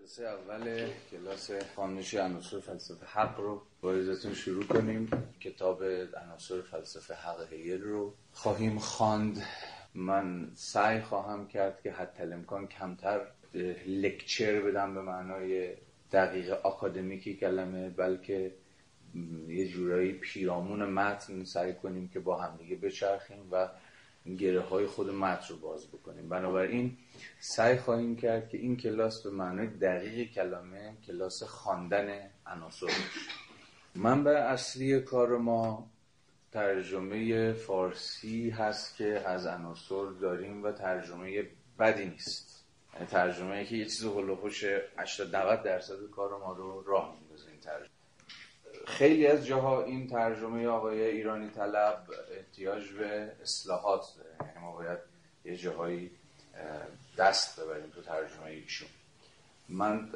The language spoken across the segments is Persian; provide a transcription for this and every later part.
جلسه اول کلاس خانش عناصر فلسفه حق رو با شروع کنیم. کتاب عناصر فلسفه حق هیل رو خواهیم خواند. من سعی خواهم کرد که حتی امکان کمتر لکچر بدم به معنای دقیق آکادمیکی کلمه بلکه یه جورایی پیرامون متن سعی کنیم که با همدیگه بچرخیم و گره های خود متن رو باز بکنیم. بنابراین سعی خواهیم کرد که این کلاس به معنای دقیق کلمه کلاس خواندن من به اصلی کار ما ترجمه فارسی هست که از عناصر داریم و ترجمه بدی نیست. یعنی ترجمه که یه چیز هلوهوش 80 90 درصد کار ما رو راه میندازه این ترجمه. خیلی از جاها این ترجمه آقای ایرانی طلب احتیاج به اصلاحات داره. یعنی ما باید یه جاهایی دست ببریم تو ترجمه ایشون. من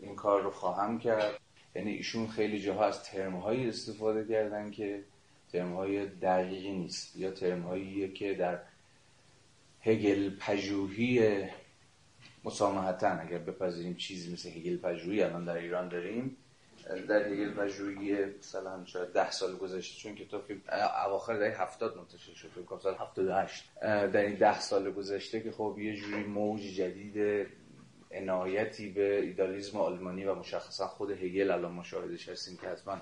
این کار رو خواهم کرد. یعنی ایشون خیلی جاها از ترمهایی استفاده کردن که ترمهای دقیقی نیست یا ترمهایی که در هگل پژوهی مسامحتا اگر بپذیریم چیزی مثل هگل پژوهی الان در ایران داریم در هگل پژوهی مثلا شاید ده سال گذشته چون کتاب اواخر دهه هفتاد منتشر شد فکر سال 78 در این ده سال گذشته که خب یه جوری موج جدید عنایتی به ایدالیسم آلمانی و مشخصا خود هگل الان مشاهدش هستیم که حتما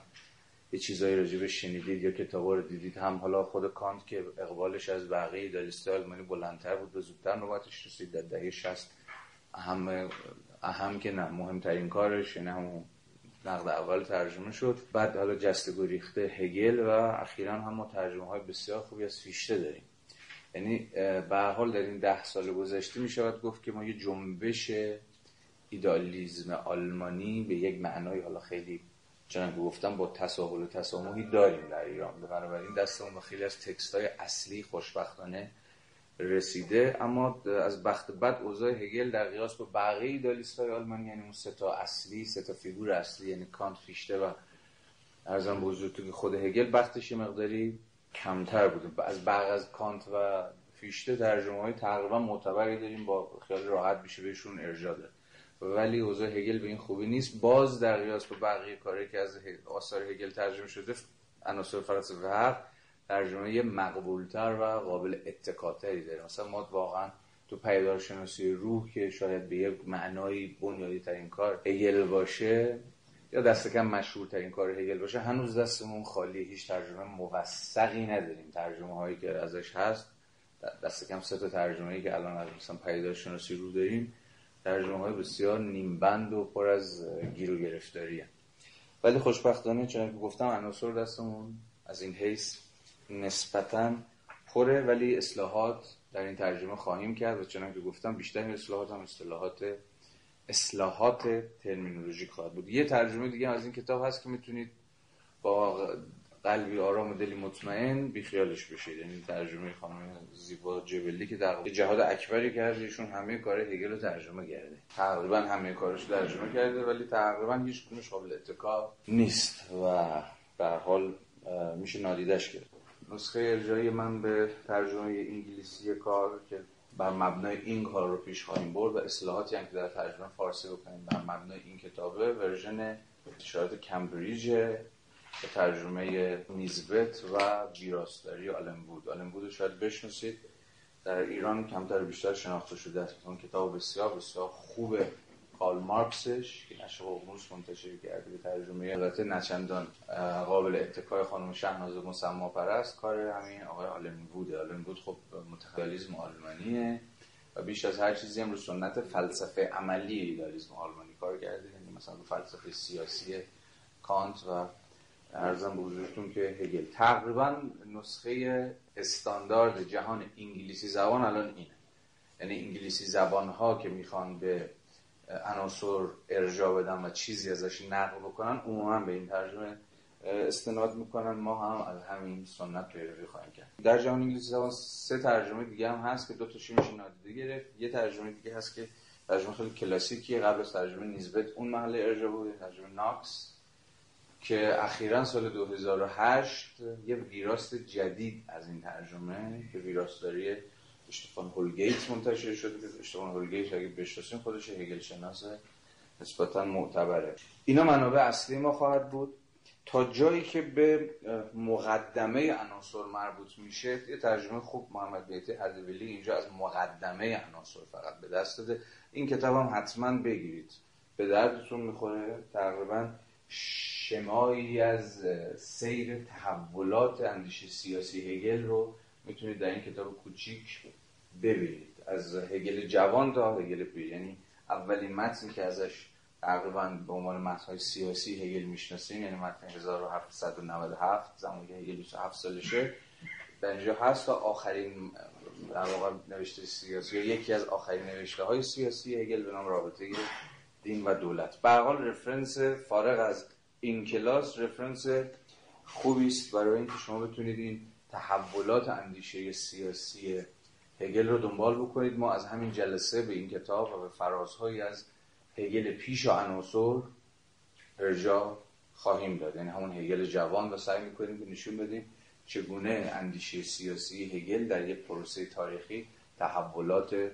یه چیزایی راجع شنیدید یا کتابا رو دیدید. هم حالا خود کانت که اقبالش از بقیه ایدالیست آلمانی بلندتر بود و زودتر نوبتش رسید. در دهه 60 اهم اهم که نه مهمترین کارش یعنی همون نقد اول ترجمه شد. بعد حالا جسته گریخته هگل و اخیرا هم ما ترجمه های بسیار خوبی از فیشته داریم. یعنی به حال در این ده سال گذشته می شود گفت که ما یه جنبش ایدالیزم آلمانی به یک معنای حالا خیلی چنانکه گفتم با تساهل و تسامحی داریم در ایران. بنابراین دستمون به خیلی از text های اصلی خوشبختانه رسیده اما از بخت بد اوضاع هگل در قیاس با بقیه ایدالیست های آلمانی یعنی اون سه تا اصلی سه تا فیگور اصلی یعنی کانت فیشته و ارزم به که خود هگل بختش مقداری کمتر بوده. از بعض از کانت و فیشته ترجمه های تقریبا معتبری داریم با خیال راحت میشه بهشون ارجاع داد. ولی اوضاع هگل به این خوبی نیست. باز در قیاس با بقیه کاری که از آثار هگل ترجمه شده عناصر فلسفه حق ترجمه مقبولتر و قابل اتکاتری داره. مثلا ما واقعا تو پیدارشناسی روح که شاید به یک معنایی بنیادی ترین کار هگل باشه یا دست کم مشهور ترین کار هگل باشه هنوز دستمون خالی هیچ ترجمه موثقی نداریم. ترجمه هایی که ازش هست دست کم سه تا ترجمه که الان از مثلا پیدارشناسی روح داریم ترجمه های بسیار نیمبند و پر از گیر و گرفتاری ولی خوشبختانه چون که گفتم عناصر دستمون از این حیث نسبتا پره ولی اصلاحات در این ترجمه خواهیم کرد و چنانکه گفتم بیشتر اصلاحات هم اصلاحات اصلاحات ترمینولوژیک خواهد بود. یه ترجمه دیگه از این کتاب هست که می‌تونید با قلبی آرام و دلی مطمئن بیخیالش بشید. یعنی ترجمه خانم زیبا جبلی که در جهاد اکبری کرده ایشون همه کار هگل رو ترجمه کرده. تقریبا همه کارش ترجمه کرده ولی تقریبا هیچ کنش قابل اتکا نیست و به حال میشه نادیدش کرد نسخه ارجایی من به ترجمه انگلیسی کار که بر مبنای این کار رو پیش خواهیم برد و اصلاحاتی هم که در ترجمه فارسی بکنیم بر مبنای این کتابه version انتشارات کمبریج به ترجمه نیزبت و ویراستاری آلن وود آلن وود شاید بشناسید. در ایران کمتر بیشتر شناخته شده است. اون کتاب بسیار بسیار خوبه. کارل مارکسش که نشر ققنوس منتشر کرده به ترجمه البته نچندان قابل اتکای خانم شهناز مسما پرست. کار همین آقای آلن ووده آلن وود خب متخیلیزم آلمانیه و بیش از هر چیزی هم رو سنت فلسفه عملی ایدالیسم آلمانی کار کرده. یعنی مثلا فلسفه سیاسی کانت و ارزم به حضورتون که هگل. تقریبا نسخه استاندارد جهان انگلیسی زبان الان اینه. یعنی انگلیسی زبان ها که می‌خوان به عناصر ارجاع بدن و چیزی ازش نقل بکنن عموما به این ترجمه استناد می‌کنن. ما هم از همین سنت پیروی خواهیم کرد. در جهان انگلیسی زبان سه ترجمه دیگه هم هست که دو تاشی میشه نادیده گرفت. یه ترجمه دیگه هست که ترجمه خیلی کلاسیکی قبل از ترجمه نیزبت اون محل ارجاع بود. ترجمه ناکس که اخیرا سال 2008 یه ویراست جدید از این ترجمه که ویراستاری اشتفان هولگیت منتشر شده که اشتفان هولگیت اگه بشناسیم خودش هگل شناس نسبتا معتبره. اینا منابع اصلی ما خواهد بود. تا جایی که به مقدمه عناصر مربوط میشه یه ترجمه خوب محمد بیتی اردبیلی اینجا از مقدمه عناصر فقط به دست داده. این کتاب هم حتما بگیرید. به دردتون می‌خوره. تقریبا شمایی از سیر تحولات اندیشه سیاسی هگل رو می‌تونید در این کتاب کوچیک ببینید. از هگل جوان تا هگل پیر. یعنی اولین متنی که ازش تقریبا به عنوان متنهای سیاسی هگل می‌شناسیم یعنی متن 1797 زمانی که هگل 27 سالشه. در اینجا هست تا آخرین در واقع نوشته سیاسی یکی از آخرین نوشته های سیاسی هگل به نام رابطه دین و دولت. به رفرنس فارغ از این کلاس رفرنس خوبی است. برای اینکه شما بتونید این تحولات اندیشه سیاسی هگل رو دنبال بکنید. ما از همین جلسه به این کتاب و به فرازهایی از هگل پیش و عناصر ارجاع خواهیم داد. یعنی همون هگل جوان و سعی می‌کنیم که نشون بدیم چگونه اندیشه سیاسی هگل در یک پروسه تاریخی تحولات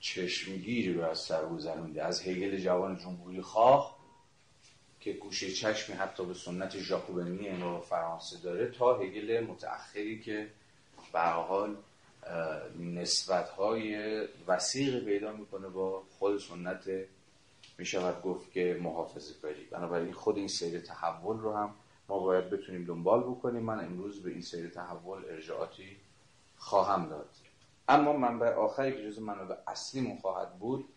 چشمگیری رو از سر گذرونده. از هگل جوان جمهوری خواه که گوشه چشمی حتی به سنت ژاکوبنی و فرانسه داره تا هگل متأخری که به حال نسبت های وسیق پیدا می‌کنه با خود سنت می شود گفت که محافظه کاری. بنابراین خود این سیر تحول رو هم ما باید بتونیم دنبال بکنیم. من امروز به این سیر تحول ارجاعاتی خواهم داد. اما منبع آخری که جز منابع اصلیمون خواهد بود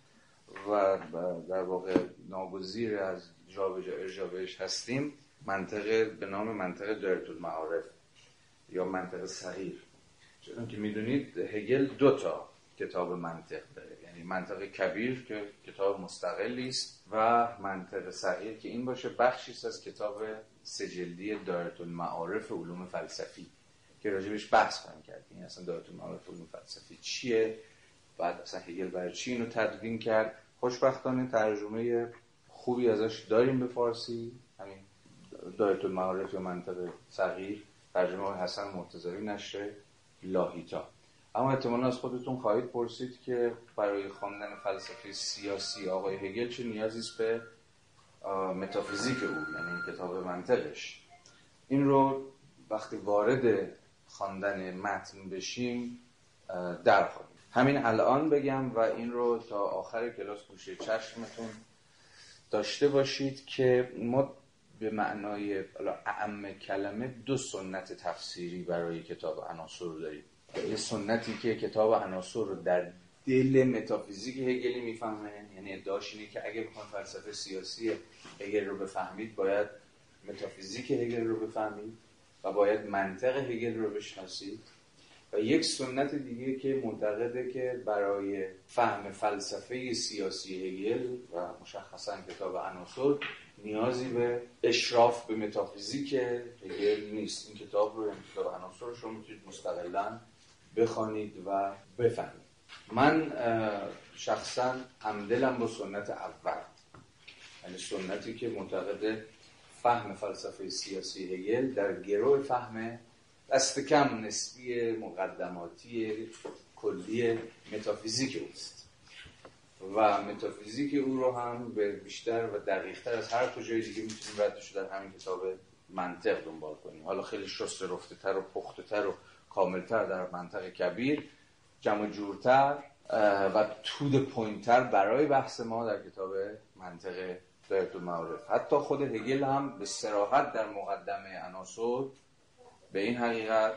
و در واقع ناگزیر از جابجا ارجاع بهش هستیم منطقه به نام منطقه دایره المعارف یا منطقه صغیر چون که می‌دونید هگل دو تا کتاب منطق داره. یعنی منطق کبیر که کتاب مستقلی است و منطق صغیر که این باشه بخشی است از کتاب سجلدی دایره المعارف علوم فلسفی که راجبش بحث خواهیم کرد. این اصلا دایره المعارف علوم فلسفی چیه؟ بعد اصلا هگل برای چی اینو تدوین کرد؟ خوشبختانه ترجمه خوبی ازش داریم به فارسی. همین دایره المعارف یا منطق صغیر. ترجمه حسن مرتضوی نشر لاهیتا. اما احتمالا از خودتون خواهید پرسید که برای خواندن فلسفه سیاسی آقای هگل چه نیازی است به متافیزیک او یعنی این کتاب منطقش. این رو وقتی وارد خواندن متن بشیم در خواهیم. همین الان بگم و این رو تا آخر کلاس گوشه چشمتون داشته باشید که ما به معنای اعم کلمه دو سنت تفسیری برای کتاب عناصر رو داریم. یه سنتی که کتاب عناصر رو در دل متافیزیک هگلی می‌فهمه یعنی ادعاش اینه که اگه بخوان فلسفه سیاسی هگل رو بفهمید باید متافیزیک هگل رو بفهمید و باید منطق هگل رو بشناسید. و یک سنت دیگه که معتقده که برای فهم فلسفه سیاسی هگل و مشخصا کتاب عناصر نیازی به اشراف به متافیزیک هگل نیست. این کتاب رو کتاب عناصر رو شما می‌تونید مستقلا بخوانید و بفهمید. من شخصا همدلم با سنت اول. یعنی سنتی که معتقد فهم فلسفه سیاسی هگل در گروه فهم دست کم نسبی مقدماتی کلی متافیزیک اوست. و متافیزیک او رو هم به بیشتر و دقیقتر از هر کجای دیگه می‌تونیم ردش در همین کتاب منطق دنبال کنیم. حالا خیلی شست رفته تر و پخته تر و کاملتر در منطق کبیر جمع جورتر و تود پوینتر برای بحث ما در کتاب منطق دایره المعارف. حتی خود هگل هم به سراحت در مقدمه عناصر به این حقیقت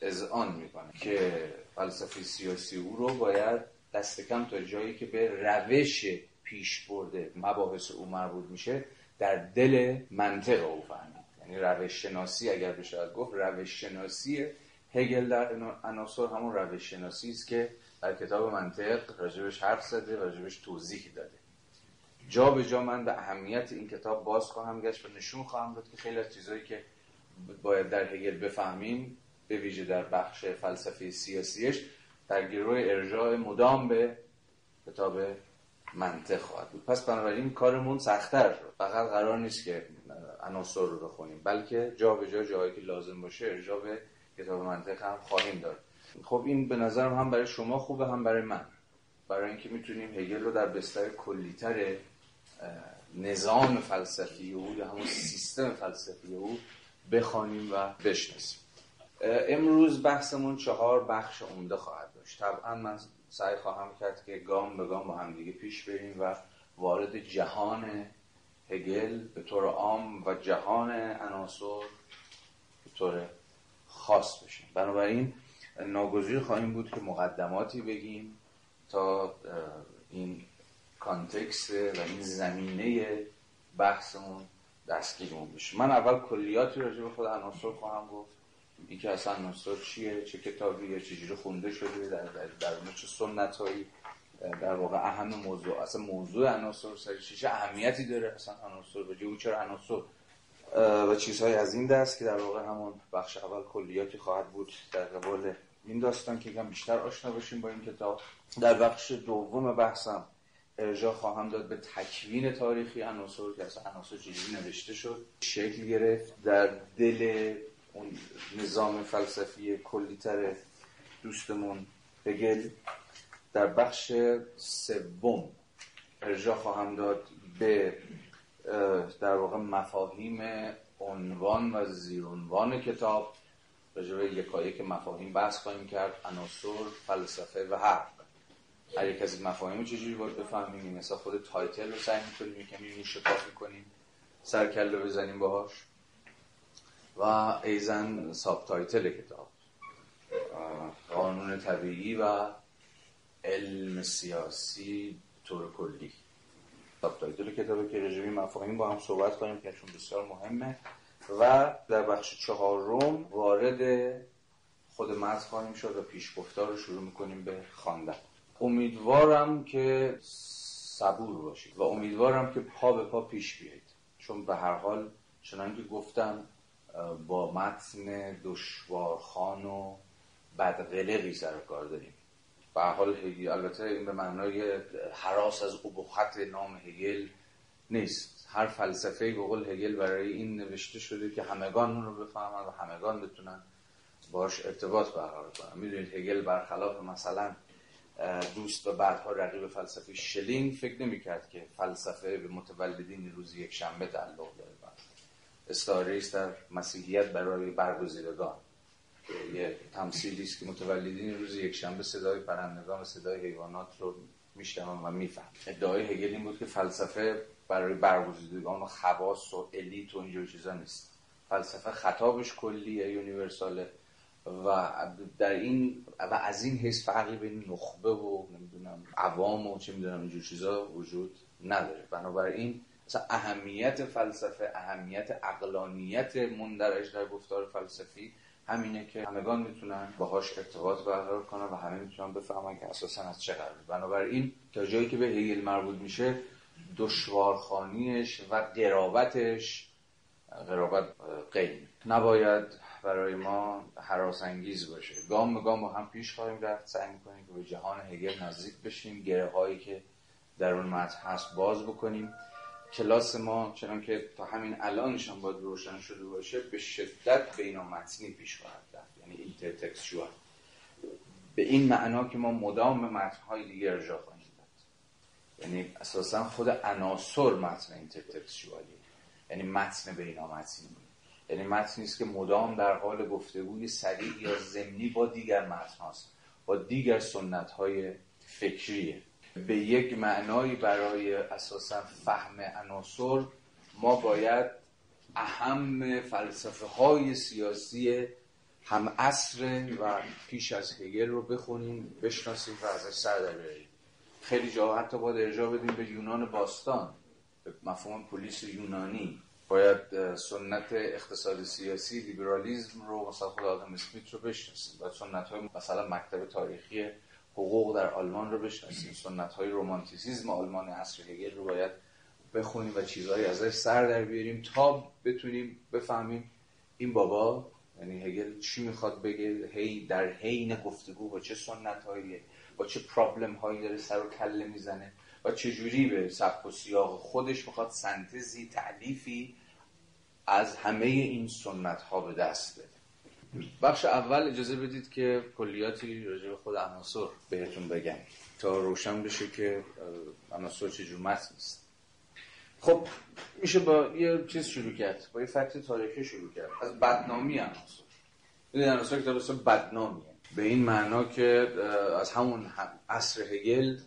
اذعان می‌کنه که فلسفه سیاسی او رو باید دست کم تا جایی که به روش پیش برده مباحث او مربوط میشه در دل منطق او فهمید. یعنی روش شناسی اگر بشه گفت روش شناسی هگل در عناصر همون روش شناسی است که در کتاب منطق راجبش حرف زده راجبش توضیح داده. جا به جا من به اهمیت این کتاب باز خواهم گشت و نشون خواهم داد که خیلی از چیزهایی که باید در هگل بفهمیم به ویژه در بخش فلسفه سیاسیش در گروه ارجاع مدام به کتاب منطق خواهد بود. پس بنابراین کارمون سختتر شد. فقط قرار نیست که عناصر رو بخونیم بلکه جا به جا جایی که لازم باشه ارجاع به کتاب منطق هم خواهیم داد. خب این به نظرم هم برای شما خوبه هم برای من. برای اینکه می‌تونیم هگل رو در بستر کلیتر نظام فلسفی او یا همون سیستم فلسفی او بخوانیم و بشناسیم. امروز بحثمون چهار بخش عمده خواهد داشت. طبعا من سعی خواهم کرد که گام به گام با همدیگه پیش بریم و وارد جهان هگل به طور عام و جهان عناصر به طور خاص بشیم. بنابراین ناگزیر خواهیم بود که مقدماتی بگیم تا این کانتکست و این زمینه بحثمون دستگیرمون بشه. من اول کلیاتی راجع به خود عناصر خواهم گفت. اینکه اصلا عناصر چیه؟ چه کتابیه چجوری خونده شده؟ در در, در چه سنتایی در واقع اهم موضوع. اصلا موضوع عناصر سر چه اهمیتی داره اصلا عناصر؟ به او چرا عناصر؟ و چیزهای از این دست که در واقع همون بخش اول کلیاتی خواهد بود. در قبال این داستان که کم بیشتر آشنا باشیم با این کتاب. در بخش دوم بحثم ارجاع خواهم داد به تکوین تاریخی عناصر که اصلا عناصر چجوری نوشته شد شکل گرفت. در دل اون نظام فلسفی کلیتر دوستمون هگل در بخش سوم ارجاع خواهم داد به در واقع مفاهیم عنوان و زیرعنوان کتاب. راجع به یکایک مفاهیم بحث خواهیم کرد عناصر فلسفه حق هر یک از مفاهیم چجوری باید بفهمیم؟ مثلا خود title رو سعی می‌کنیم کمی موشکافی می‌کنیم سر و کله بزنیم باهاش. و ایضا subtitle کتاب. قانون طبیعی و علم سیاسی طور کلی. subtitle کتاب که راجع به مفاهیم با هم صحبت کنیم که چون بسیار مهمه. و در بخش چهارم وارد خود متن خواهیم شد و پیشگفتار رو شروع می‌کنیم به خواندن. امیدوارم که صبور باشید و امیدوارم که پا به پا پیش بیایید. چون به هر حال چنانکه گفتم با متن دشوارخان و بدقلقی سر کار داریم. به حال هگل البته این به معنای حراس از ابهت نام هگل نیست. هر فلسفه به قول هگل برای این نوشته شده که همگان رو بفهمن و همگان بتونن باش ارتباط برقرار کنن. می‌دونید هگل برخلاف مثلا دوست و بعدها رقیب فلسفی شلینگ فکر نمی‌کرد که فلسفه به متولدین روز یک شنبه تعلق داره. استعاره است در مسیحیت برای برگزیدگان. یه تمثیلی است که متولدین روز یکشنبه صدای پرندگان و صدای حیوانات رو میشنون و میفهم ادعای هگل این بود که فلسفه برای برگزیدگان و خواص و الیت و اینجور چیزا نیست. فلسفه خطابش کلیه یونیورساله. و در این و از این حیث فرقی بین نخبه و نمی‌دونم عوام و چه می‌دونم اینجور چیزا وجود نداره. بنابراین مثلا اهمیت فلسفه اهمیت اقلانیت مندرج در گفتار فلسفی همینه که همگان می‌تونن باهاش ارتباط برقرار کنن و همه می‌تونن بفهمن که اساسا از چه قراره. بنابراین تا جایی که به هیل مربوط میشه دشوارخانیش و قرابتش قرابت قیم. نباید برای ما حراس انگیز باشه. گام به گام با هم پیش خواهیم رفت. سعی می‌کنیم که به جهان هگل نزدیک بشیم. گره هایی که در اون متن هست باز بکنیم. کلاس ما چنان که تا همین الانش هم باید روشن شده باشه به شدت متنی پیش خواهد رفت. یعنی intertextual به این معنا که ما مدام به متنهای دیگه ارجاع خواهیم داد یعنی اساسا خود عناصر متن intertextual ی یعنی متن بینامتنی یعنی متنی است که مدام در حال گفتگوی صریح یا ضمنی با دیگر متن هاست با دیگر سنت های فکریه. به یک معنایی برای اساسا فهم عناصر ما باید اهم فلسفه های سیاسی هم عصر و پیش از هگل رو بخونیم بشناسیم و ازش سر در خیلی جا حتی باید ارجاع بدیم به یونان باستان. به مفهوم پلیس یونانی. باید سنت اقتصاد سیاسی لیبرالیزم رو مثلا خود آدم اسمیت رو بشناسیم باید سنت های مثلا مکتب تاریخی حقوق در آلمان رو بشناسیم. سنت های رومانتیسیزم آلمان عصر هگل رو باید بخونیم و چیزهایی ازش سر در بیاریم تا بتونیم بفهمیم این بابا یعنی هگل چی می‌خواد بگه هی در حین گفتگو با چه سنت هایی با چه پرابلم هایی داره سر و کله می‌زنه. و چه جوری به سبک و سیاق خودش می‌خواد سنتزی تعلیفی از همه این سنت ها به دست بده. بخش اول اجازه بدید که کلیاتی راجع به خود عناصر بهتون بگم تا روشن بشه که عناصر چجور متن است خب میشه با یه چیز شروع کرد با یه فکت تاریخی شروع کرد. از بدنامی عناصر. این عناصر درسته بدنامیه. به این معنا که از همون عصر هگل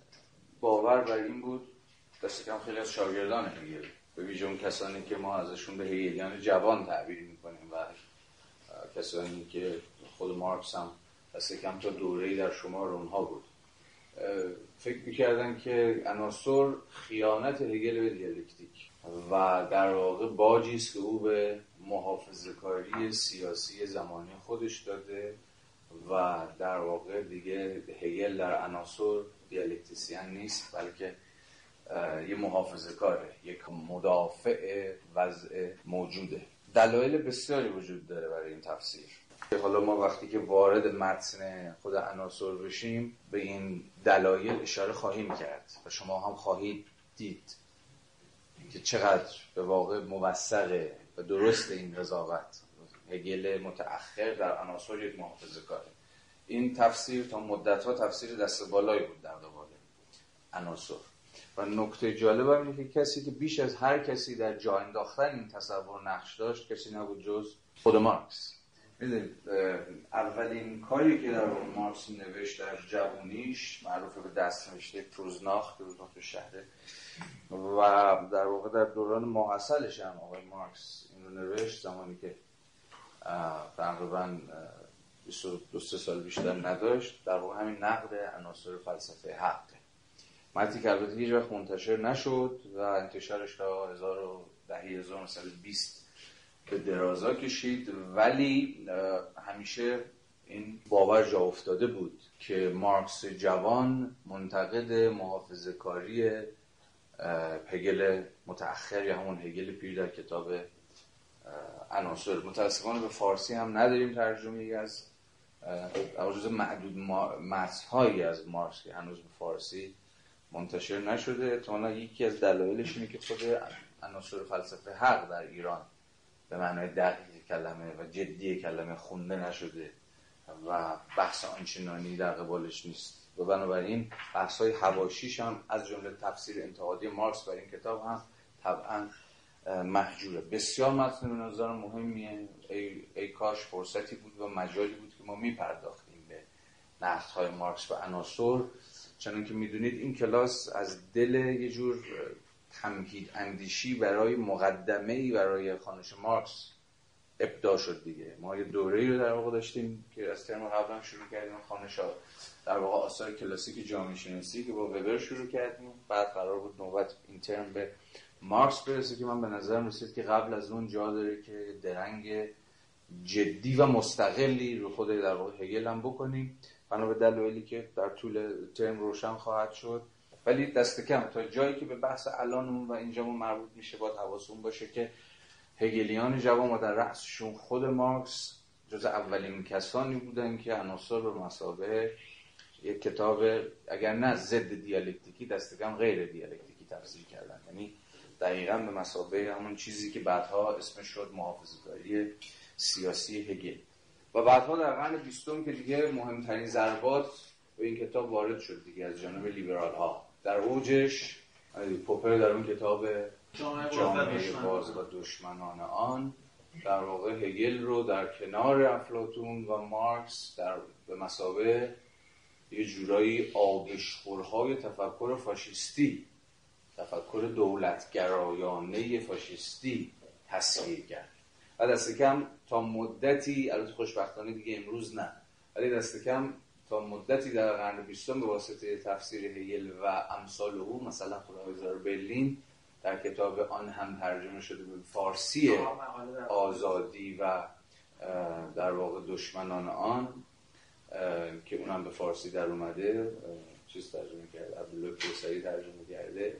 باور بر این بود دست کم خیلی از شاگردان هگل به ویژه اون کسانی که ما ازشون به هگلیان جوان تعبیر می‌کنیم و کسانی که خود مارکس هم دست کم تا دوره‌ای در شمار اونها بود. فکر می‌کردن که عناصر خیانت هگل به دیالکتیک و در واقع باجی است که او به سیاسی زمانی خودش داده و در واقع دیگه هگل در عناصر دیالکتیسیان نیست بلکه یه محافظه کاره یک مدافع وضع موجوده. دلایل بسیاری وجود داره برای این تفسیر. حالا ما وقتی که وارد متن خود عناصر بشیم به این دلایل اشاره خواهیم کرد و شما هم خواهید دید که چقدر به واقع موثقه و درست این قضاوت. هگل متأخر در عناصر یک محافظه کاره این تفسیر تا مدت ها تفسیر دست بالایی بود در قبال عناصر. و نکته جالب هم اینه که کسی که بیش از هر کسی در جا انداختن این تصور نقش داشت کسی نبود جز خود مارکس. اولین کاری که در مارکس نوشت در جوانیش معروف به دست نوشته پروزناخ که تو شهره و در واقع در دوران ماحصلش هم آقای مارکس این رو نوشت زمانی که تقریبا 22 سال بیشتر نداشت در واقع همین نقد عناصر فلسفه حق. متنی که البته هیچ وقت منتشر نشد و انتشارش تا 1920 به درازا کشید ولی همیشه این باور جا افتاده بود که مارکس جوان منتقد محافظه کاری هگل متأخر یا همون هگل پیر در کتاب عناصر. متاسفانه به فارسی هم نداریم ترجمه از جز معدود متنهایی از مارکس که هنوز به فارسی منتشر نشده تا یکی از دلایلش اینه که خود عناصر فلسفه حق در ایران به معنای دقیق کلمه و جدی کلمه خونده نشده و بحث آنچنانی در قبالش نیست. و بنابراین بحث های حواشیش هم از جمله تفسیر انتقادی مارکس بر این کتاب هم طبعا محجوره بسیار متن به نظر مهمیه. ای, ای کاش فرصتی بود و مجالی بود ما میپرداختیم به نقد های مارکس و عناصر. چنان که می‌دونید این کلاس از دل یه جور تمهید اندیشی برای مقدمه ای برای خانش مارکس ابدا شد دیگه. ما یه دوره رو در واقع داشتیم که از ترم قبلا شروع کردیم. خانش در واقع آثار کلاسیک جامعه شناسی که با وبر شروع کردیم. بعد قرار بود نوبت این ترم به مارکس برسه که من به نظر رسید که قبل از اون جا داره که درنگ جدی و مستقلی رو خود در واقع هگل هم بکنیم. بنا به دلایلی که در طول ترم روشن خواهد شد. ولی دست کم تا جایی که به بحث الانمون و اینجامون مربوط میشه باید حواسون باشه که هگلیان جوان و در رأسشون خود مارکس جز اولین کسانی بودن که عناصر به مسابه یک کتاب اگر نه ضد دیالکتیکی دست کم غیر دیالکتیکی تفسیر کردن. یعنی دقیقا به مسابه همون چیزی که بعدها اسمش شد محافظه‌کاری سیاسی هگل. و بعدها در قرن بیستم که دیگه مهمترین ضربات به این کتاب وارد شد دیگه از جانب لیبرال ها در اوجش پوپر در اون کتاب جامعه باز و دشمنان آن در واقع هگل رو در کنار افلاتون و مارکس در به مسابه یه جورایی آبشخورهای تفکر فاشیستی تفکر دولتگرایانه فاشیستی تصویر کرد. و دست کم تا مدتی البته خوشبختانه دیگه امروز نه. ولی دست کم تا مدتی در قرن بیستم به واسطه تفسیر هیل و امثال او مثلا خدایزار برلین در کتاب آن هم ترجمه شده به فارسی آزادی و در واقع دشمنان آن که اونم به فارسی در اومده چیز ترجمه کرده عبدالله کوسری ترجمه کرده.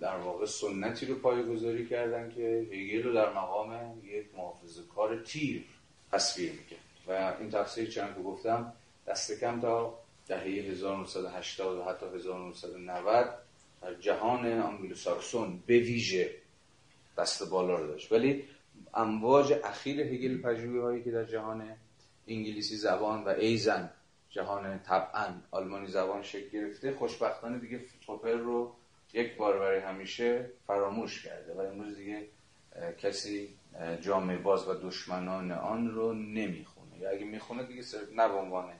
در واقع سنتی رو پایگذاری کردن که هگل رو در مقام یک محافظه کار تیر تصویر می‌کرد. و این تفسیر چند که گفتم دست کم تا دهه 1980 و حتی 1990 در جهان ساکسون به ویژه دست بالا رو داشت. ولی امواج اخیر هگل پژوهی هایی که در جهان انگلیسی زبان و ایزن جهان طبعا آلمانی زبان شکل گرفته خوشبختانه دیگه پوپر رو یک بار برای همیشه فراموش کرده و امروز دیگه کسی جامعه باز و دشمنان آن رو نمی‌خونه. یا اگه می‌خونه دیگه نه به عنوان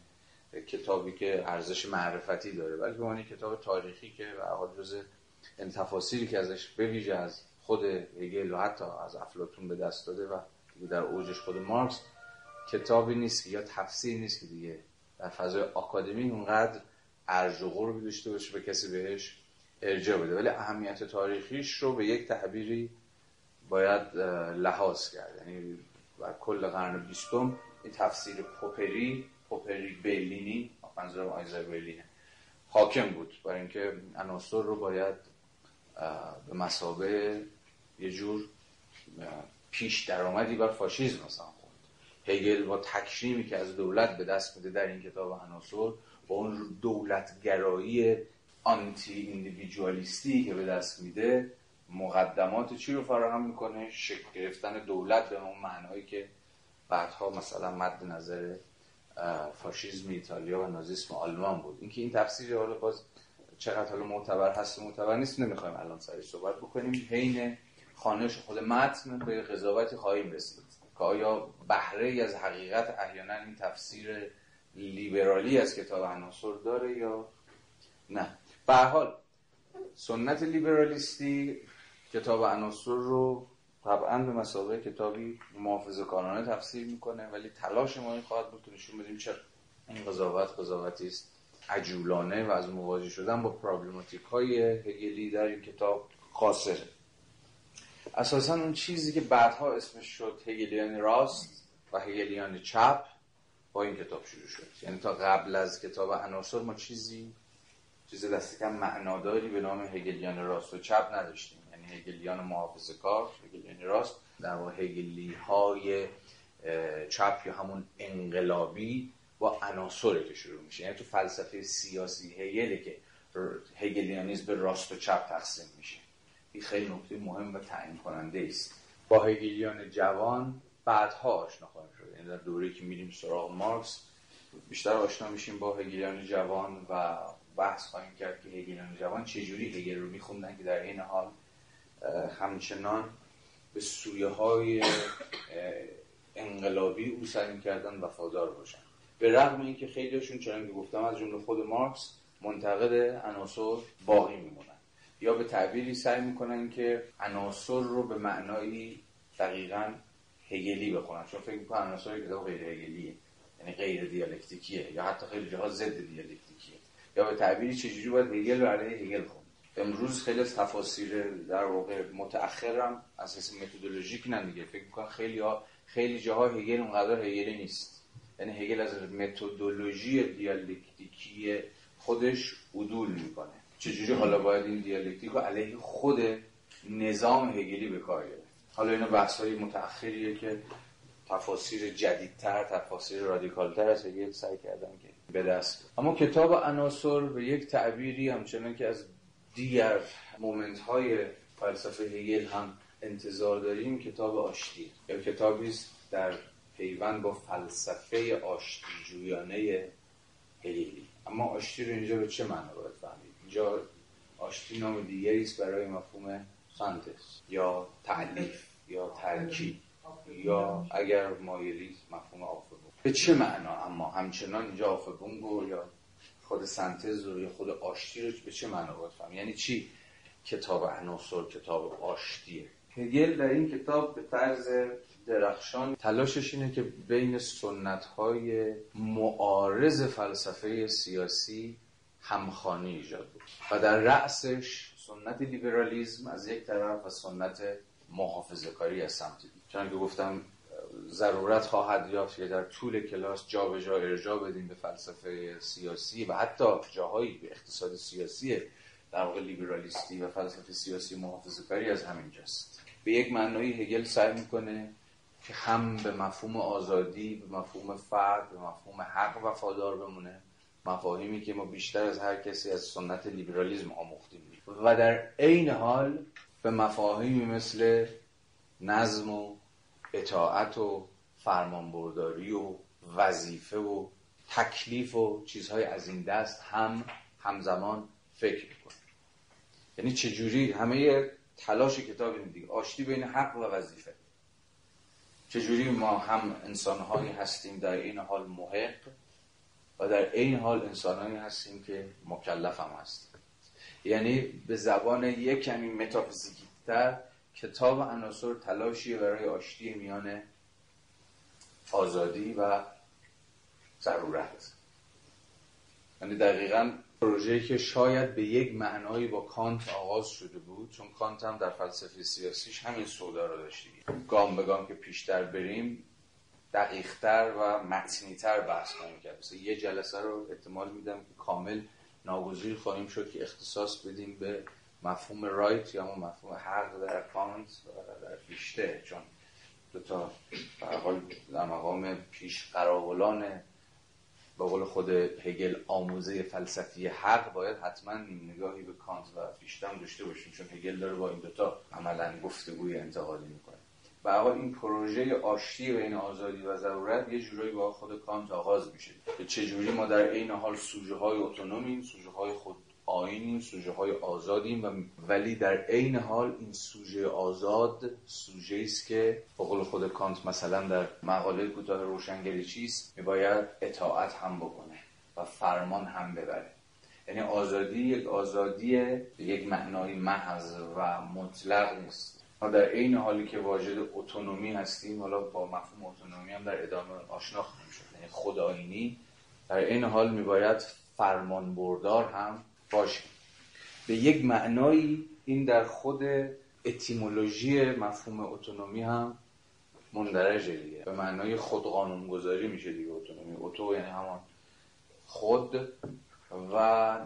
کتابی که ارزش معرفتی داره بلکه به عنوان کتاب تاریخی که و جز تفاصیلی که ازش بویژه از خود هگل و حتی از افلاطون به دست داده و در اوجش خود مارکس کتابی نیست یا تفسیر نیست که دیگه. در فضای آکادمی اونقدر ارج و داشته باشه به کسی بهش ارجاع بده. ولی اهمیت تاریخیش رو به یک تعبیری باید لحاظ کرد. یعنی بر کل قرن بیستم این تفسیر پوپری پوپری بیلینی منظورم آیزای بیلینه حاکم بود برای اینکه عناصر رو باید به مسابه یه جور پیش درآمدی بر فاشیزم مثلا خوند هگل با تکریمی که از دولت به دست میده در این کتاب عناصر با اون دولتگرایی آنتی ایندیویدوالیستی که به دست میده مقدمات چی رو فراهم می‌کنه؟ شکل گرفتن دولت به اون معنایی که بعدها مثلا مد نظر فاشیزم ایتالیا و نازیسم آلمان بود. اینکه این تفسیر حالا باز چقدر حالا معتبر هست و معتبر نیست نمی‌خوایم الان سری صحبت بکنیم. حین خانش خود متن به قضاوتی خواهیم رسید. که آیا بهره از حقیقت احیانا این تفسیر لیبرالی از کتاب عناصر داره یا نه؟ به حال سنت لیبرالیستی کتاب عناصر رو طبعا به مسابقه کتابی محافظ کارانه تفسیر می‌کنه ولی تلاش ما این خواهد بود که نشون بدیم چه این قضاوت قضاوتی است عجولانه و از مواجه شدن با پرابلماتیک های هگلی در این کتاب خاصره اساسا اون چیزی که بعدها اسمش شد هگلیان راست و هگلیان چپ با این کتاب شروع شد. یعنی تا قبل از کتاب عناصر ما چیزی چیز دست کم معناداری به نام هگلیان راست و چپ نداشتیم. یعنی هگلیان محافظه کار هگلیان راست. در واقع هگلی های چپ یا همون انقلابی با عناصر که شروع میشه. یعنی تو فلسفه سیاسی هگله که هگلیانیزم به راست و چپ تقسیم میشه. این خیلی نکته مهم و تعیین کننده است. با هگلیان جوان بعدها آشنا خواهیم شد. یعنی در دوره که میریم سراغ مارکس بیشتر آشنا میشیم با هگلیان جوان و بحث خواهیم کرد که هگلیان جوان چجوری هگل رو میخوندن که در این حال همچنان به سویه های انقلابی او سعی کردن وفادار باشن. به رغم اینکه خیلیشون چنان که گفتم از جمله خود مارکس منتقد عناصر باقی میمونن. یا به تعبیری سعی می‌کنن که عناصر رو به معنایی دقیقا هگلی بخونن. چون فکر می‌کنن عناصر کتاب غیر هگلیه یعنی غیر دیالکتیکیه یا حتی خیلی جاها ضد دیالکتیکیه. به تعبیری چجوری باید هگل علیه هگل خوند امروز خیلی از تفاسیر در واقع متأخرم. از حیث متدولوژیک نه دیگه. فکر می‌کنم خیلی ها خیلی جاها هگل اونقدر هگلی نیست. یعنی هگل از متدولوژی دیالکتیکی خودش عدول می‌کنه. چجوری حالا باید این دیالکتیک رو علیه خود نظام هگلی به کار گرفت؟ حالا اینا بحث های متأخریه که تفاسیر جدیدتر تفاسیر رادیکالتر از هگل سعی کردن که به دست. اما کتاب عناصر به یک تعبیری همچنان که از دیگر moment های فلسفه هگل هم انتظار داریم کتاب آشتی. یا کتابی است در پیوند با فلسفه آشتی جویانه هگلی اما آشتی رو اینجا به چه معنا باید فهمید؟ اینجا آشتی نام دیگری است برای مفهوم سانتس یا تعلیف یا ترکیب یا اگر مایلی مفهوم آفبون به چه معنا؟ اما همچنان اینجا آفبونگو یا خود سنتز رو یا خود آشتی رو به چه معنا باید فهم؟ یعنی چی؟ کتاب عناصر کتاب آشتیه هگل در این کتاب به طرز درخشان تلاشش اینه که بین سنت های معارض فلسفه سیاسی همخانی ایجاد بود و در رأسش سنت لیبرالیزم از یک طرف و سنت محافظه کاری از سمت دید چون که گفتم ضرورت خواهد یافت که در طول کلاس جا به جا ارجاع بدیم به فلسفه سیاسی و حتی جاهایی به اقتصاد سیاسی در واقع لیبرالیستی و فلسفه سیاسی محافظه کاری از همینجاست. به یک معنایی هگل سعی می‌کنه که هم به مفهوم آزادی به مفهوم فرد به مفهوم حق وفادار بمونه. مفاهیمی که ما بیشتر از هر کسی از سنت لیبرالیزم آموختیم و در عین حال به مفاهیمی مثل نظم و اطاعت و فرمانبرداری و وظیفه و تکلیف و چیزهای از این دست هم همزمان فکر می‌کنه. یعنی چجوری همه تلاش کتاب این دیگه. آشتی بین حق و وظیفه. چجوری ما هم انسانهایی هستیم در این حال محق و در این حال انسانهایی هستیم که مکلف هم هستیم. یعنی به زبان یک کمی متافیزیکی تر کتاب عناصر تلاشی برای آشتی میان آزادی و ضرورت. یعنی دقیقا پروژه‌ای که شاید به یک معنایی با کانت آغاز شده بود چون کانت هم در فلسفه سیاسیش همین سودا رو داشتی گام به گام که پیشتر بریم دقیقتر و متنیتر بحث خواهیم کرد. مثلا یه جلسه رو احتمال میدم که کامل ناگزیر خواهیم شد که اختصاص بدیم به مفهوم رایت یا مفهوم حق در کانت و در فیشته چون دو تا در مقام پیش قراولان به قول خود هگل آموزه فلسفی حق باید حتما نگاهی به کانت و فیشتم داشته باشیم چون هگل داره با این دوتا عملا گفتگوی انتقالی می‌کنه. و حال این پروژه آشتی بین آزادی و ضرورت یه جورایی با خود کانت آغاز میشه. که چجوری ما در عین حال سوژه های اتونومیم سوژه های خود آینیم سوژه های آزادیم و ولی در عین حال این سوژه آزاد سوژه است که به قول خود کانت مثلا در مقاله کوتاه روشنگری چیست؟ میباید اطاعت هم بکنه و فرمان هم ببره. یعنی آزادی یک آزادی یک معنای محض و مطلق نیست. ما در عین حالی که واجد اتونومی هستیم حالا با مفهوم اتونومی هم در ادامه آشنا خواهیم شد. یعنی خداینی. در عین حال میباید فرمان بردار هم باشه به یک معنایی این در خود اتیمولوژی مفهوم اتونومی هم مندرجه دیگه. به معنای خود قانون گذاری میشه دیگه اتونومی. اتو یعنی همان خود و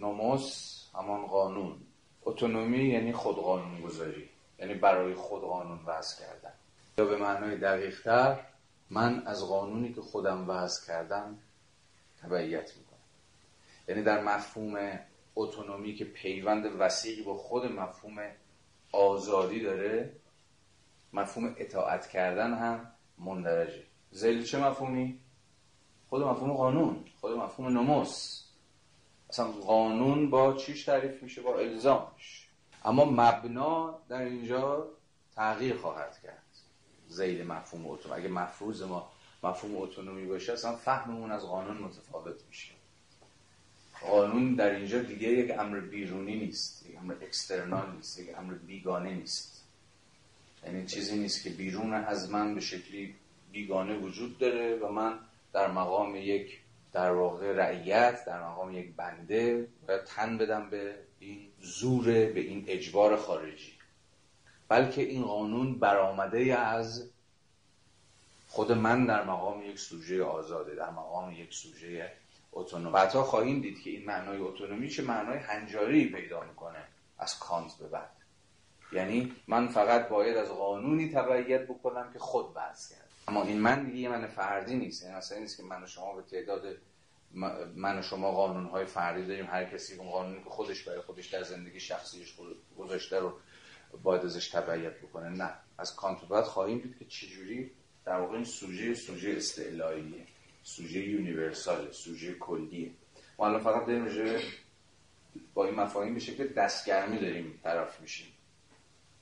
نموس همان قانون. اتونومی یعنی خود قانون گذاری یعنی برای خود قانون وضع کردن. یا به معنای دقیق تر من از قانونی که خودم وضع کردم تبعیت می‌کنم. یعنی در مفهوم اتونومی که پیوند وسیعی با خود مفهوم آزادی داره مفهوم اطاعت کردن هم مندرجه. زیل چه مفهومی؟ خود مفهوم قانون خود مفهوم نموس اصلا قانون با چیش تعریف میشه؟ با الزامش. اما مبنا در اینجا تغییر خواهد کرد. زیل مفهوم اتونومی. اگه مفروض ما مفهوم اتونومی باشه اصلا فهممون از قانون متفاوت میشه. قانون در اینجا دیگه یک امر بیرونی نیست یک امر اکسترنال نیست یک امر بیگانه نیست. یعنی چیزی نیست که بیرون از من به شکلی بیگانه وجود داره و من در مقام یک در واقع رعیت در مقام یک بنده باید تن بدم به این زور به این اجبار خارجی. بلکه این قانون برآمده از خود من در مقام یک سوژه آزاده در مقام یک سوژه اتونوم بعدها خواهیم دید که این معنای اتونومی چه معنای هنجاری پیدا می‌کنه از کانت به بعد. یعنی من فقط باید از قانونی تبعیت بکنم که خود وضع کرد. اما این من دیگه من فردی نیست. یعنی مثلا نیست که من و شما به تعداد من و شما قانون های فردی داریم. هر کسی اون قانونی که خودش برای خودش در زندگی شخصیش گذاشته رو باید ازش تبعیت بکنه. نه. از کانت بعد خواهیم دید که چجوری در واقع این سوژه سوژه استعلاییه. سوژه universal سوژه کلیه. ما الان فقط داریم با این مفاهیم به شکل دستگرمی داریم طرف میشیم.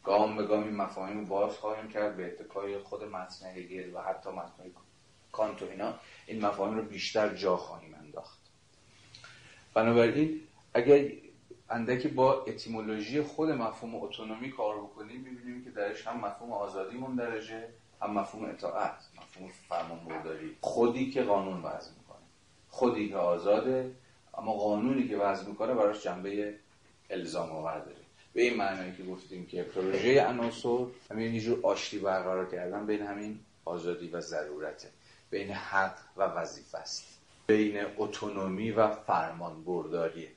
گام به گام این مفاهیم رو باز خواهیم کرد به اتکای خود متن هگل و حتی متن کانت و اینا. این مفاهیم رو بیشتر جا خواهیم انداخت. بنابراین اگر اندکی با اتیمولوژی خود مفهوم اتونومی کار بکنیم می‌بینیم که درش هم مفهوم آزادی مندرجه هم مفهوم اطاعت مفهوم فرمان برداری خودی که قانون وضع می‌کنه. خودی که آزاده اما قانونی که وضع می‌کنه براش جنبه الزام آور داره. به این معنی که گفتیم که پروژه عناصر همین یه آشتی برقرار کردن بین همین آزادی و ضرورته. بین حق و وظیفه است. بین اتونومی و فرمان برداریه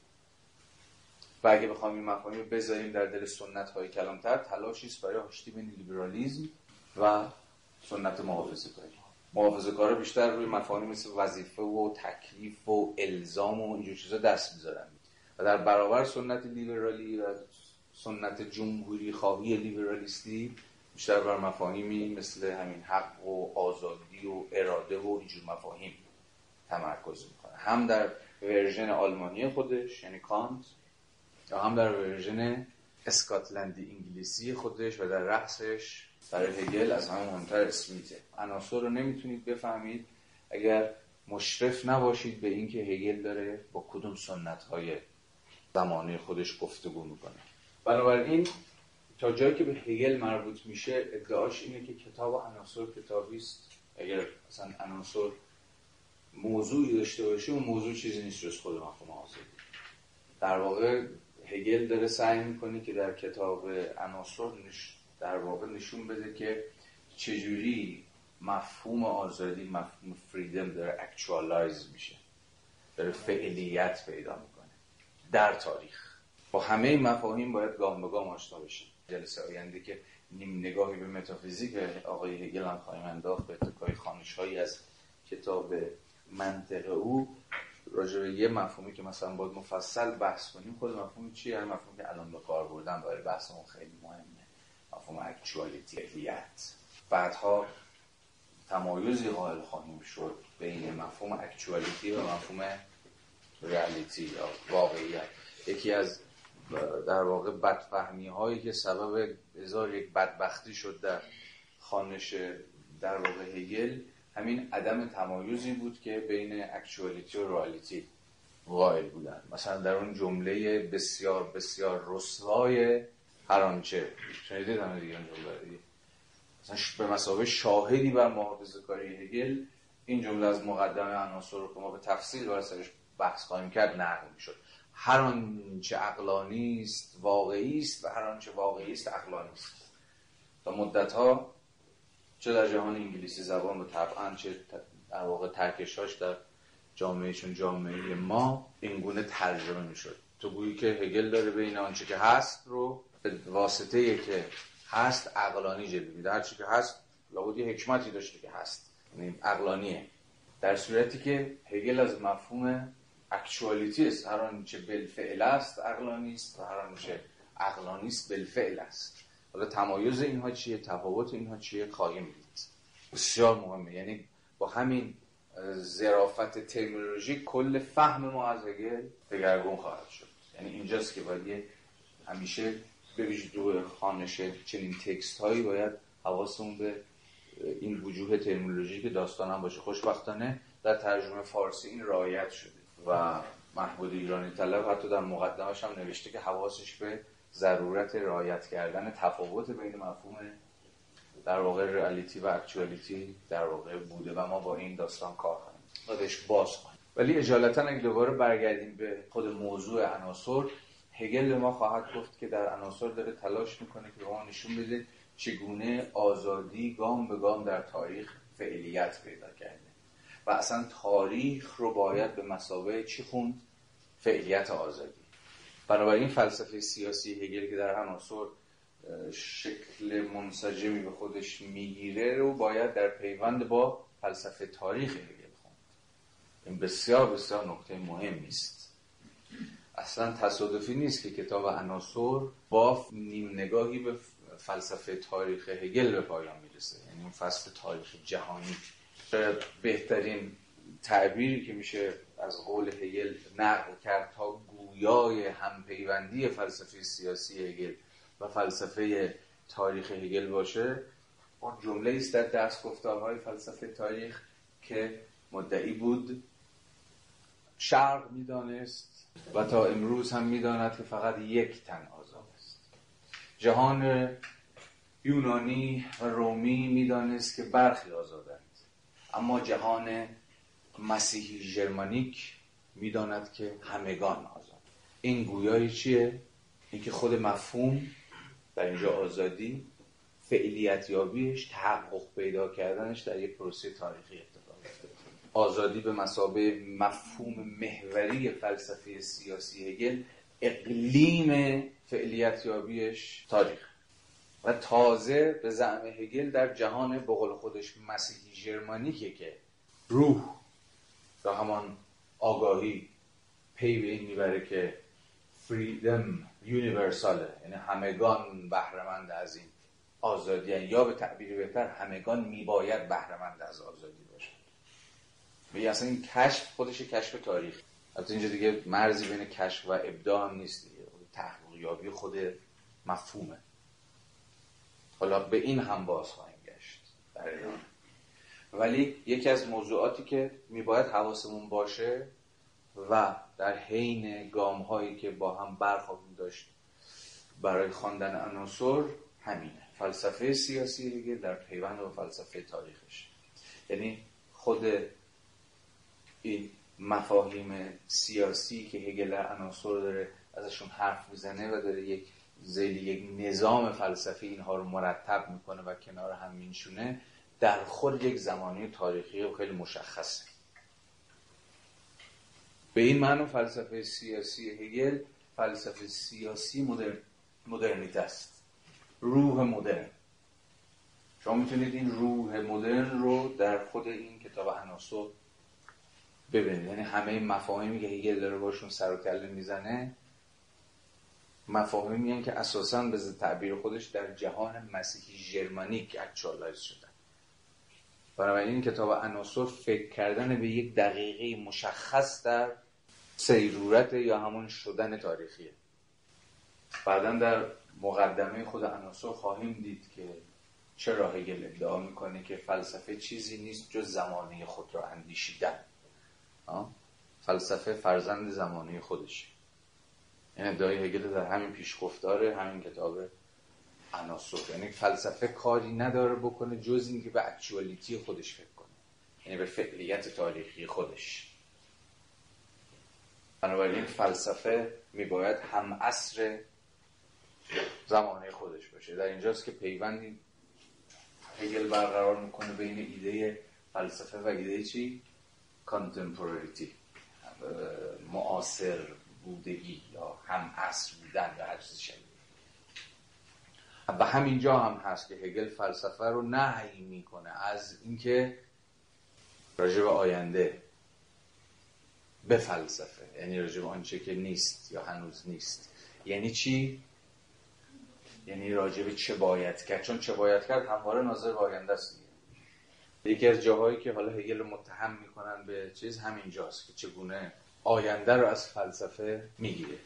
و اگه بخوام این مفاهیم بذاریم در دل سنت های کلامتر تلاشی است برای آشتی بین لیبرالیزم و سنت محافظه کاری. محافظه کار بیشتر روی مفاهیم مثل وظیفه و تکلیف و الزام و اینجور چیزا دست می‌ذارن. و در برابر سنت لیبرالی و سنت جمهوری خواهی لیبرالیستی بیشتر بر مفاهیمی مثل همین حق و آزادی و اراده و اینجور مفاهیم تمرکز می‌کنه. هم در version آلمانی خودش یعنی کانت یا هم در version اسکاتلندی انگلیسی خودش و در رأسش برای هگل از همه مهمتر اسمیته عناصر رو نمی‌تونید بفهمید. اگر مشرف نباشید به اینکه هگل داره با کدوم سنت های زمانه خودش گفتگو می‌کنه. بنابراین تا جایی که به هگل مربوط میشه ادعاش اینه که کتاب عناصر کتابی است. اگر مثلا عناصر موضوعی داشته باشه اون موضوع چیزی نیست جز خود مفهوم آزادی در واقع هگل داره سعی می‌کنه که در کتاب عناصر در واقع نشون بده که چجوری مفهوم آزادی مفهوم فریدم داره اکچوالایز میشه. داره فعلیت پیدا می‌کنه. در تاریخ. با همه مفاهیم باید گام به گام آشنا بشیم. جلسه آینده که نیم نگاهی به متافیزیک آقای هگل هم خواهیم انداخت به اتکای خانش هایی از کتاب منطق او راجع به یه مفهومی که مثلا باید مفصل بحث کنیم خود مفهوم چیه؟ هر مفهومی که الان به کار بردم برای بحثمون خیلی مهمه. مفهوم اکچوالیتی بعدها تمایزی قائل خواهیم شد بین مفهوم اکچوالیتی و مفهوم ریالیتی یا واقعیت. یکی از در واقع بدفهمی هایی که سبب ازار یک بدبختی شد در خانش در واقع هگل همین عدم تمایزی بود که بین اکچوالیتی و رئالیتی قائل بودن. مثلا در اون جمله بسیار بسیار رسوای هر آنچه شنیدید همه دیگه اون جمله دیگه. مثلا به مسابقه شاهدی بر محافظه کاری هگل این جمله از مقدمه عناصر رو که ما به تفصیل برای سرش بحث خواهیم کرد نقل می‌شد. هر آنچه عقلانی است واقعی است و هر آنچه واقعی است عقلانی است. تا مدت ها چه در جهان انگلیسی زبان و طبعا چه در واقع ترکشاش در جامعه چون جامعه ما اینگونه ترجمه می‌شد. تو گویی که هگل داره بین آنچه که هست رو واسطه که هست عقلانی جلوه میده. هر که هست لابد یه حکمتی داشته که هست. یعنی عقلانیه. در صورتی که هگل از مفهوم اکچوالیتی است. هر آنچه بالفعل است عقلانی است و هر آنچه عقلانی است بالفعل است. حالا تمایز اینها چیه؟ تفاوت اینها چیه؟ خواهیم دید. بسیار مهمه. یعنی با همین ظرافت ترمینولوژی کل فهم ما از هگل دگرگون خواهد شد. یعنی اینجاست که باید همیشه به ویژه دو خانش چنین تکست هایی باید حواسمون به این وجوه ترمینولوژی که داستان هم باشه. خوشبختانه در ترجمه فارسی این رعایت شده و محمود ایرانی طلب حتی در مقدمش هم نوشته که حواسش به ضرورت رعایت کردن تفاوت بین مفهوم در واقع رئالیتی و اکچوالیتی در واقع بوده و ما با این داستان کار کنیم و باز کنیم. ولی اجالتا اگه دوباره برگردیم به خود موضوع عناصر هگل به ما خواهد گفت که در عناصر داره تلاش می‌کنه که به ما نشون بده چگونه آزادی گام به گام در تاریخ فعلیت پیدا کرده. و اصلا تاریخ رو باید به مسابقه چی خوند؟ فعلیت آزادی. بنابراین فلسفه سیاسی هگل که در عناصر شکل منسجمی به خودش می‌گیره رو باید در پیوند با فلسفه تاریخ هگل خوند. این بسیار بسیار نکته مهمی است اصلا تصادفی نیست که کتاب عناصر با نیم نگاهی به فلسفه تاریخ هگل به پایان می‌رسه. یعنی اون فصل تاریخ جهانی. شاید بهترین تعبیری که میشه از قول هگل نقل کرد تا گویای همپیوندی فلسفه سیاسی هگل و فلسفه تاریخ هگل باشه اون جمله است در دست گفتارهای فلسفه تاریخ که مدعی بود شرق می‌دانست و تا امروز هم می‌داند که فقط یک تن آزاد است. جهان یونانی و رومی می‌دانست که برخی آزادند. اما جهان مسیحی ژرمانیک می‌داند که همگان آزاد. این گویای چیه؟ اینکه خود مفهوم در اینجا آزادی فعلیت یابیش تحقق پیدا کردنش در یک پروسه تاریخی. اتفاق افتاده آزادی به مسابه مفهوم محوری فلسفه سیاسی هگل اقلیم فعلیت یابیش تاریخ. و تازه به زعم هگل در جهان بقول خودش مسیحی ژرمانیکه که روح یا همان آگاهی پی به این می‌بره که فریدم یونیورساله یعنی همگان بهرهمند از این آزادی یا به تعبیر بهتر همگان میباید بهرهمند از آزادی به اصلا این کشف خودش کشف تاریخ. حتی اینجا دیگه مرزی بین کشف و ابداع هم نیست دیگه. تحقیق خود مفهومه. حالا به این هم باز خواهیم گشت در ولی یکی از موضوعاتی که میباید حواسمون باشه و در حین گام هایی که با هم برخواهیم داشت برای خواندن عناصر همینه. فلسفه سیاسی دیگه در پیوند با فلسفه تاریخش. یعنی خود این مفاهیم سیاسی که هگل عناصر داره ازشون حرف می‌زنه و داره یک زیل یک نظام فلسفی اینها رو مرتب می‌کنه و کنار هم مینشونه در خود یک زمانی تاریخی و خیلی مشخصه. به این معنی فلسفه سیاسی هگل فلسفه سیاسی مدرن مدرنیته است. روح مدرن. شما می‌تونید این روح مدرن رو در خود این کتاب عناصر ببینید یعنی همه مفاهیمی که هگل داره باشون سر و کله می‌زنه مفاهیمی که اساسا به تعبیر خودش در جهان مسیحی ژرمنیک اکچوالایز شدن بنابراین این کتاب عناصر فکر کردن به یک دقیقه مشخص در سیرورت یا همون شدن تاریخیه. بعدا در مقدمه خود عناصر خواهیم دید که چرا هگل ادعا می‌کنه که فلسفه چیزی نیست جز زمانه خود را اندیشیدن. فلسفه فرزند زمانه خودش. این ادعای هگل در همین پیشگفتار همین کتاب عناصر. یعنی فلسفه کاری نداره بکنه جز اینکه به اکچوالیتی خودش فکر کنه. یعنی به فعلیت تاریخی خودش. بنابراین فلسفه میباید هم عصر زمانه خودش باشه. در اینجاست که پیوندی هگل برقرار می‌کنه بین ایده فلسفه و ایده چی؟ کانتمپوراریتی معاصر بودگی یا هم عصر بودن یا هر چیز شبیه. و همینجا هم هست که هگل فلسفه رو نهی می‌کنه از اینکه راجع به آینده به فلسفه یعنی راجع به آنچه که نیست یا هنوز نیست. یعنی چی؟ یعنی راجع به چه باید کرد؟ چون چه باید کرد؟ همواره ناظر به آینده است. یکی از جاهایی که حالا هگل متهم می‌کنن به چیز همینجاست که چگونه آینده رو از فلسفه می‌گیره.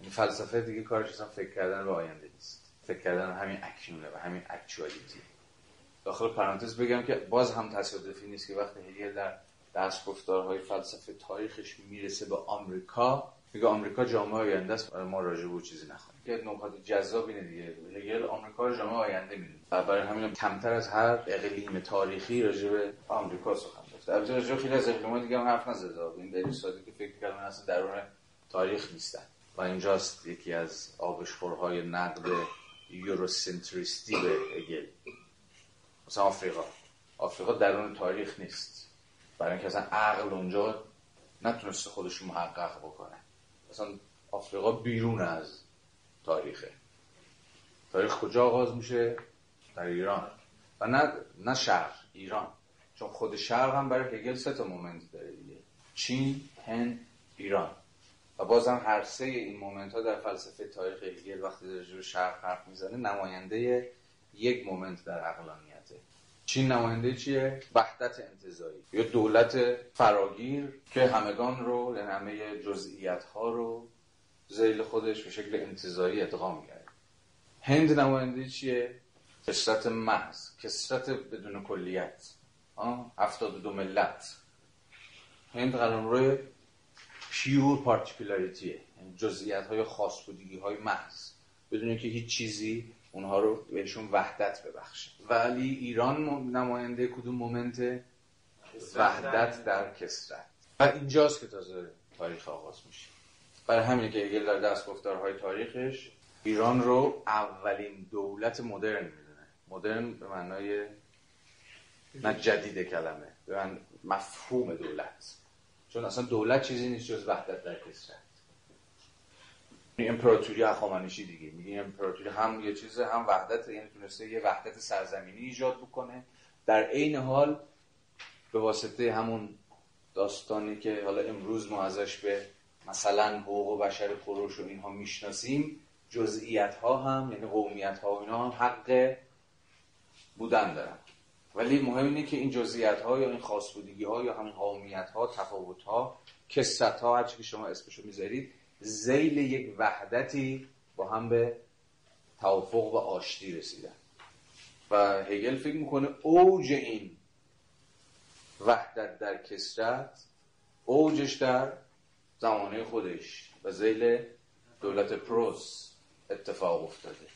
یعنی فلسفه دیگه کارش اصلا فکر کردن به آینده نیست. فکر کردن همین اکنونه و همین اکچوالیتی داخل پرانتز بگم که باز هم تصادفی نیست که وقتی هگل در دست گفتارهای فلسفه تاریخش می‌رسه به آمریکا میگه آمریکا جامعه آینده است ما راجع به چیزی نخواهیم که نکات جذاب اینه دیگه. هگل آمریکا رو جامعه آینده می‌دونه. برای همین کمتر از هر اقلیم تاریخی راجع به آمریکا سخن گفته. البته راجع خیلی از اقلیم‌ها دیگه هم حرف نزده. این دلیل ساده که فکر کردن اصلا درون تاریخ نیستن. و اینجاست یکی از آبشخورهای نقد یوروسنتریستی به هگل مثلا آفریقا. آفریقا درون تاریخ نیست. برای اینکه اصلا عقل اونجا نتونسته خودش محقق بکنه. اصلا آفریقا بیرون از تاریخه. تاریخ کجا آغاز میشه؟ در ایران. و نه نه شرق ایران. چون خود شرق هم برای هگل سه تا مومنت داره دیگه. چین هند ایران. و بازم هر سه این moment ها در فلسفه تاریخ هگل وقتی راجع به شرق حرف می‌زنه نماینده یک moment در عقلانیته چین نماینده چیه؟ وحدت انتزاعی. یا دولت فراگیر که همگان رو یعنی همه جزئیات ها رو ذیل خودش به شکل انتزاعی ادغام کرد. هند نماینده چیه؟ کثرت محض کثرت بدون کلیت. هفتاد دو ملت. هند قلم روی پیور پارتیکولاریتیه یعنی جزئیات های خاص بودگی های محض. بدون که هیچ چیزی اونها رو بهشون وحدت ببخشه ولی ایران نماینده کدوم مومنت وحدت در کسرت؟ و اینجاست که تازه تاریخ آغاز میشه. برای همین که اگل در دست گفتارهای تاریخش. ایران رو اولین دولت مدرن می‌دونه. مدرن به معنای نه جدید کلمه به من مفهوم دولت. چون اصلا دولت چیزی نیست جز وحدت در کسرت. امپراتوری اخامنشی دیگه. میگه امپراتوری هم یه چیز هم وحدت یعنی تونسته یه وحدت سرزمینی ایجاد بکنه. در عین حال به واسطه همون داستانی که حالا امروز ما ازش به مثلا حقوق و بشر پروش و اینها می‌شناسیم جزئیات ها هم یعنی قومیت ها و اینا هم حق بودن دارن. ولی مهم اینه که این جزئیات ها یا این خاص بودگی ها یا همین قومیت ها تفاوت ها کسرت ها هرچی که شما اسمشو می‌ذارید زیل یک وحدتی با هم به توافق و آشتی رسیدن. و هگل فکر می‌کنه اوج این وحدت در کسرت اوجش در زمانه خودش و زیل دولت پروس اتفاق افتاده.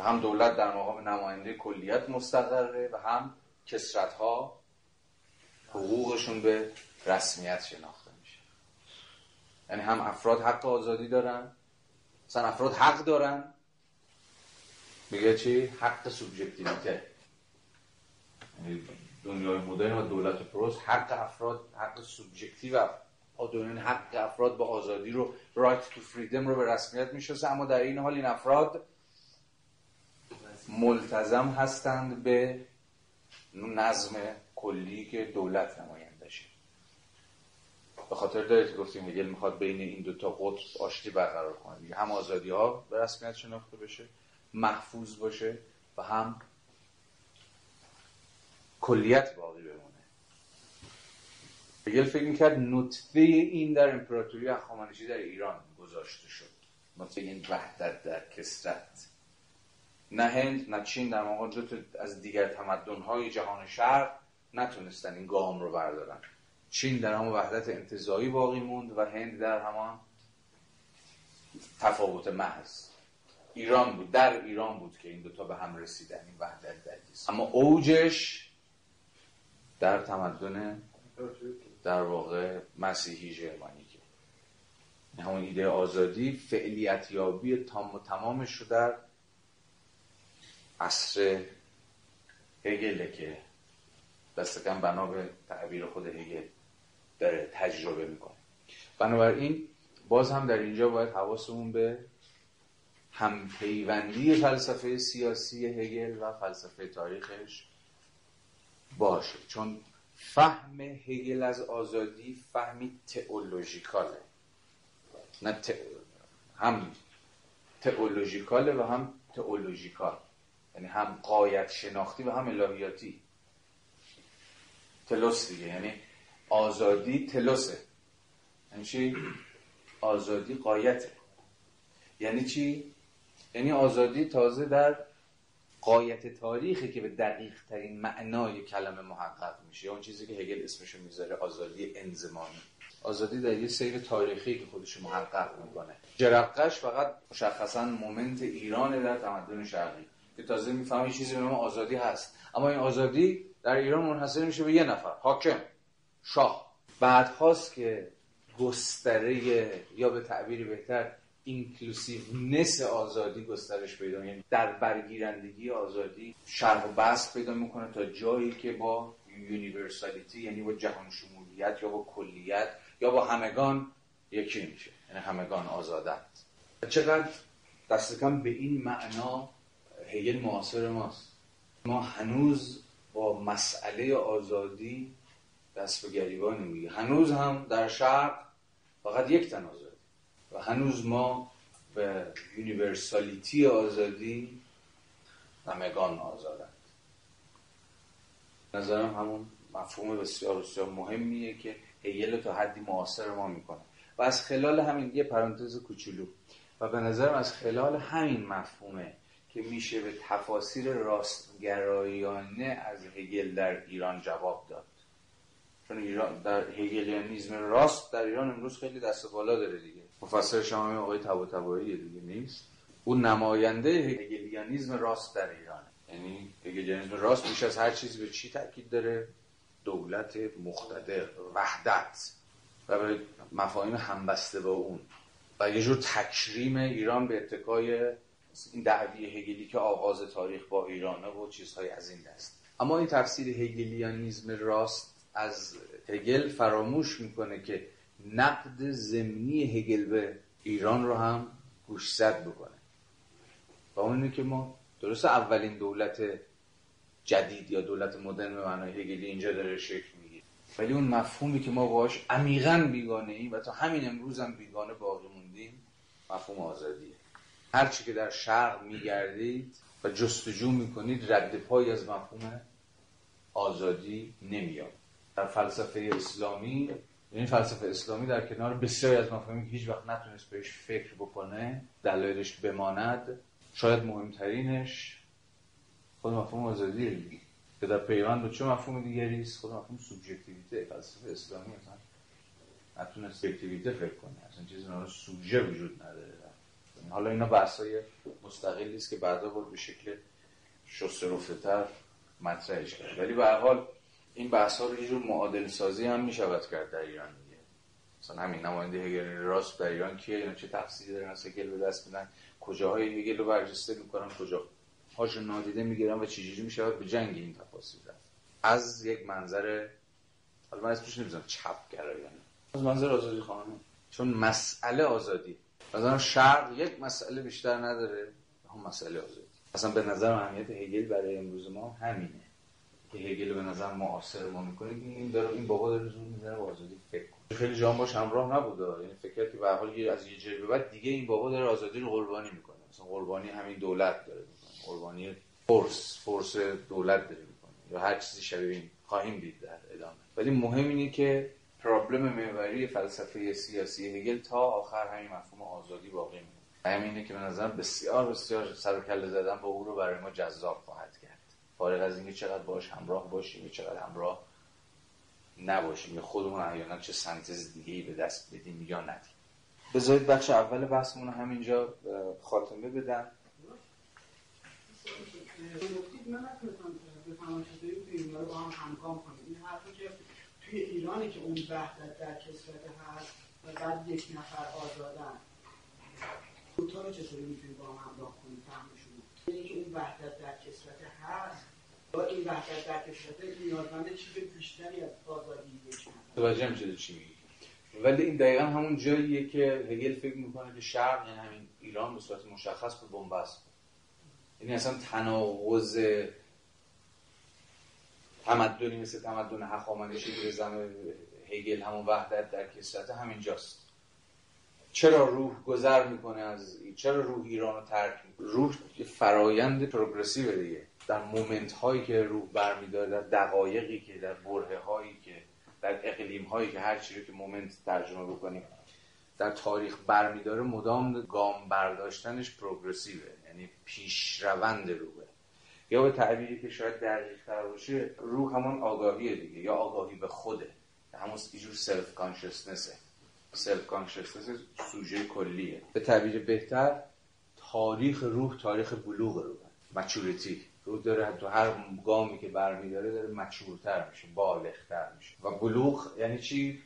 هم دولت در مقام نماینده کلیت مستقره و هم کسرت ها حقوقشون به رسمیت شناخته. میشه یعنی هم افراد حق آزادی دارن مثلا افراد حق دارن. میگه چی؟ حق سوبژکتیویته یعنی دنیای مدرن و دولت پروس حق افراد حق سوبژکتیو آدونین حق افراد با آزادی رو رایت تو فریدم رو به رسمیت می‌شناسه. اما در این حال این افراد ملتزم هستند به نظم کلی که دولت نماینده. شه به خاطر دارید گفتیم هگل می‌خواد بین این دو تا قطب آشتی برقرار کنه. هم آزادی ها به رسمیت شناخته بشه محفوظ باشه و هم کلیت باقی بمونه. هگل فکر می‌کرد نطفه این در امپراتوری اخامنشی در ایران گذاشته شد. نطفه این وحدت در کسرت. نه هند نه چین در مقام از دیگر تمدن‌های جهان شرق نتونستن این گام رو بردارن. چین در همان وحدت انتظایی باقی موند و هند در همان تفاوت محض. ایران بود در ایران بود که این دوتا به هم رسیدن این وحدت در اما اوجش در تمدن در واقع مسیحی ژرمانیکه همون ایده آزادی فعلیت یابی تام و تمامش رو در عصر هگله که دست کم بنا به تعبیر خود هگل داره تجربه می‌کنه. بنابراین باز هم در اینجا باید حواسمون به همپیوندی فلسفه سیاسی هگل و فلسفه تاریخش باشه. چون فهم هگل از آزادی فهمی تئولوژیکاله. نه هم تئولوژیکاله و هم تئولوژیکال. یعنی هم قایت شناختی و هم الهیاتی. تلوس دیگه. یعنی آزادی تلوسه. یعنی چی؟ آزادی قایته. یعنی چی؟ یعنی آزادی تازه در قایت تاریخی که به دقیق ترین معنای کلمه محقق میشه. اون چیزی که هگل اسمشو می‌ذاره آزادی انزمانی آزادی در یه سیر تاریخی که خودش محقق می‌کنه. جرقش فقط مشخصا مومنت ایران در تمدن شرقی. که تازه می‌فهمی چیزی به ما آزادی هست. اما این آزادی در ایران منحصر میشه به یه نفر حاکم. شاه. بعد هاست که گستره یا به تعبیری بهتر inclusiveness آزادی گسترش پیدا یعنی در برگیرندگی آزادی شرح و بسط پیدا می‌کنه تا جایی که با universality یعنی با جهان شمولیت یا با کلیت یا با همگان یکی میشه. یعنی همگان آزادند چقدر دست کم به این معنا هگل معاصر ماست. ما هنوز با مسئله آزادی دست به گریبان هنوز هم در شرق فقط یک تن آزادی. و هنوز ما به یونیورسالیتی آزادی همگان آزادند. نظرم همون مفهوم بسیار بسیار مهمیه که هیل تا حدی معاصر ما می‌کنه. و از خلال همین یه پرانتز کوچولو. و به نظرم از خلال همین مفهومه که میشه به تفاسیر راستگرایانه از هگل در ایران جواب داد. چون ایران در هگلیانیزم راست در ایران امروز خیلی دست بالا داره دیگه. مفسر شما آقای تبا دیگه نیست؟ اون نماینده هگلیانیزم راست در ایران. یعنی هگلیانیزم راست میشه از هر چیزی به چی تاکید داره؟ دولت مقتدر وحدت. و به مفاهیم همبسته با اون. و یه جور تکریم ایران به اتکای این دعوی هگلی که آغاز تاریخ با ایرانه و چیزهای از این دست. اما این تفسیر هگلیانیزم راست از هگل فراموش می‌کنه که نقد زمینی هگل به ایران رو هم گوشزد بکنه. و اون که ما درست اولین دولت جدید یا دولت مدرن به معنای هگلی اینجا داره شکل می‌گیره. ولی اون مفهومی که ما باش عمیقا بیگانه ایم و تا همین امروز هم بیگانه باقی موندیم مفهوم آزادیه. هرچی که در شرق میگردید و جستجو می‌کنید رد پای از مفهوم آزادی نمیاد. در فلسفه اسلامی این فلسفه اسلامی در کنار بسیاری از مفاهیمی که هیچ وقت نتونست بهش فکر بکنه دلایلش بماند شاید مهمترینش خود مفهوم آزادی که در پیوند با چه مفهوم دیگری است؟ خود مفهوم سوبژکتیویته فلسفه اسلامی اصلا نتونست سوبژکتیویته فکر کنه اصلا چیزی نام سوژه وجود نداره. حالا اینا بحثای مستقلی است که بعدا بود به شکل شسترفتر مطرحش کرد ولی به حال این بحث ها رو یه جور معادل سازی هم می شود کرد در ایران دیگه. مثلا همین نماینده هگل راست در ایران کیه؟ اینا چه تفسیری دارن؟ از هگل به دست میدن. کجاهای هگل رو برجسته می‌کنن؟ کجا؟ هاش نادیده می‌گیرن و چجوری می شود به جنگ این تفاصیل رفت؟ از یک منظر حالا من اسمش نمی‌زنم چپ گرایانه از منظر آزادی خانه چون مسئله آزادی. مثلا شرق یک مسئله بیشتر نداره هم مسئله آزادی. اصلا به نظر اهمیت هگل برای امروز ما همینه. که هگل به نظر معاصر ما می‌کنه این داره این بابا داره زور می‌زنه با آزادی فکر کنه. خیلی جان باش همراه نبوده. یعنی فکر که به حال از یه جایی به بعد دیگه این بابا داره آزادی رو قربانی می‌کنه. مثلا قربانی همین دولت داره می‌کنه. قربانی فورس فورس دولت داره می‌کنه. یا هر چیزی شبیه این خواهیم دید در ادامه. ولی مهم اینه که پرابلم محوری فلسفه سیاسی هگل تا آخر همین مفهوم آزادی باقی میمونه همینه که به نظر بسیار بسیار سر کله زدن با او رو برای ما جذاب خواهد کرد. فارغ از اینکه چقدر باش همراه باشیم یا چقدر همراه نباشیم یا خودمون احیانا چه سنتز دیگه ای به دست بدیم یا ندیم بذارید بخش اول بحثمون رو همینجا خاتمه بدم. من همگام که توی ایرانی که اون وحدت در کسرت هست و بعد یک نفر آزادن دوتا رو چطوری می‌تونیم با هم همراه کنیم فهمشون. که اون وحدت در کسرت هست. با این وحدت در کسرت نیازمند چیز بیشتری از آزادی توجه میشه چی میگی ولی این دقیقا همون جاییه که هگل فکر می‌کنه که شرق یعنی همین ایران به صورت مشخص به بنبست. یعنی اصلا تناقض تمدنی مثل تمدن هخامنشی که زم هگل همون وحدت در کسرت همینجاست. چرا روح گذر می‌کنه از چرا روح ایران رو ترک می‌کنه؟ روح فرایند پروگرسیو دیگه. در مومنت هایی که روح برمیداره در دقایقی که در بره هایی که در اقلیم هایی که هر چیزی که moment ترجمه بکنیم در تاریخ برمیداره مدام گام برداشتنش progressive ه یعنی پیشرونده روحه یا به تعبیری که شاید دقیق تر باشه روح همون آگاهیه دیگه یا آگاهی به خوده. همون یه self-consciousness ه self-consciousness سوژه کلیه. به تعبیر بهتر تاریخ روح تاریخ بلوغ روح maturity روح داره تو هر گامی که برمیداره داره mature تر میشه بالغتر میشه. و بلوغ یعنی چی؟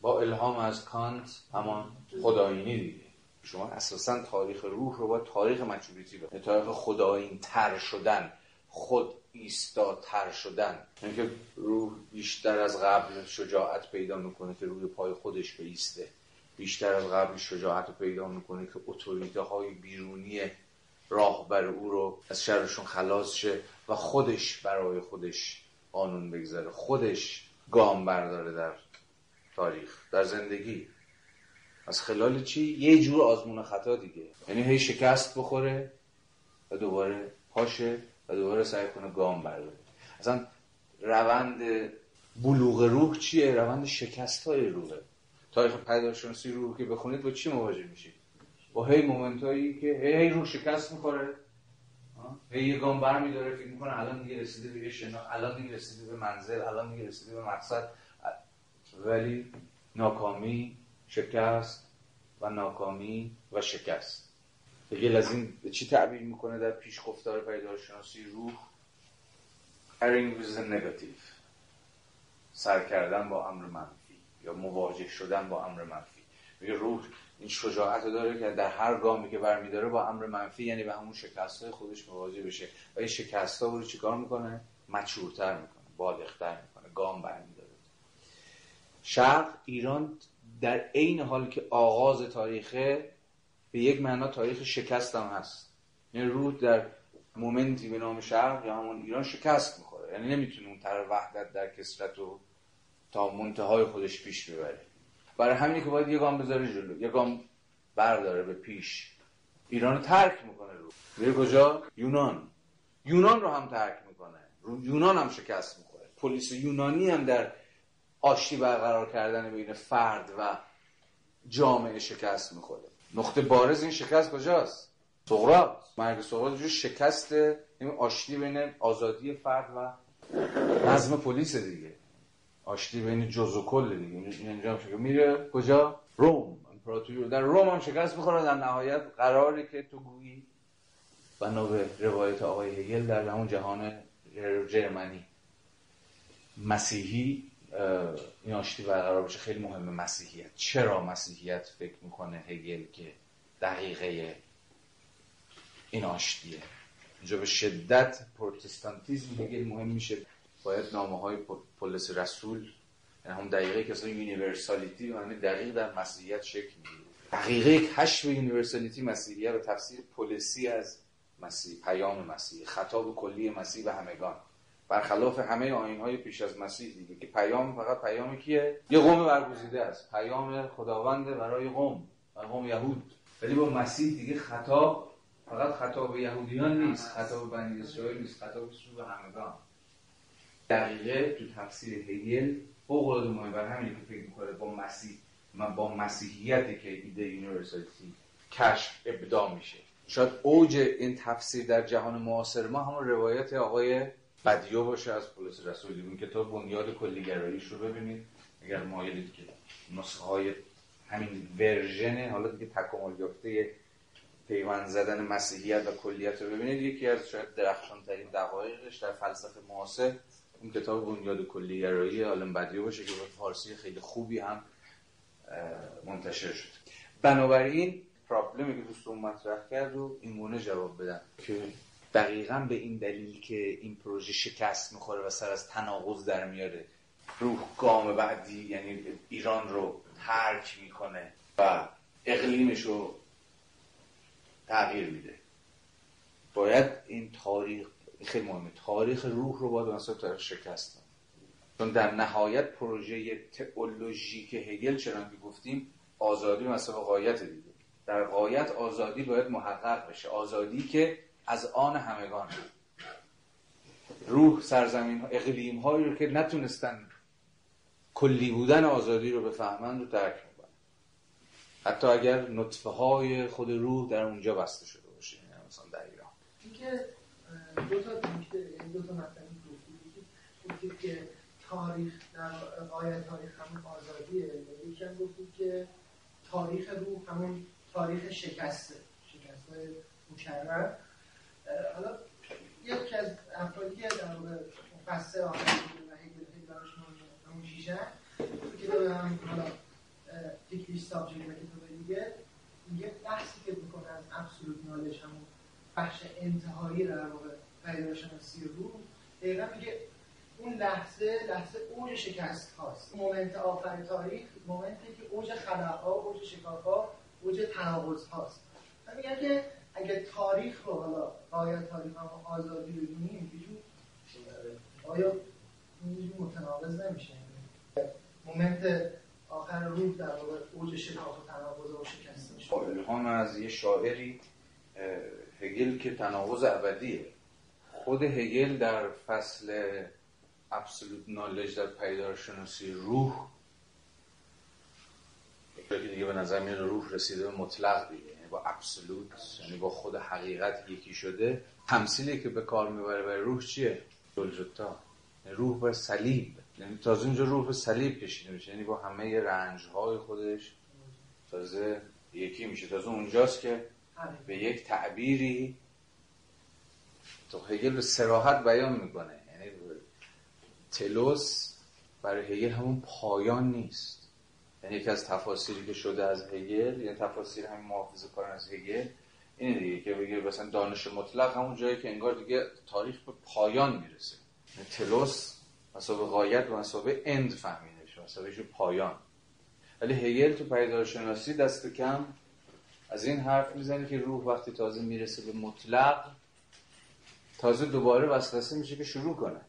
با الهام از کانت همان خدایینی دیگه. شما اساسا تاریخ روح رو با تاریخ مچوریتی به تاریخ خدایین تر شدن خود ایستاتر شدن. یعنی که روح بیشتر از قبل شجاعت پیدا می‌کنه که روی پای خودش بیسته. بیشتر از قبل شجاعت رو پیدا می‌کنه که اتوریته های بیرونی راهبر او رو از شرشون خلاص شه و خودش برای خودش قانون بگذاره خودش گام برداره در تاریخ در زندگی از خلال چی؟ یه جور آزمون خطا دیگه یعنی هی شکست بخوره و دوباره پاشه و دوباره سعی کنه گام برداره اصلا روند بلوغ روح چیه؟ روند شکست های روحه تاریخ پیداشناسی روح که بخونید با چی مواجه میشید؟ با هی مومنت هایی که هی, روح شکست می‌خوره. هی یه گام بر میداره فکر می‌کنه الان دیگه رسیده به شنا الان دیگه رسیده به منزل الان دیگه رسیده به مقصد. ولی ناکامی شکست و ناکامی و شکست. هگل از این چی تعبیر می‌کنه در پیش گفتار پیداشناسی روح with the negative. سر کردن با امر منفی یا مواجه شدن با امر منفی. میگه روح این شجاعت داره که در هر گامی که برمیداره با امر منفی یعنی به همون شکست های خودش مواجه بشه. و این شکست ها رو چیکار می‌کنه؟ مچورتر می‌کنه بالغتر می‌کنه گام برمیداره. شرق ایران در عین حال که آغاز تاریخه به یک معنا تاریخ شکست هم هست. یعنی روح در مومنتی به نام شرق یا همون ایران شکست می‌خوره. یعنی نمی‌تونه اون طرف وحدت در کسرت و تا منتهای خودش پیش ببره. برای همینی که باید یه گام بذاره جلو یه گام برداره به پیش. ایران رو ترک می‌کنه رو. میره کجا؟ یونان. یونان رو هم ترک می‌کنه. یونان هم شکست می‌کنه پلیس یونانی هم در آشتی برقرار کردن بین فرد و جامعه شکست می‌خوره. نقطه بارز این شکست کجاست؟ سقراط. مرگ سقراط جو شکست این آشتی بین آزادی فرد و نظم پلیس دیگه. آشتی بین جز و کل دیگه. اینجا هم میره کجا؟ روم. امپراتوری در روم هم شکست می‌خوره. در نهایت قراری که تو گویی بنا به روایت آقای هگل در همون جهان جرمنی. مسیحی این آشتی برقرار بشه خیلی مهمه مسیحیت. چرا مسیحیت فکر می‌کنه هگل که دقیقه این آشتیه؟ اینجا به شدت پروتستانتیزم هگل مهم میشه. باید نامه های پولس رسول یعنی هم دقیقه اصلا universality معنی دقیق در مسیحیت شکل می‌گیره. دقیقه کشف universality مسیحیت و تفسیر پولسی از مسیح پیام مسیح خطاب کلی مسیح به همگان. برخلاف همه آیین های پیش از مسیح دیگه که پیام فقط پیام کیه؟ یه قوم برگزیده است. پیام خداوند برای قوم و قوم یهود. ولی با مسیح دیگه خطاب فقط خطاب یهودیان نیست خطاب بنی اسرائیل نیست خطاب به همگان. دقیقه تو تفسیر هگل فوق العاده مهمه. بر همین که فکر می‌کنه با مسیح من با مسیحیت که ایده universality کشف ابداع میشه. شاید اوج این تفسیر در جهان معاصر ما همون روایت آقای بدیو باشه از پولس رسول. این کتاب بنیاد کلی‌گراییش رو ببینید. اگر مایلید که نسخه های همین version حالا دیگه تکامل یافته پیوند زدن مسیحیت و کلیت رو ببینید. یکی از شاید درخشان ترین دقایقش در فلسفه معاصر این کتاب بنیاد کلیگرایی عالم بدیو باشه که به فارسی خیلی خوبی هم منتشر شد. بنابراین پرابلمی که دوستون مطرح کرد و این گونه جواب بدم. که دقیقا به این دلیل که این پروژه شکست می‌خوره و سر از تناقض در میاره. روح گام بعدی یعنی ایران رو ترک می‌کنه و اقلیمش رو تغییر میده. باید این تاریخ خیلی مهمه تاریخ روح رو باید مثلا تاریخ شکست چون در نهایت پروژه تئولوژیک هگل چرا که گفتیم آزادی مثلا قایت دیگه. در قایت آزادی باید محقق بشه. آزادی که از آن همگان. روح سرزمین ها اقلیم هایی رو که نتونستن کلی بودن آزادی رو بفهمند و درک می‌کنن. حتی اگر نطفه های خود روح در اونجا بسته شده باشه یعنی مثلا در ایران. دو تا دو تا مطلبی گفتید که تاریخ در قایت تاریخ همون آزادیه. یکی هم گفتید که تاریخ روح همون تاریخ شکسته شکست مکرر. حالا یکی از افرادی در واقع مفسر آخر و هگل خیلی براش همون شیشه تو هم حالا فکری سابجکت و کتاب دیگه یه بحثی که می‌کنه از ابسولوت نالش همون بخش انتهایی در واقع پیداشناسی روح دقیقا میگه اون لحظه لحظه اوج شکست هاست. مومنت آخر تاریخ مومنتی که اوج خلاقا اوج شکاف اوج تناقض هاست. من میگم که اگه تاریخ رو حالا آیا تاریخ هم آزادی ببینیم آیا متناقض نمیشه. مومنت آخر روح در واقع اوج شکاف و تناقض و شکست میشه. الهام از یه شاعری هگل که تناقض ابدیه. خود هگل در فصل ابسولوت نالج در پیدارشناسی روح که دیگه به نظر میاد روح رسیده به مطلق دیگه یعنی با ابسولوت یعنی با خود حقیقت یکی شده. تمثیلی که به کار می‌بره برای روح چیه؟ جلجتا. یعنی روح بر صلیب. یعنی تازه اینجا روح به صلیب کشیده میشه. یعنی با همه رنج های خودش تازه یکی میشه. تازه اونجاست که به یک تعبیری تو هگل به سراحت بیان می‌کنه. یعنی تلوس برای هگل همون پایان نیست. یعنی یکی از تفاسیری که شده از هگل یعنی تفاسیر همین محافظه کارن از هگل اینه دیگه که بگه مثلا دانش مطلق همون جایی که انگار دیگه تاریخ به پایان می‌رسه. یعنی تلوس مسابه غایت و مسابه اند فهمیده شد مسابه پایان. ولی هگل تو پیدارشناسی دست کم از این حرف می‌زنه که روح وقتی تازه می‌رسه به مطلق تازه دوباره وسوسه میشه که شروع کنه.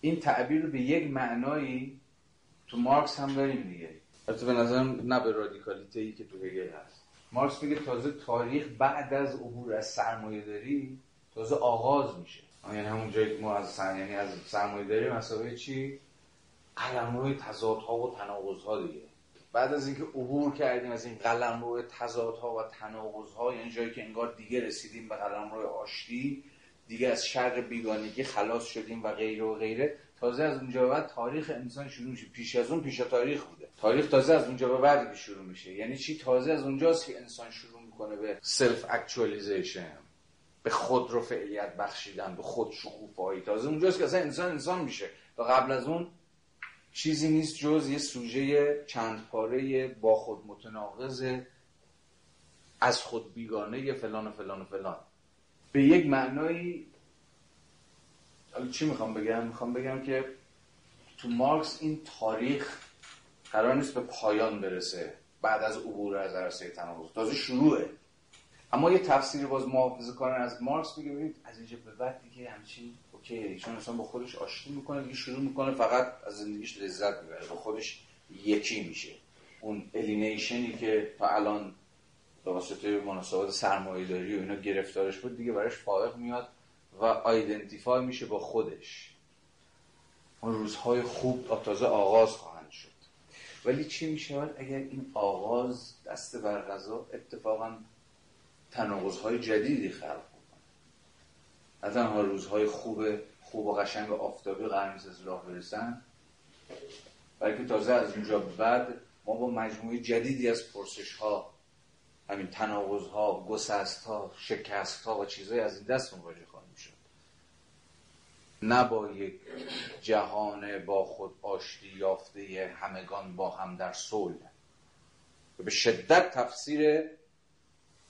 این تعبیر رو به یک معنایی تو مارکس هم داریم دیگه. البته به نظرم نه به رادیکالیته ای که تو هگل هست. مارکس میگه تازه تاریخ بعد از عبور از سرمایه داری تازه آغاز میشه. یعنی همون جایی که ما از سر... یعنی از سرمایه داری به مثابه چی؟ قلمروی تضادها و تناقضها دیگه. بعد از اینکه عبور کردیم از این قلمرو تضادها و تناقضها یعنی جایی که انگار دیگه رسیدیم به قلمرو آشتی دیگه از شر بیگانگی خلاص شدیم و غیره و غیره. تازه از اونجا بعد تاریخ انسان شروع میشه. پیش از اون پیش تاریخ بوده. تاریخ تازه از اونجا به بعد شروع میشه. یعنی چی؟ تازه از اونجاست که انسان شروع می‌کنه به self-actualization به خود رو فعلیت بخشیدن به خود شکوفایی تازه اونجاست که اصلا انسان انسان میشه. و قبل از اون چیزی نیست جز یه سوژه چند پاره با خود متناقض از خود بیگانه فلان و فلان و فلان. به یک معنایی حالا چی می‌خوام بگم؟ می‌خوام بگم که تو مارکس این تاریخ قرار نیست به پایان برسه بعد از عبور از عرصه تناقض. تازه شروعه. اما یه تفسیر باز محافظه کارانه از مارکس میگه ببینید از اینجا به بعد دیگه همچین okay چون انسان با خودش آشتی می‌کنه دیگه شروع می‌کنه فقط از زندگیش لذت می‌بره با خودش یکی میشه. اون alienation ی که تا الان به واسطه مناسبات سرمایه‌داری و اینا گرفتارش بود دیگه براش فائق میاد و identify میشه با خودش. اون روزهای خوب تازه آغاز خواهند شد. ولی چی میشه اگر این آغاز دست بر قضا اتفاقا تناقضهای جدیدی خلق کنه نه تنها روزهای خوب خوب و قشنگ آفتابی قرنیز از راه برسن بلکه تازه از اونجا بعد ما با مجموعه جدیدی از پرسش ها همین تناقض ها گسست ها شکست ها و چیزهای از این دست مواجه خواهیم شد. نه با یک جهان با خود آشتی یافته همگان با هم در صلح. به شدت تفسیر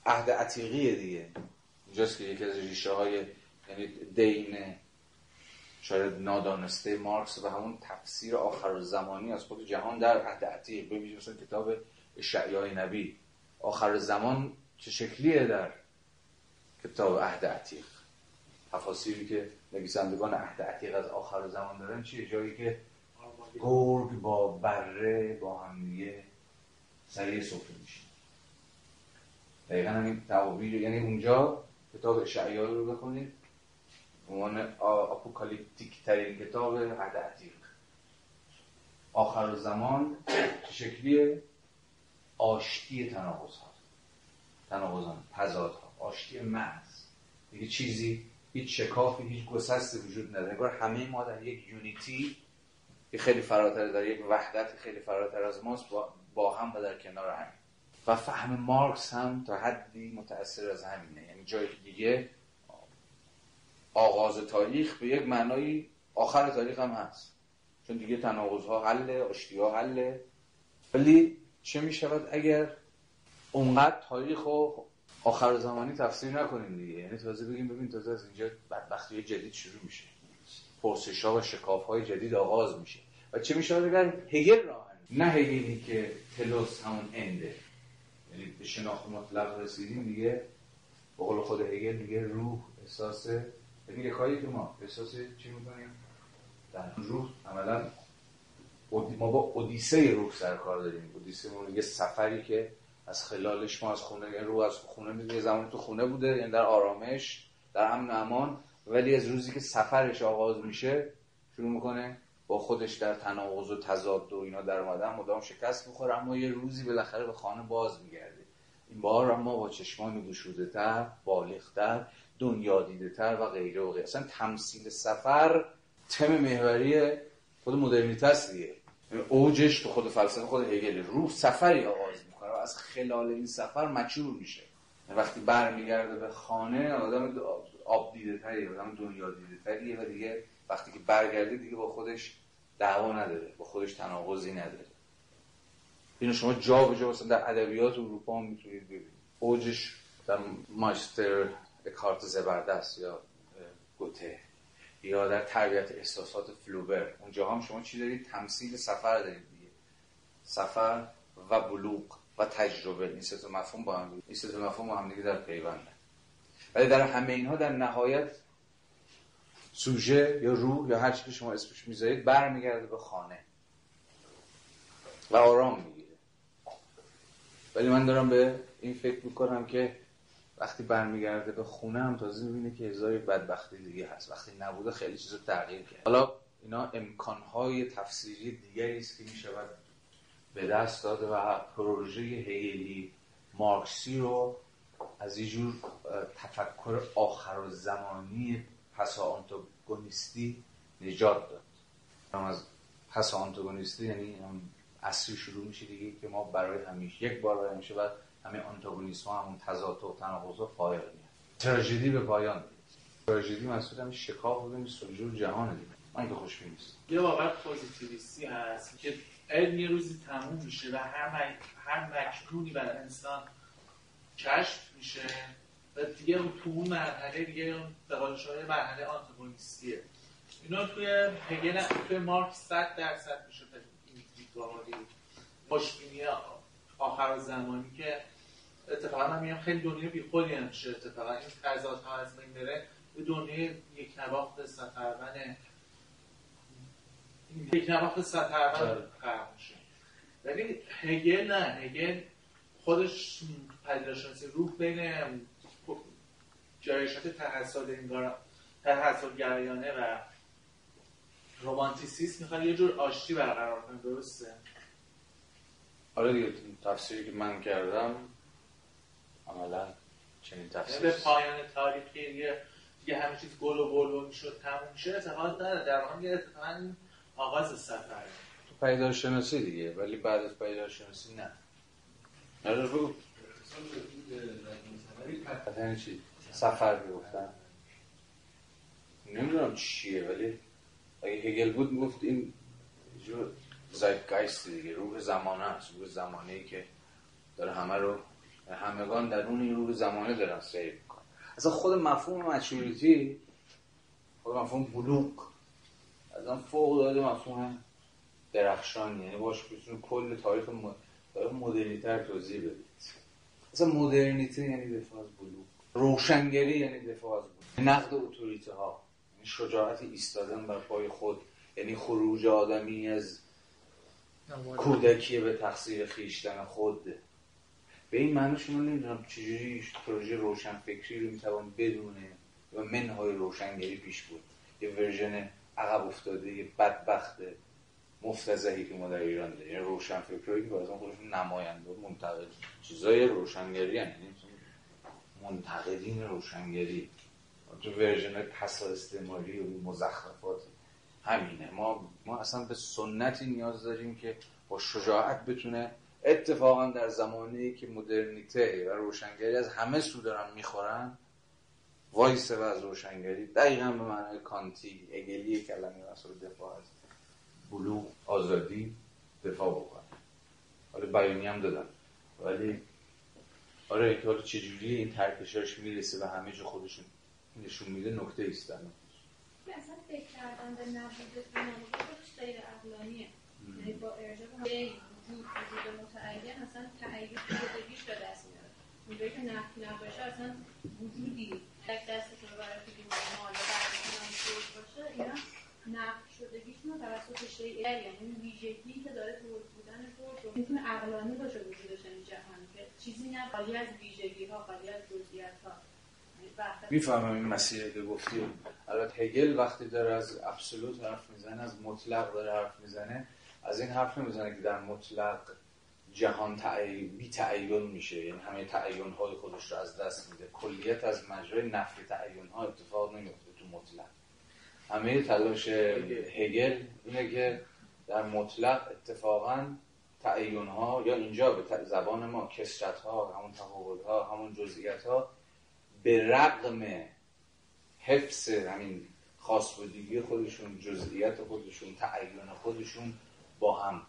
عهد عتیقی دیگه. اینجاست که یکی از ریشه های یعنی دین شاید نادانسته مارکس و همون تفسیر آخر زمانی از خود جهان در عهد عتیق. ببینید مثلا کتاب اشعیای نبی. آخر زمان چه شکلیه در کتاب عهد عتیق؟ تفاصیلی که نویسندگان عهد عتیق از آخر زمان دارن چیه؟ جایی که گرگ با بره با هم دیگه سریع سفره میشه دقیقا همین تعابیر یعنی اونجا کتاب اشعیا رو بخونید. عنوان اپوکالیپتیک ترین کتاب عهد عتیق. آخر زمان چه شکلیه؟ آشتی تناقض ها تناقض تضاد ها آشتی محض. دیگه چیزی هیچ شکافی هیچ گسستی وجود نداره. انگار همه ما در یک یونیتی که خیلی فراتر در یک وحدت خیلی فراتر از ماست با, با هم و در کنار هم. و فهم مارکس هم تا حدی متأثر از همینه. یعنی جایی دیگه آغاز تاریخ به یک معنای آخر تاریخ هم هست. چون دیگه تناقض ها حله آشتی ها حله. ولی چه می شود اگر اونقدر تاریخ و آخر زمانی تفسیر نکنیم دیگه؟ یعنی تازه بگیم ببین تازه از اینجا بدبختی جدید شروع میشه. پرسش ها و شکاف های جدید آغاز میشه. و چه میشه اگر هگل راه نه هگلی که تلوس همون انده. یعنی به شناخت مطلق رسیدیم دیگه. به قول خود هگل میگه روح احساس میگه کاری که ما احساس چی می‌کنیم؟ در روح عملا ما با اودیسه روح سر کار داریم. اودیسه یه سفری که از خلالش ما از خونه یعنی روح از خونه میگه زمانی تو خونه بوده یعنی در آرامش در امن امان ولی از روزی که سفرش آغاز میشه شروع می‌کنه با خودش در تناقض و تضاد و اینا در اومدن. مدام شکست می‌خوره اما یه روزی بالاخره به خانه باز میگرده این بار اما با چشمان گشوده تر بالغتر دنیا دیده تر و غیره و غیره. اصلا تمثیل سفر تم محوری خود مدرنیته است دیگه. اوجش تو خود فلسفه خود هگل روح سفری آغاز می‌کنه و از خلال این سفر مچور میشه. وقتی برمیگرده به خانه آدم آب دیده تری آدم دنیا دیده تریه و دیگه وقتی که برگرده دیگه با خودش دعوا نداره با خودش تناقضی نداره. اینو شما جا به جا در ادبیات اروپا هم می‌تونید ببینید. اوجش در مایستر کارت زبردست یا گوته. یا در تربیت احساسات فلوبر. اونجا هم شما چی دارید؟ تمثیل سفر دارید دیگه. سفر و بلوغ و تجربه. این سه مفهوم با هم این سه مفهوم با هم دیگه در ولی در همه اینها در نهایت سوژه یا روح یا هر چی که شما اسمش می‌ذارید برمیگرده به خانه. و آرام می‌گیره. ولی من دارم به این فکر می‌کنم که وقتی برمیگرده به خونه هم تازه می‌بینه که هزار بدبختی دیگه هست. وقتی نبوده خیلی چیزا تغییر کرد. حالا اینا امکانهای تفسیری دیگری است که می‌شود به دست داده و پروژه هیلی مارکسی رو از این جور تفکر آخر و زمانی پسا آنتاگونیستی نجات داد. از پسا آنتاگونیستی یعنی اصلی شروع میشه دیگه که ما برای همیشه یک بار برای همیشه بعد همه آنتاگونیسم ها همون تضاد و تناقض و فایق تراژدی به پایان تراژدی مسئول همین شکاف و سلجور جهان دیگه. من که خوشبین نیست یه واقعا پوزیتیویستی هست که علم یه روزی تموم میشه و هر, هر مکنونی برای انسان کشف میشه و دیگه تو اون مرحله دیگه به قول مرحله آنتاگونیستیه. اینا توی هگل توی مارکس 100 درصد میشه این دیدگاهی خوشبینی آخر زمانی که اتفاقا من میگم خیلی دنیا بی خودی هم میشه اتفاقا. این تضاد ها از بین بره. به دنیای یک نواخت سفرمن یک نواخت سفرمن خرق میشه. ولی هگل نه. هگل خودش پدیدارشناسی روح بین جایشات تحصیل انگار تحصیل گرایانه و رومانتیسیسم می‌خواد یه جور آشتی برقرار کنه. درسته؟ آره دیگه تفسیری که من کردم عملا چنین یعنی تفسیر به پایان تاریخی دیگه دیگه همه چیز گل و بلو می‌شد تموم میشه اعتقاد نداره. در واقع یه اتفاقا آغاز سفر. تو پیدارشناسی دیگه ولی بعد از پیدارشناسی نه. نظر بگو. چی؟ سفر می‌گفتن. نمی‌دونم چیه ولی اگه هگل بود می‌گفت این جور زایدگایست دیگه روح زمانه است. روح زمانه ای که داره همه رو همگان در اون این روح زمانه دارن سیر می‌کنن. اصلا خود مفهوم مچوریتی خود مفهوم از اون فوق داده مفهوم درخشان یعنی باش بتونه کل تاریخ مدرنیتر توضیح بدید اصلا مدرنیته یعنی دفاع از بلوک روشنگری یعنی دفاع از بلوک نقد اتوریته ها یعنی شجاعت ایستادن بر پای خود. یعنی خروج آدمی از کودکی به تقصیر خیشتن خود. به این معنی شما نمی‌دونم چجوری پروژه روشن فکری رو می‌توان بدونه و منهای روشنگری پیش بود یه ورژن عقب افتاده یه بدبخت مفتزهی که ما در ایران داریم. یعنی روشن فکری که بازم خودشون نماینده منتقد. چیزای روشنگری یعنی منتقدین روشنگری. تو ورژن پس استعماری و مزخرفات همینه. ما ما اصلا به سنتی نیاز داریم که با شجاعت بتونه اتفاقا در زمانی که مدرنیته و روشنگری از همه سو دارن می‌خورن وایسه و از روشنگری دقیقا به معنای کانتی اگلی کلمه مسئول دفاع از بلو آزادی دفاع بکنه. حالا بیانی هم دادن ولی آره که حالا چجوری این ترکشاش می‌رسه و همه جا خودشون نشون میده نکته ایست اصلا فکر کردن به نبود خودش غیر عقلانیه. یعنی با ارجاع به وجود متعین اصلا تعیین شدگیش به دست میاره. اونجایی که نفت نباشه اصلا وجودی یک دستتون برای که مال برای باشه اینا نفت شدگیشون توسط شیء یعنی ویژگی که داره تولید بودن تو می‌تونه عقلانی باشه وجودش این جهان که چیزی نه خالی از ویژگی ها خالی از جزئیات ها می‌فهمم این مسیره که گفتی. البته هگل وقتی داره از ابسولوت حرف می‌زنه از مطلق داره حرف می‌زنه از این حرف نمی‌زنه که در مطلق جهان. بی تعین میشه یعنی همه تعین های خودش رو از دست میده کلیت از مجرای نفی تعین ها اتفاق نمیفته تو مطلق همه تلاش هگل اینه که در مطلق اتفاقا تعین ها یا اینجا به زبان ما کسرت ها همون تفاوت ها همون جزئیات ها به رقم حفظ همین خاص بودگی خودشون جزئیات خودشون تعین خودشون با هم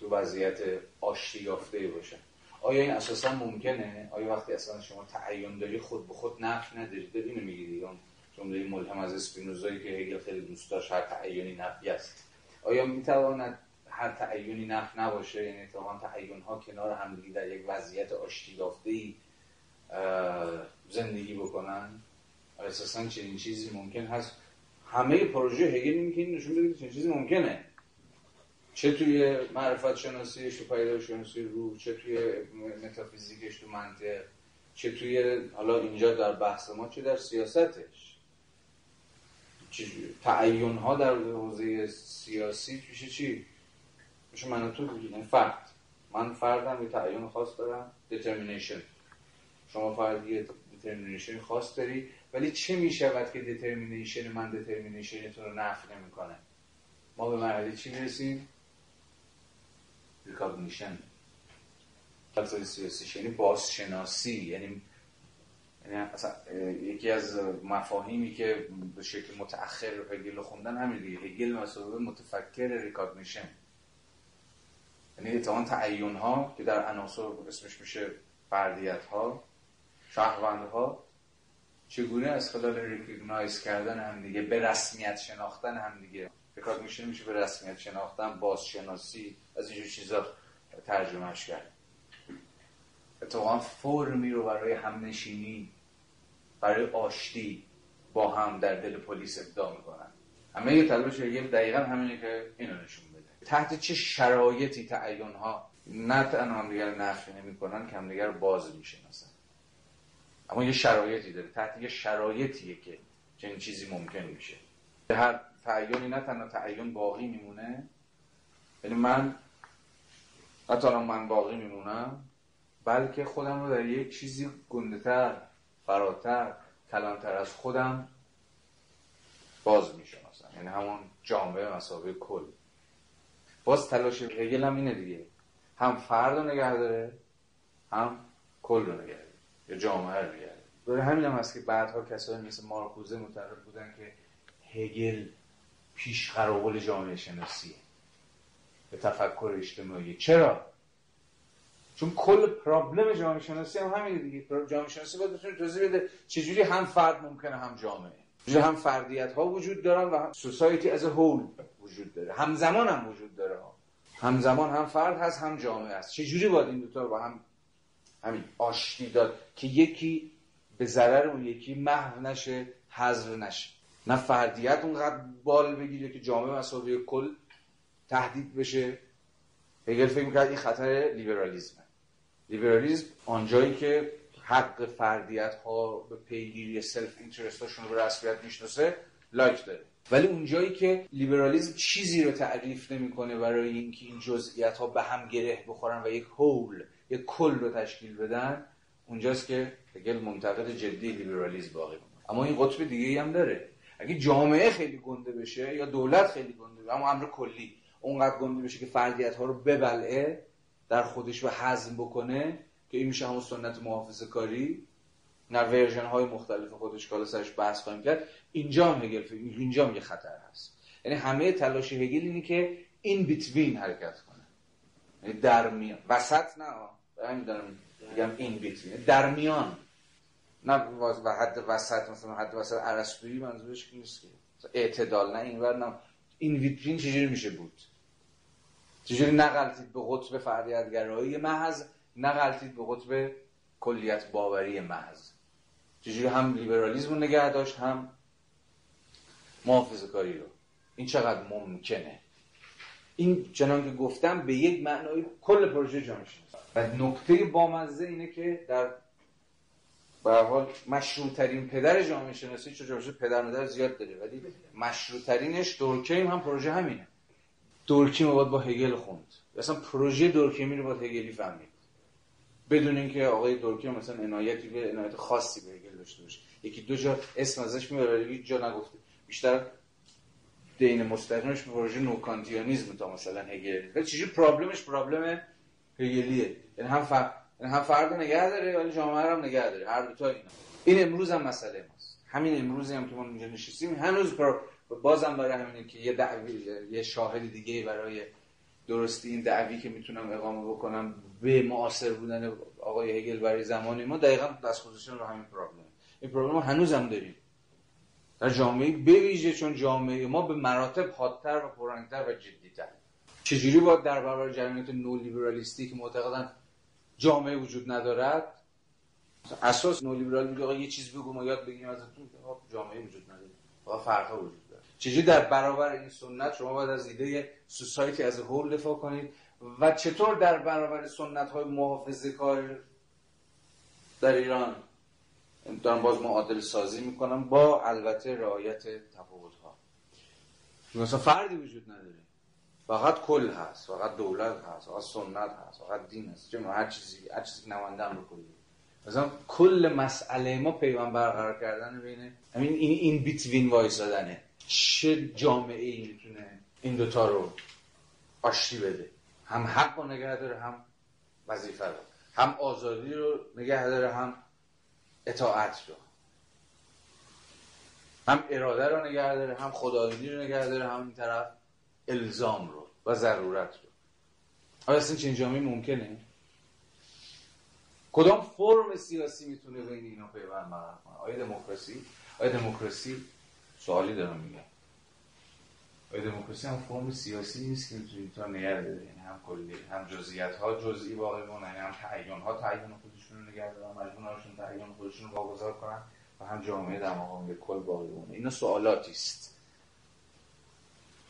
تو وضعیت آشتی یافته باشن آیا این اساسا ممکنه؟ آیا وقتی اصلا شما تعین داری خود به خود نفی نداری؟ داری اینو میگی جمله ملهم از اسپینوزایی که هگل خیلی دوست داشت هر تعینی نفی است. آیا می‌تواند هر تعینی نف نباشه؟ یعنی اتفاقا تعین ها کنار همدیگه در یک وضعیت آشتی ای زندگی بکنن؟ اساسا چنین چیزی ممکن هست؟ همه پروژه هگل این نشون بده چنین چیزی ممکنه. چه توی معرفت شناسیش و پیدا شناسی روح چه توی متافیزیکش تو منطق چه توی حالا اینجا در بحث ما چه در سیاستش. تعیون ها در حوزه سیاسی میشه چی؟ میشه من تو این فرد. من فردم یه تعیون خاص دارم determination. شما فرد یه determination خاص داری ولی چه می‌شود که determination من تو رو نفی نمی‌کنه؟ ما به مرحله چی می‌رسیم؟ recognition. سیاسی یعنی بازشناسی یعنی یعنی یکی از مفاهیمی که به شکل متأخر هگل خوندن همین دیگه. هگل به مثابه متفکر recognition. یعنی اتم ها تعین ها که در عناصر اسمش میشه فردیت ها شهروند ها چگونه از خلال recognize کردن هم دیگه به رسمیت شناختن هم دیگه recognition میشه به رسمیت شناختن بازشناسی از اینجور چیزا ترجمهش کرد اتفاقا فرمی رو برای همنشینی برای آشتی با هم در دل پلیس ابداع می‌کنن. همه یه تلاش یه دقیقا همینه که اینو نشون بده. تحت چه شرایطی تعین ها نه تنها همدیگر نفی نمی‌کنن که همدیگر باز می‌شناسن. اما یه شرایطی داره. تحت یه شرایطیه که چنین چیزی ممکن میشه. هر تعیونی نه تنها تعیون باقی میمونه یعنی من حتی من باقی میمونم بلکه خودم رو در یک چیزی گندهتر فراتر کلانتر از خودم باز می‌شناسم. یعنی همون جامعه مسابقه کل. باز تلاش هگل هم اینه دیگه. هم فرد رو نگه داره هم کل رو نگه داره. یا جامعه رو نگه داره. همین هم هست که بعدها کسایی مثل مارکوزه معتقد بودن که هگل پیش قرابل جامعه شناسیه به تفکر اجتماعی. چرا؟ چون کل پرابلم جامعه شناسی هم همینه دیگه. جامعه شناسی باید بتونه توضیح بده چجوری هم فرد ممکنه هم جامعه. چجوری هم فردیت ها وجود دارن و سوسایتی از هول وجود داره. همزمان هم وجود داره. همزمان هم فرد هست هم جامعه هست. چجوری باید این دوتا با هم همین آشتی داد که یکی به ضرر اون یکی محو نشه حذف نشه؟ نه فردیت اونقدر بال بگیره که جامعه به مثابه کل تهدید بشه. هگل فکر می‌کرد این خطر لیبرالیزمه. لیبرالیزم آنجایی که حق فردیت ها به پیگیری self-interest هاشون رو به رسمیت می‌شناسه like داره. ولی اونجایی که لیبرالیزم چیزی رو تعریف نمی‌کنه برای اینکه این جزئیات ها به هم گره بخورن و یک whole یک کل رو تشکیل بدن اونجاست که هگل منتقد جدی لیبرالیزم باقی اما این قطب دیگه هم داره. اگه جامعه خیلی گنده بشه یا دولت خیلی گنده بشه اما امر کلی اونقدر گنده بشه که فردیت ها رو ببلعه در خودش و هضم بکنه که این میشه همون سنت محافظه کاری. با version های مختلف خودش که سرش بحث خواهیم کرد. اینجا هم هگل اینجا هم یه خطر هست. یعنی همه تلاش هگل اینه که این between حرکت کنه. یعنی در میان وسط نه همین دارم میگم این between. در میان. نه و حد وسط مثلا حد وسط ارسطویی منظورش نیست که. اعتدال نه اینور نه. این ویترین چجوری میشه بود؟ چجوری نغلتید به قطب فردیتگرایی محض نقلتید به قطب کلیت باوری محض. چجوری هم لیبرالیزم رو نگه داشت هم محافظه کاری رو. این چقدر ممکنه؟ این چنان که گفتم به یک معنای کل پروژه جامعه و نکته بامزه اینه که در به حال ترین پدر جامعه شناسی چون جامعه پدر مادر زیاد داره. ولی مشروع ترینش دورکیم هم پروژه همینه. دورکیم رو با هگل خوند. اصلا پروژه دورکیمی رو باید هگلی فهمید. بدون اینکه آقای دورکیم مثلا عنایتی به عنایت خاصی به هگل داشته باشه. یکی دو جا اسم ازش میاره ولی جا نگفته. بیشتر دین مستقیمش به پروژه نوکانتیانیزم تا مثلا هگل. ولی چیزی پرابلمش پرابلم هگلیه. یعنی هم یعنی هم فرد نگه داره ولی جامعه هم نگه داره. هر دو تا اینا. این امروز هم مسئله ماست. همین امروزی هم که ما اینجا نشستیم. هنوز بازم برای همینه که یه دعوی یه شاهد دیگه برای درستی این دعوی که می‌تونم اقامه بکنم به معاصر بودن آقای هگل برای زمان ما دقیقا دست گذاشتن رو همین پرابلم این پرابلم هنوز هم داریم. در جامعه بویژه چون جامعه ما به مراتب حادتر و پررنگتر و جدیتر. چجوری باید در برابر جریانات نو لیبرالیستی که معتقدن جامعه وجود ندارد. اساس نو لیبرال میگه آقا یه چیز بگو ما یاد بگیریم ازتون. جامعه وجود نداره آقا فرقا وجود چجوری در برابر این سنت شما باید از ایده سوسایتی از هول دفاع کنید و چطور در برابر سنت های محافظه کار در ایران؟ دارم باز معادل سازی می‌کنم با البته رعایت تفاوت ها مثلا فردی وجود نداره. فقط کل هست فقط دولت هست فقط سنت هست فقط دین هست. چه هر چیزی هر چیزی نماینده رو مثلا کل مسئله ما پیوند برقرار کردن بینه همین این این بیتوین وایسادنه. چه جامعه ای می‌تونه این دوتا رو آشتی بده؟ هم حق رو نگه داره هم وظیفه رو. هم آزادی رو نگه داره هم اطاعت رو. هم اراده رو نگه داره هم خدایانی رو نگه داره هم این طرف. الزام رو و ضرورت رو. آیا اصلا چنین جامعه ممکنه؟ کدام فرم سیاسی می‌تونه بین اینا پیوند برقرار کنه؟ آیا دموکراسی؟ آیا دموکراسی؟ سوالی دارم میگم. آیا دموکراسی هم فرم سیاسی نیست که می‌تونه تا داره یعنی هم کلی هم جزئیات ها جزئی باقی مونه هم تعیین ها تعیین خودشون رو نگه دارن هاشون تعیین خودشون رو واگذار کنن و هم جامعه در مقام کل باقی مونه اینا سوالاتی است.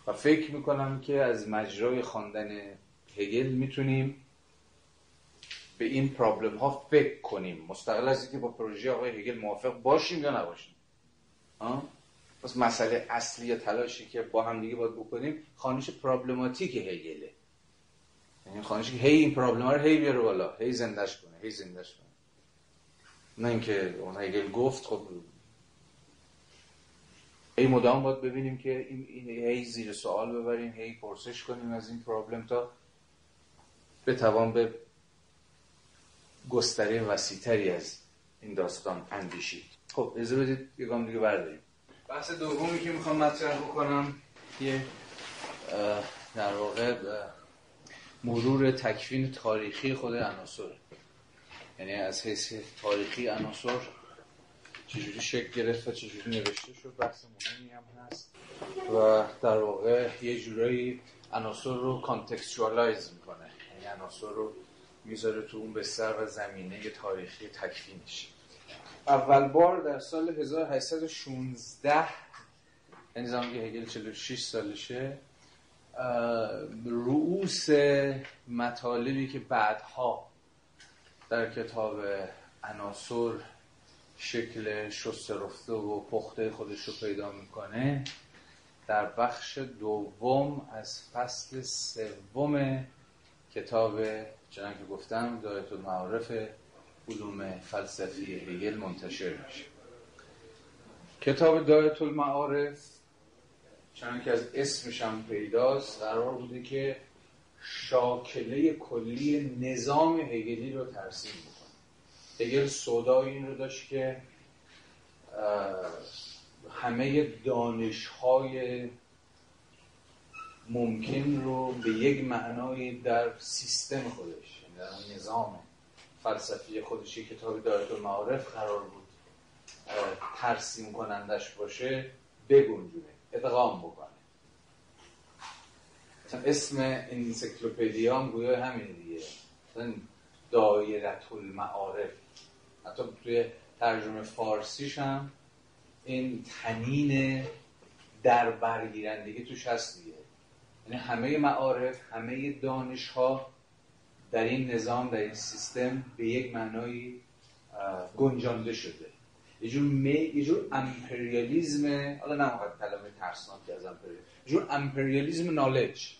و فکر می‌کنم که از مجرای خواندن هگل می‌تونیم به این پرابلم ها فکر کنیم. مستقل از اینکه با پروژه آقای هگل موافق باشیم یا نباشیم. پس مسئله اصلی یا تلاشی که با هم دیگه باید بکنیم خانش پرابلماتیک هگله. یعنی خانش که هی این پرابلم رو هی بیاره بالا هی زندش کنه هی زندش کنه. نه اینکه اون هگل گفت خب هی مدام باید ببینیم که این, هی زیر سوال ببریم هی پرسش کنیم از این پرابلم تا بتوان به گستره وسیعتری از این داستان اندیشید. خب اجازه بدید یه گام دیگه برداریم. بحث دومی که می‌خوام مطرح بکنم یه در واقع مرور تکوین تاریخی خود عناصر یعنی از حیث تاریخی عناصر چجوری شکل گرفت و چجوری نوشته شد بحث مهمی هم هست. و در واقع یه جورایی عناصر رو contextualize می‌کنه. یعنی عناصر رو می‌ذاره تو اون بستر و زمینه تاریخی تکوینش اول بار در سال 1816 یعنی زمان هگل 46 سالشه رؤوس مطالبی که بعدها در کتاب عناصر شکل شسته رفته و پخته خودش رو پیدا می‌کنه. در بخش دوم از فصل سوم کتاب چنان که گفتم دایت المعارف علوم فلسفی هگل منتشر میشه. کتاب دایت المعارف چنان که از اسمش هم پیداست قرار بوده که شاکله کلی نظام هگلی رو ترسیم هگل سودای این رو داشت که همه دانشهای ممکن رو به یک معنای در سیستم خودش یعنی در نظام فلسفی خودش کتاب دایت المعارف قرار بود ترسیم کنندش باشه بگنجونه ادغام بکنه. اسم انسیکلوپدیا هم گویا همین دیگه. دایرت المعارف. حتی توی ترجمه فارسیش هم این تنین در برگیرندگی توش هست دیگه. یعنی همه معارف همه دانش ها در این نظام در این سیستم به یک معنایی گنجانده شده. یه جور, می... یه جور امپریالیزم حالا نه کلمه ترسناک از امپریالیزم یه جور امپریالیزم knowledge.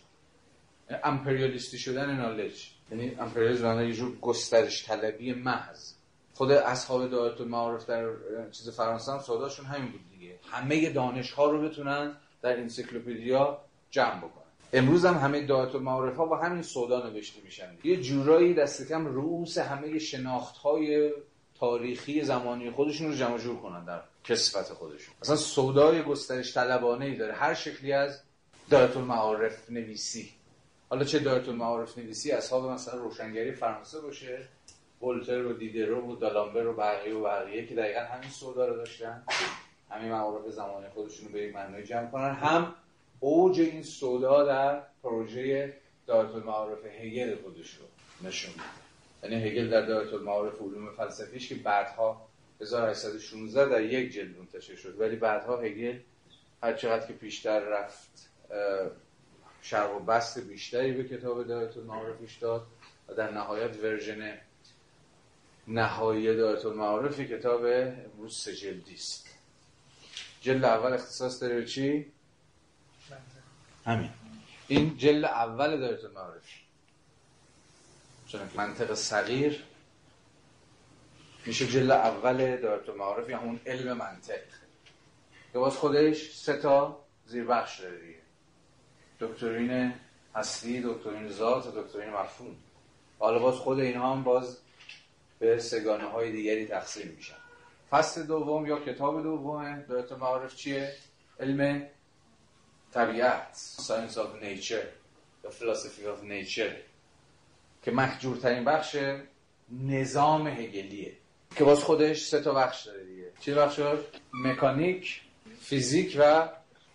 امپریالیستی شدن knowledge. یعنی امپریالیزم یه جور گسترش طلبی محض. خود اصحاب دایره المعارف در چیز فرانسه هم سوداشون همین بود دیگه. همه دانش ها رو بتونن در انسیکلوپدیا جمع بکنن. امروز هم همه دایره المعارف ها با همین سودا نوشته میشن یه جورایی دست کم رؤوس همه شناخت های تاریخی زمانی خودشون رو جمع جور کنن در کسفت خودشون. مثلا سودای گسترش طلبانه ای داره. هر شکلی از دایت المعارف نویسی. حالا چه دایت المعارف نویسی؟ اصحاب مثلا روشنگری فرانسه باشه. ولتر و دیدرو و دالامبر و بقیه و بقیه که دقیقا همین سودا رو داشتن. همین معارف زمانی خودشون رو به یک معنی جمع کنن. هم اوج این سودا در پروژه دایت المعارف هگل خودش رو نشون یعنی هگل در دایت المعارف علوم فلسفیش که بعدها 1816 در یک جلد منتشر شد. ولی بعدها هگل هر چقدر که بیشتر رفت شرق و بست بیشتری به کتاب دایت المعارفش داد و در نهایت ورژن نهایی دایت المعارف کتاب امروز سه جلدی است. جلد اول اختصاص داره به چی؟ همین. این جلد اول دایت المعارف. چون منطق صغیر. میشه جلد اول دایت المعارف یا همون علم منطق. که باز خودش سه تا زیربخش داره دیگه. دکترین اصلی دکترین ذات و دکترین مفهوم. حالا باز خود اینها هم باز به سگانه های دیگری تقسیم میشن. فصل دوم یا کتاب دوم دایت معارف چیه؟ علم طبیعت science of nature یا philosophy of nature که مهجورترین بخش نظام هگلیه که باز خودش سه تا بخش داره دیگه. چی بخش مکانیک فیزیک و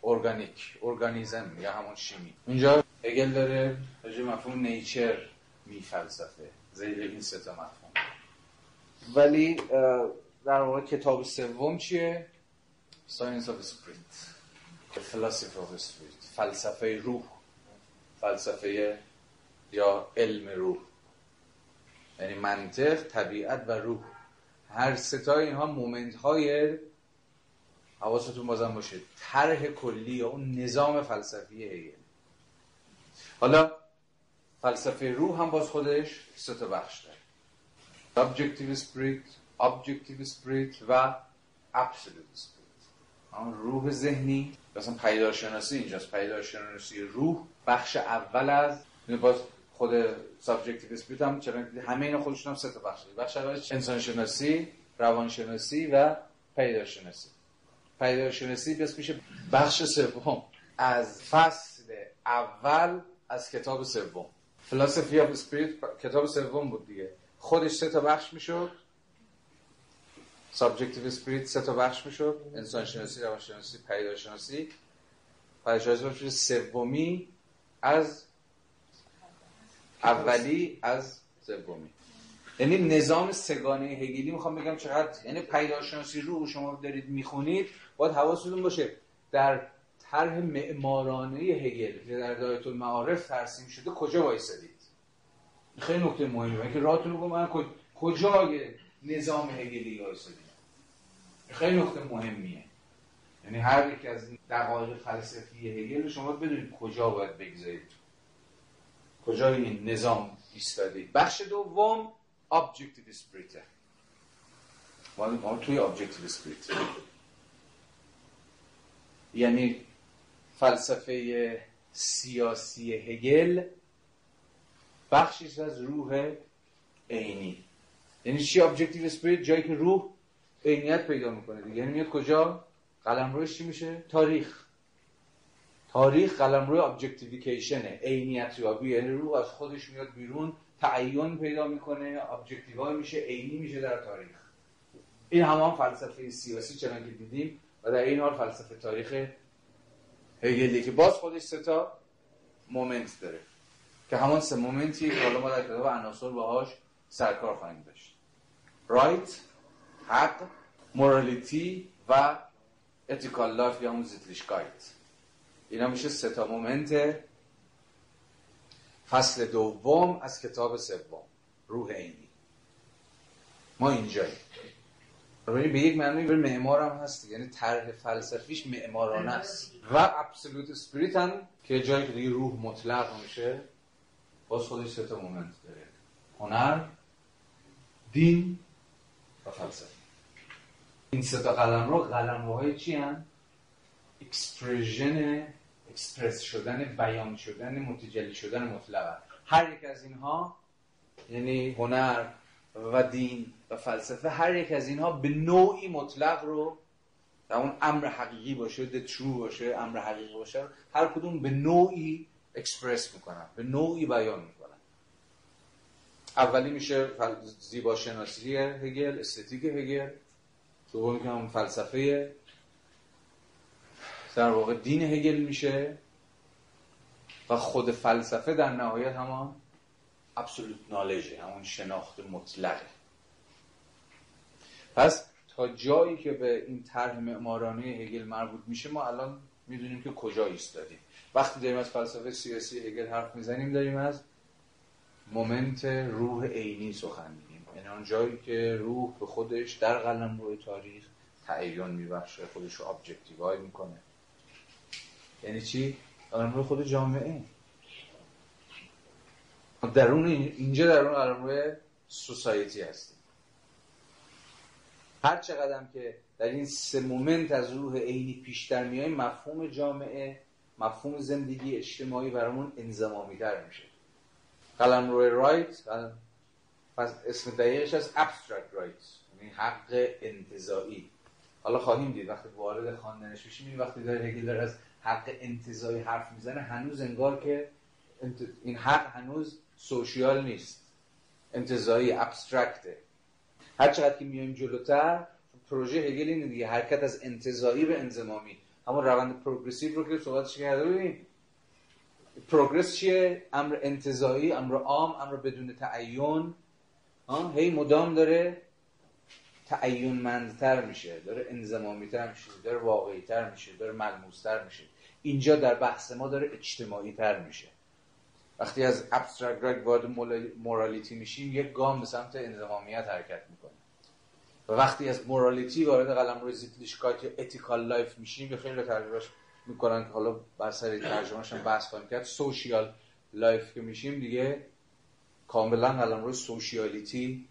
ارگانیک ارگانیزم یا همون شیمی. اونجا هگل داره راجع مفهوم nature می فلسفه زیر این سه تا مفهوم. ولی در واقع کتاب سوم چیه؟ Science of Spirit. Philosophy of Spirit. فلسفه روح. فلسفه یا علم روح. یعنی منطق طبیعت و روح. هر ستا اینها مومنت های حواستون بازم باشه. طرح کلی یا اون نظام فلسفی هگل حالا فلسفه روح هم باز خودش سه تا بخش داره. Subjective spirit objective spirit و spirit. اما روح ذهنی مثلا پیدارشناسی اینجاست پیدارشناسی روح بخش اول از باز خود subjective spirit هم چرا همه اینا خودشون هم سه تا بخش بخش اولش انسان شناسی روانشناسی و پیدارشناسی پیدارشناسی بس میشه بخش سوم. از فصل اول از کتاب سوم. philosophy of spirit کتاب سوم بود دیگه. خودش سه تا بخش می‌شد. subjective spirit سه تا بخش می‌شد. انسان شناسی روانشناسی پیدارشناسی پیدارشناسی سومی از اولی از سومی. یعنی نظام سه‌گانه هگلی می‌خوام بگم چقدر یعنی پیدارشناسی رو شما دارید می‌خونید باید حواستون باشه. در طرح معمارانه هگل که در دایت المعارف ترسیم شده کجا وایسادید؟ خیلی نکته مهمه. که راهتون رو من کجا نظام هگلی وایسادید خیلی نکته مهمیه. یعنی هر یک از دقایق فلسفی هگل شما بدونید کجا باید بگذارید. کجا این نظام ایستاده بخش دوم objective spirit ما توی objective spirit یعنی فلسفه سیاسی هگل بخشی از روح عینی. یعنی چی؟ Objective spirit جایی که روح عینیت پیدا می‌کنه دیگه. یعنی میاد کجا؟ قلمروش چی میشه؟ تاریخ. تاریخ قلمروی objectification عینیت یابی. یعنی روح از خودش میاد بیرون تعین پیدا می‌کنه objectify میشه عینی میشه در تاریخ. این همان فلسفه سیاسی چنان که دیدیم و در این حال فلسفه تاریخ هگلی که باز خودش سه تا moment داره. که همان سه moment ی که حالا ما در کتاب عناصر باهاش سر و کار خواهیم داشت. right حق morality و ethical life یا همون Sittlichkeit اینا میشه سه تا moment. فصل دوم از کتاب سوم روح عینی. ما اینجاییم. ببینید به یک معنی به معمار هم هست یعنی طرح فلسفیش معمارانه است. و absolute spirit هم که جایی که دیگه روح مطلق میشه باز خودش سه تا moment داره هنر دین و فلسفه این سه تا قلمرو قلمروهای چی هن؟ expression express شدن بیان شدن متجلی شدن مطلق هر یک از اینها یعنی هنر و دین و فلسفه هر یک از اینها به نوعی مطلق رو در اون امر حقیقی باشه the true باشه امر حقیقی باشه هر کدوم به نوعی اکسپرس می‌کنن به نوعی بیان می‌کنن. اولی میشه زیبا شناسی هگل aesthetic هگل. دومی که هم فلسفه در واقع دین هگل میشه. و خود فلسفه در نهایت همان ابسولوت نالجه همون شناخت مطلقه. پس تا جایی که به این طرح معمارانه هگل مربوط میشه ما الان می‌دونیم که کجا ایستادیم. وقتی داریم از فلسفه سیاسی هگل حرف می‌زنیم داریم از مومنت روح عینی سخن میگیم. یعنی آن جایی که روح به خودش در قلم روی تاریخ تعین میبخشه خودش رو objectify می‌کنه. یعنی چی؟ قلمروی خود جامعه. درون اینجا درون قلمروی society هستیم. هر چقدر که در این سه moment از روح عینی پیشتر میایم مفهوم جامعه مفهوم زندگی اجتماعی برامون انضمامی تر میشه. قلمروی right پس اسم دقیقش از abstract right یعنی حق انتزاعی. حالا خواهیم دید وقتی وارد خواندنش میشیم وقتی داره هگل از حق انتزاعی حرف می‌زنه هنوز انگار که این حق هنوز social نیست. انتزاعی abstract ه هر چقدر که میایم جلوتر پروژه هگل اینه دیگه حرکت از انتزاعی به انضمامی همون روند progressive رو که صحبتش کرده ببین progress چیه؟ امر انتزاعی امر عام امر بدون تعین. هی مدام داره تعین مندتر میشه داره انضمامی تر میشه داره واقعی تر میشه داره ملموس تر میشه. اینجا در بحث ما داره اجتماعی تر میشه. وقتی از abstract وارد morality میشیم یک گام به سمت انضمامیت حرکت می‌کنه و وقتی از morality وارد قلمروی Sittlichkeit یا ethical life میشیم یه خیلی ترجمهش می‌کنن که حالا بر سر ترجمهش هم بحث خواهیم کرد. social life که میشیم دیگه کاملا قلمروی sociality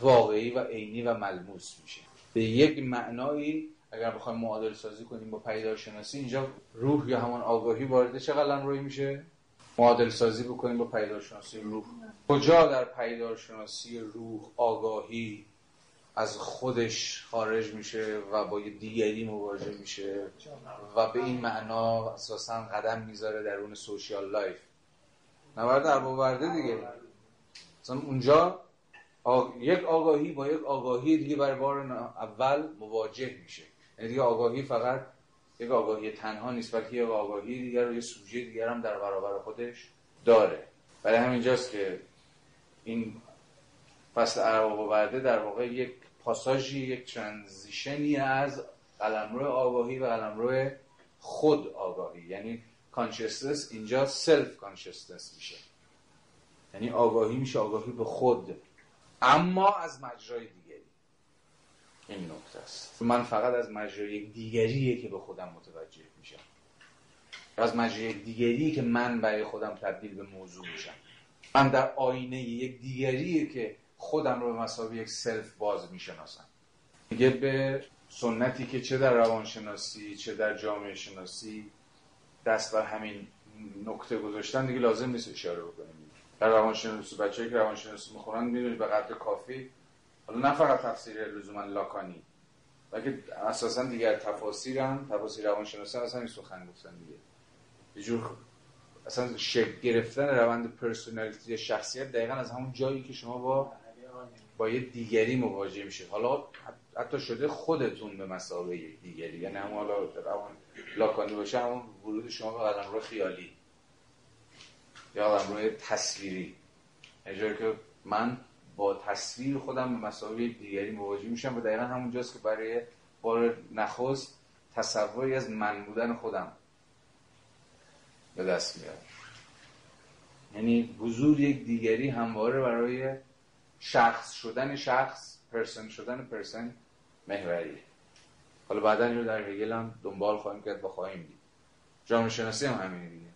واقعی و عینی و ملموس میشه. به یک معنایی اگر بخوایم معادل سازی کنیم با پیدارشناسی اینجا روح یا همان آگاهی وارد چه قلمروی میشه؟ معادل سازی بکنیم با پیدارشناسی روح. کجا در پیدارشناسی روح آگاهی از خودش خارج میشه و با یه دیگری مواجه میشه و به این معنا اساسا قدم می‌ذاره درون social life. نبرد ارباب و برده دیگه. مثلا اونجا یک آگاهی با یک آگاهی دیگه برای بار اول مواجه میشه. یعنی دیگه آگاهی فقط یک آگاهی تنها نیست بلکه یک آگاهی دیگر و یه سوژه دیگر هم در برابر خودش داره. برای همینجاست که این فصل ارباب در واقع یک پاساژی یک transition ی از قلمرو آگاهی و قلمرو خود آگاهی. یعنی consciousness اینجا self-consciousness میشه. یعنی آگاهی میشه آگاهی به خود. اما از مجرای این نکته است. من فقط از مجرای دیگریه که به خودم متوجه میشم. از مجرای دیگری که من برای خودم تبدیل به موضوع میشم. من در آینه یک دیگریه که خودم رو به مسابقه یک سلف باز می‌شناسم. دیگه به سنتی که چه در روانشناسی چه در جامعه شناسی دست بر همین نکته گذاشتن دیگه لازم نیست اشاره بکنیم. در روانشناسی بچه‌ای که روانشناسی می‌خونن می‌دونید به قدر کافی حالا نه فقط تفسیر لزوما لاکانی بلکه اساسا دیگر تفاسیر هم تفاسیر روانشناسی هم اصلا این سخن گفتن دیگه. یه جور اصلا شکل گرفتن روند پرسونالیتی شخصیت دقیقا از همون جایی که شما با با یه دیگری مواجه میشه حالا حتی شده خودتون به مسابقه دیگری یعنی هم حالا روان لاکانی باشه همون ورود شما به قلم رو خیالی یا قلم روی تصویری اینجوری که من با تصویر خودم به مسابقه دیگری مواجه میشم و دقیقا همونجاست که برای بار نخست تصوری از من بودن خودم به دست میاد یعنی حضور یک دیگری همواره برای شخص شدن شخص پرسن شدن پرسن محوریه حالا بعدا رو در هگل هم دنبال خواهیم کرد و خواهیم دید. جامعه شناسی هم همینه دیگه.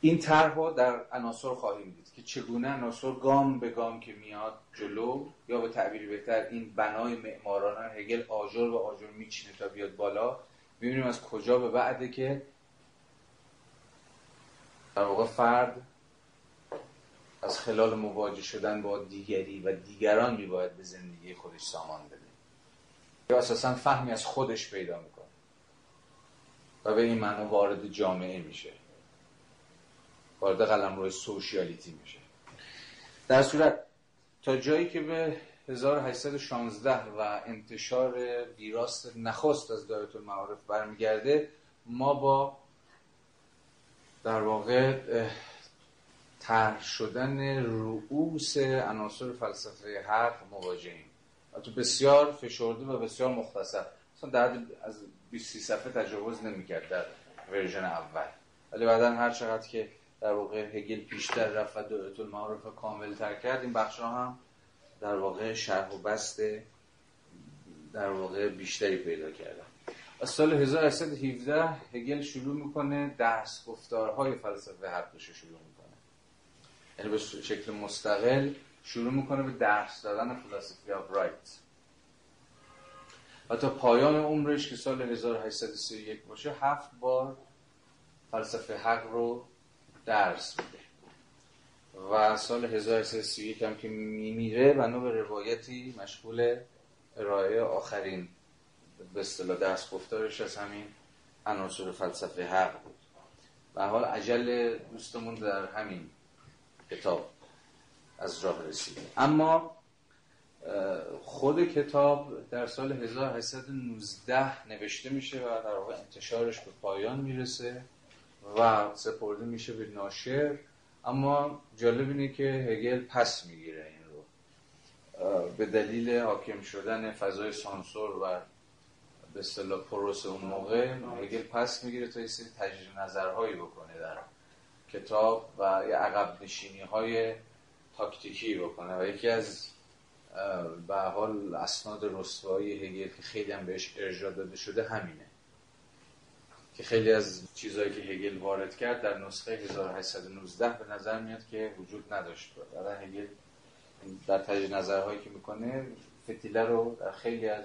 این طرح در عناصر خواهیم دید. که چگونه عناصر گام به گام که میاد جلو یا به تعبیر بهتر این بنای معمارانه هگل آجر و آجر میچینه تا بیاد بالا. می‌بینیم از کجا به بعده که در واقع فرد از خلال مواجه شدن با دیگری و دیگران میباید به زندگی خودش سامان بده. یا اساسا فهمی از خودش پیدا می‌کنه و به این معنا وارد جامعه میشه. وارد قلم روی سوشیالیتی میشه. در صورت تا جایی که به 1816 و انتشار ویراست نخست از دایره المعارف برمیگرده ما با در واقع طرح شدن رؤوس عناصر فلسفه حق مواجهیم. تو بسیار فشرده و بسیار مختصر. مثلا در از 20 صفحه تجاوز نمی‌کرد در ورژن اول. ولی بعدا هر چقدر که در واقع هگل پیشتر رفت و دولت المعارف کامل تر کرد. این بخش هم در واقع شرح و بست در واقع بیشتری پیدا کردن. از سال 1817 هگل شروع می‌کنه درس گفتارهای فلسفه حقش شروع می‌کنه. یعنی به شکل مستقل شروع می‌کنه به درس دادن فلسفی آف رایت و تا پایان عمرش که سال 1831 باشه هفت بار فلسفه حق رو درس میده. و سال 1331 هم که میمیره بنا به روایتی مشغول ارائه آخرین به اصطلاح درس گفتارش از همین عناصر فلسفه حق بود. و حال عجل دوستمون در همین کتاب از راه رسید اما خود کتاب در سال 1819 نوشته میشه و در واقع انتشارش به پایان می‌رسه. و سپرده میشه به ناشر. اما جالب اینه که هگل پس می‌گیره این رو. به دلیل حاکم شدن فضای سانسور و به اصطلاح پروس اون موقع هگل پس می‌گیره تا یه سری تجدید نظرهایی بکنه در کتاب و یه عقب نشینی های تاکتیکی بکنه. و یکی از به حال اسناد رسوایی هگل که خیلی هم بهش ارجاع داده شده همینه. که خیلی از چیزهایی که هگل وارد کرد در نسخه 1819 به نظر میاد که وجود نداشت. در هگل در تجدید نظرهایی که می‌کنه فتیله رو در خیلی از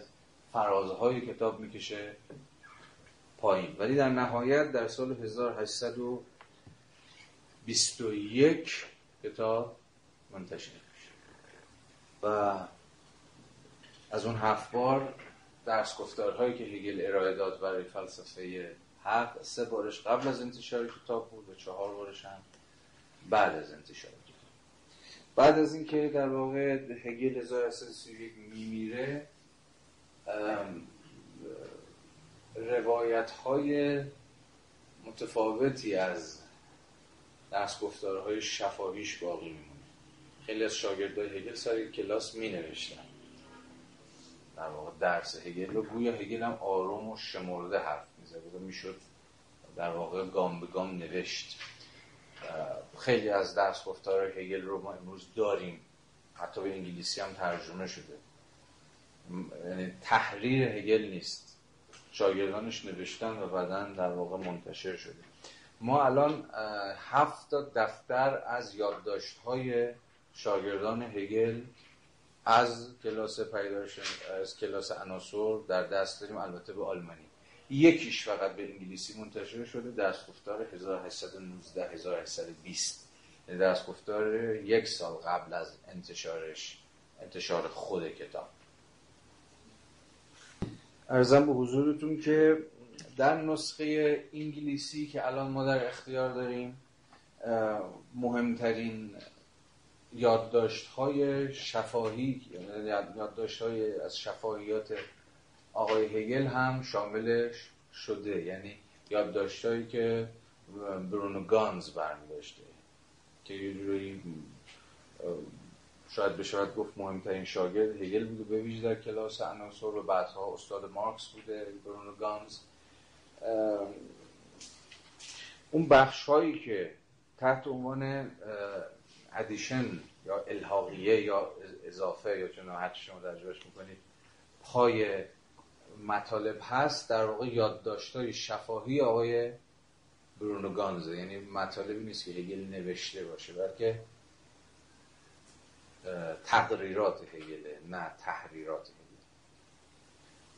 فرازهای کتاب می‌کشه پایین. ولی در نهایت در سال 1821 کتاب منتشر میشه. و از اون هفت بار درس گفتارهایی که هگل ارائه داد برای فلسفه حق سه بارش قبل از انتشار کتاب بود و چهار بارش هم بعد از انتشار کتاب. بعد از اینکه در واقع هگل 1831 میمیره روایت های متفاوتی از درس گفتارهای شفاهیش باقی میمونه. خیلی از شاگردای هگل سر کلاس می نوشتن در واقع درس هگل رو. گویا هگل هم آروم و شمرده حرف می‌زد و می‌شد در واقع گام به گام نوشت. خیلی از درس گفتار هگل رو ما امروز داریم. حتی به انگلیسی هم ترجمه شده. یعنی تحریر هگل نیست. شاگردانش نوشتن و بعدا در واقع منتشر شده. ما الان هفت دفتر از یادداشت های شاگردان هگل از کلاس پیدایش از کلاس عناصر در دست داریم. البته به آلمانی. یکیش فقط به انگلیسی منتشر شده درس گفتار 1819 1820 یعنی درس گفتار یک سال قبل از انتشارش انتشار خود کتاب. ارزم به حضورتون که در نسخه انگلیسی که الان ما در اختیار داریم مهمترین یادداشت های شفاهی یعنی یادداشت های از شفاهیات آقای هگل هم شاملش شده. یعنی یادداشتهایی که برونو گانز برمی داشته که یه شاید بشود گفت مهمترین شاگرد هگل بوده به ویژه در کلاس عناصر و بعدها استاد مارکس بوده برونو گانز. اون بخش هایی که تحت عنوان ادیشن یا الحاقیه یا اضافه یا چون هر شما درجهش می‌کنید پای مطالب هست در واقع یادداشت‌های شفاهی آقای برونو گانزه. یعنی مطالبی نیست که هگل نوشته باشه بلکه تقریرات هگله نه تحریرات هگل.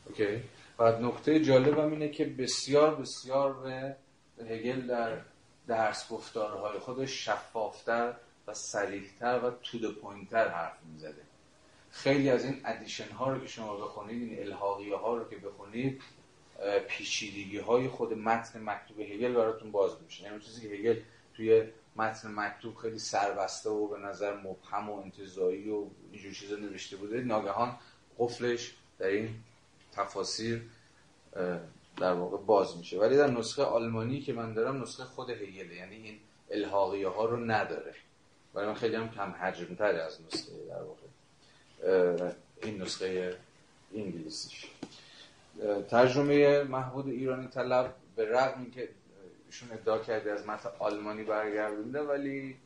اوکی؟ بعد نکته جالبم اینه که بسیار بسیار به هگل در درس گفتارهای خودش شفافتر و صریح‌تر و to the point تر حرف می‌زده. خیلی از این edition ها رو که شما بخونید این الحاقیه ها رو که بخونید پیچیدگی های خود متن مکتوب هگل براتون باز میشه. یعنی چیزی که هگل توی متن مکتوب خیلی سربسته و به نظر مبهم و انتزاعی و اینجور چیزا نوشته بوده ناگهان قفلش در این تفاسیر در واقع باز میشه. ولی در نسخه آلمانی که من دارم نسخه خود هگله. یعنی این الحاقیه ها رو نداره. ولی من خیلی هم کم حجم از نسخه در واقع. این نسخه انگلیسیش. ترجمه محمود ایرانی طلب به رغم اینکه ایشون ادعا کرده از متن آلمانی برگردونده ولی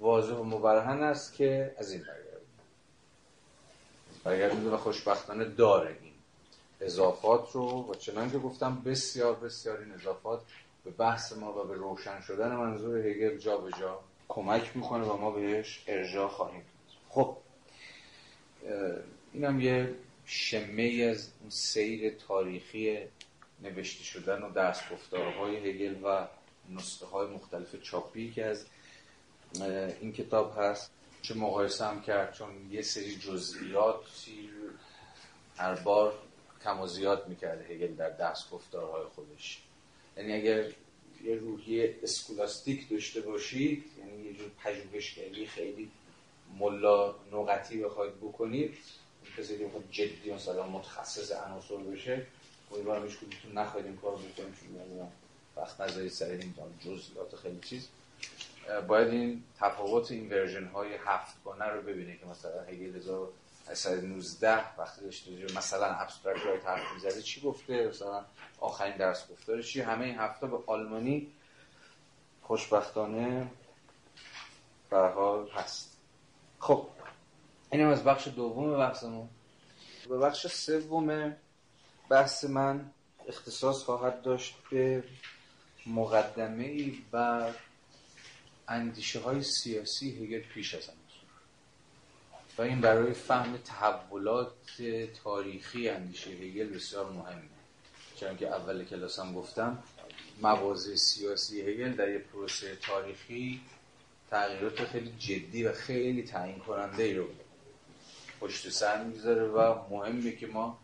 واضح و مبرهن است که از این برگردونده. برگردونده و خوشبختانه داره این اضافات رو. و چنان که گفتم بسیار بسیار این اضافات به بحث ما و به روشن شدن منظور هگل جا به جا کمک می‌کنه و ما بهش ارجاع خواهیم خب اینم یه شمه از اون سیر تاریخی نوشته شدن و دست گفتارهای هگل و نسخه های مختلف چاپی که از این کتاب هست چه مقایسه هم کرد چون یه سری جزئیاتی هر بار کم و زیاد می‌کرده هگل در دست خودش. یعنی اگر یه روحیه اسکولاستیک داشته باشید یعنی یه جور پژوهشگری خیلی ملا نوقتی بخواید بکنید کسی که جدی مثلا متخصص عناصر بشه امیدوارم هیچ کدومتون نخواهید این کارو بکنید چون وقت نذارید سر این جزئیات خیلی چیز. باید این تفاوت این version های هفت گانه رو ببینید که مثلا هگل 1919 وقتی داشته مثلا abstract right حرف می‌زده چی گفته؟ مثلا آخرین درس گفتاره چی؟ همه این هفت تا به آلمانی خوشبختانه به حال هست. خب اینم از بخش دوم بحثمون. به بخش سوم بحث من اختصاص خواهد داشت به مقدمه ای بر اندیشه های سیاسی هگل پیش از و این برای فهم تحولات تاریخی اندیشه هگل بسیار مهمه. چون که اول کلاس هم گفتم مواضع سیاسی هگل در یک پروسه تاریخی تغییرات خیلی جدی و خیلی تعیین کننده ای رو پشت سر می‌ذاره و مهمه که ما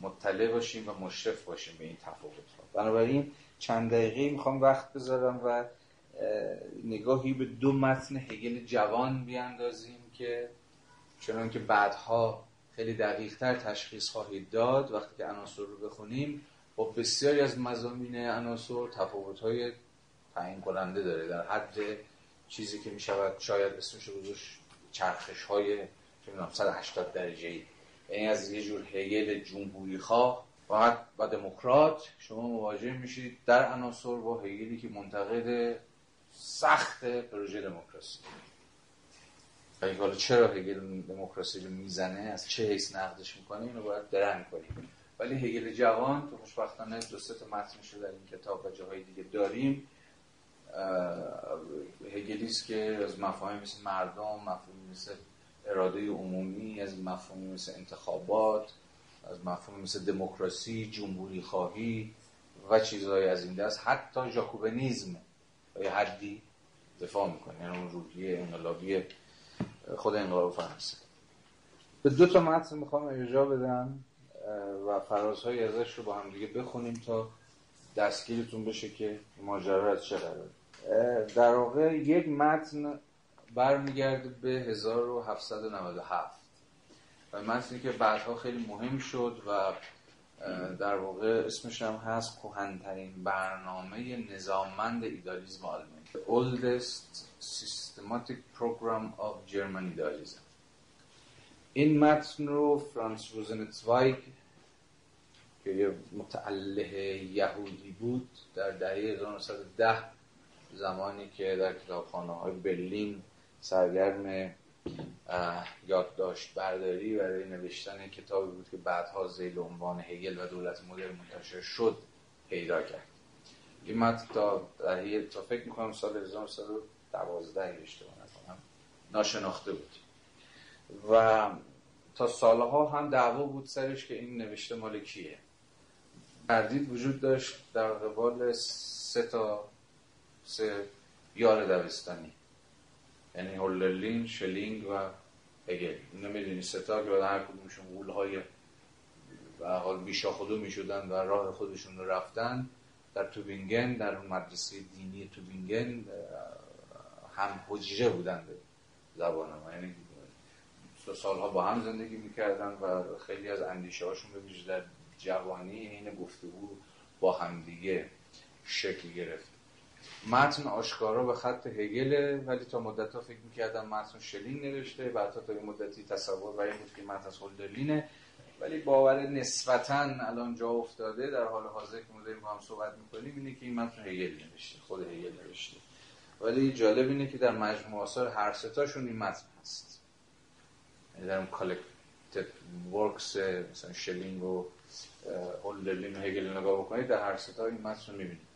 مطلع باشیم و مشرف باشیم به این تفاوت ها بنابراین چند دقیقه می‌خوام وقت بذارم و نگاهی به دو متن هگل جوان بیاندازیم که چنان که بعدها خیلی دقیقتر تشخیص خواهید داد. وقتی که عناصر رو بخونیم با خب از مزامین عناصر تفاوت‌های تعیین کننده داره. در حد چیزی که می شود شاید اسمش گذاشت چرخش های 180 درجه ای یعنی از یه جور هیل جمهوری خواه و با دموکرات شما مواجه میشید در عناصر با هیلی که منتقد سخت پروژه دموکراسی. و حالا چرا هگل دموکراسی رو می‌زنه از چه حیث نقدش می‌کنه اینو باید درنگ کنیم. ولی هگل جوان که خوشبختانه دو سه متنش در این کتاب و جاهای دیگه داریم. هگلیست که از مفاهیم مثل مردم مفاهیم مثل اراده عمومی از مفاهیم مثل انتخابات از مفاهیم مثل دموکراسی جمهوری خواهی و چیزهایی از این دست. حتی ژاکوبنیزم و یه حدی دفاع می‌کنه یعنی اون روحیه انقلابی خود انقلاب فرانسه. به دو تا متن می‌خوام ارجاع بدم و فرازهای ازش رو با هم دیگه بخونیم تا دستگیرتون بشه که ماجرا از چه قرار در واقع یک متن برمیگرده به 1797 و متنی که بعدها خیلی مهم شد و در واقع اسمش هم هست کهنترین برنامه نظاممند ایدالیزم آلمانی. The oldest systematic program of German idealism. این متن رو فرانس روزنتوایگ که یه متعله یهودی بود در دهه 1910 زمانی که در کتابخانه های برلین سرگرم یادداشت برداری برای نوشتن کتابی بود که بعدها زیل عنوان هگل و دولت مدرن منتشر شد پیدا کرد. این متن تا دهه تا فکر می‌کنم سال 1912 اشتباه نکنم ناشناخته بود. و تا سالها هم دعوا بود سرش که این نوشته مال کیه. تردید وجود داشت در قبال سه تا سه یار دبستانی. یعنی هولرلین، شلینگ و هگل اینا می‌دونی ستا که بعد هر کدومشون غول های و حال بیشا خودو می‌شدن و راه خودشون رو رفتن در توبینگن در مدرسه دینی توبینگن هم حجره بودن به زبان ما. یعنی سالها با هم زندگی می‌کردن و خیلی از اندیشه هاشون به در جوانی این گفتگو با همدیگه شکل گرفت. متن آشکارا به خط هگله ولی تا مدت ها فکر می‌کردم متن شلینگ نوشته بعد تا یه مدتی تصور برای بود که متن از هولدرلینه. ولی باور نسبتا الان جا افتاده در حال حاضر که ما با هم صحبت می‌کنیم اینه که این متن هگل نوشته خود هگل نوشته. ولی جالب اینه که در مجموع آثار هر ستاشون این متن هست. یعنی در اون collective works مثلا شلینگ و هولدرلین و هگل نگاه بکنید در هر ستا این متن رو می‌بینید.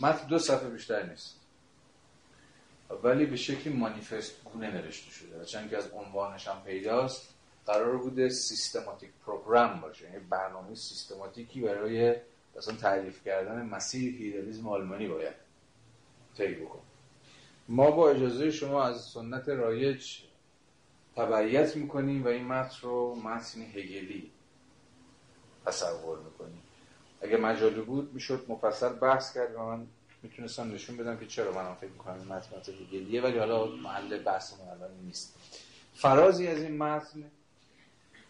متن دو صفحه بیشتر نیست ولی به شکلی مانیفست گونه نوشته شده و چند که از عنوانش هم پیداست. قرار بوده systematic program باشه. یعنی برنامه سیستماتیکی برای مثلا تعریف کردن مسیر هیدالیزم آلمانی باید طی بکن ما با اجازه شما از سنت رایج تبعیت می‌کنیم و این متن رو متن هگلی تصور می‌کنیم. اگه مجالی بود می‌شد مفصل بحث کرد و من می‌تونستم نشون بدم که چرا من فکر می‌کنم این متن متن هگلیه ولی حالا محل بحث الان نیست. فرازی از این متن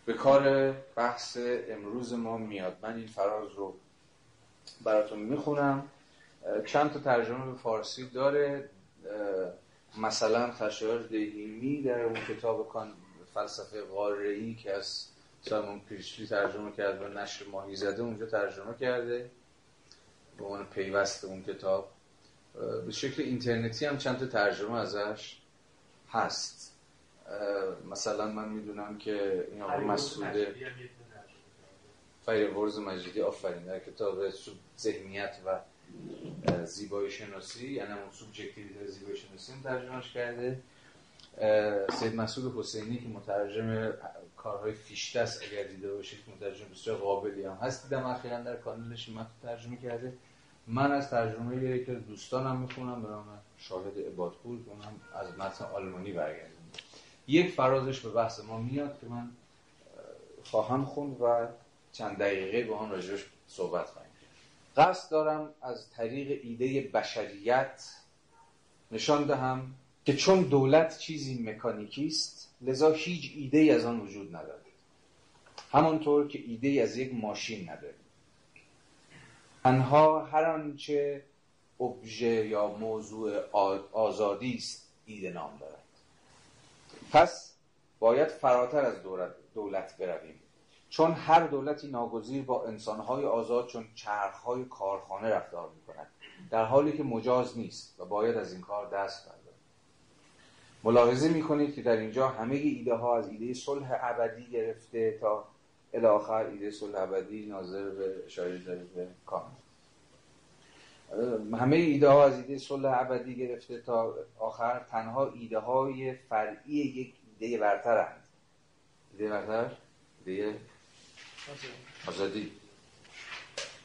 به کار بحث امروز ما میاد. من این فراز رو براتون می‌خونم. چند تا ترجمه به فارسی داره. مثلا خشایار دهیمی در اون کتاب فلسفه قاره‌ای که از سایمون پیشلی ترجمه کرد و نشر ماهی زده اونجا ترجمه کرده. به عنوان پیوست اون کتاب. به شکل اینترنتی هم چند تا ترجمه ازش هست. مثلا من می‌دونم که این آقای مسعود ورز مجیدی آفرین. در کتاب ذهنیت و زیبایی شناسی یعنی همون سوبجکتیویته زیبایی شناسی ترجمهش کرده. سید مسعود حسینی که مترجم کارهای فیشته است اگر دیده باشید مترجم بسیار قابلی هم هست. دیدم اخیرا در کانالش متن ترجمه کرده. من از ترجمه یکی دوستانم می‌خونم به نام شاهد عبادپور که اونم از متن آلمانی برگردیم یک فرازش به بحث ما میاد که من خواهم خوند و چند دقیقه با هم راجبش صحبت خواهیم قصد دارم از طریق ایده بشریت نشان دهم. که چون دولت چیزی مکانیکی است لذا هیچ ایده از آن وجود ندارد. همانطور که ایده از یک ماشین ندارد تنها هر آنچه ابژه یا موضوع آزادی است ایده نام دارد. پس باید فراتر از دولت برویم. چون هر دولتی ناگزیر با انسانهای آزاد چون چرخهای کارخانه رفتار می‌کند. در حالی که مجاز نیست و باید از این کار دست بردارد ملاحظه می‌کنید که در اینجا همه ایده ها از ایده صلح ابدی گرفته تا الاخر ایده صلح ابدی ناظر به اشاره داره به همه ایده ها از ایده صلح ابدی گرفته تا آخر تنها ایده های فرعی یک ایده برترند ایده برتر؟ ایده آزادی.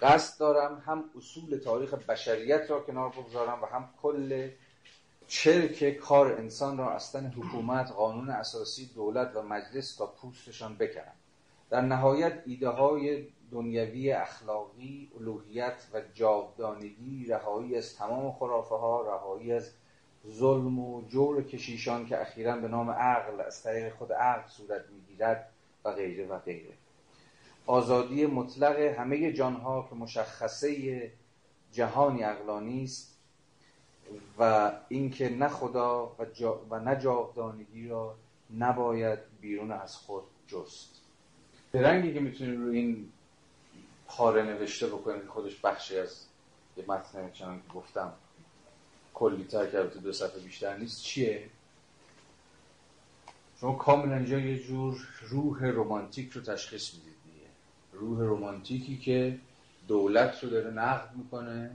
قصد دارم هم اصول تاریخ بشریت را کنار بگذارم و هم کل چرک کار انسان را از حکومت قانون اساسی دولت و مجلس تا پوستشان بکنم در نهایت ایده های دنیوی اخلاقی الوهیت و جاودانگی رهایی از تمام خرافه ها رهایی از ظلم و جور کشیشان که اخیرا به نام عقل از طریق خود عقل صورت می‌گیرد و غیره و غیره. آزادی مطلق همه جانها که مشخصه جهانی عقلانی است. و اینکه نه خدا و, جا و نه جاودانگی را نباید بیرون از خود جست. رنگی که می‌تونید رو این پاره نوشته بکنید خودش بخشی از یه متن چنان که گفتم کلی تر که دو صفحه بیشتر نیست چیه؟ شما کاملا اینجا یه جور روح رومانتیک رو تشخیص می‌دید روح رومانتیکی که دولت رو داره نقد می‌کنه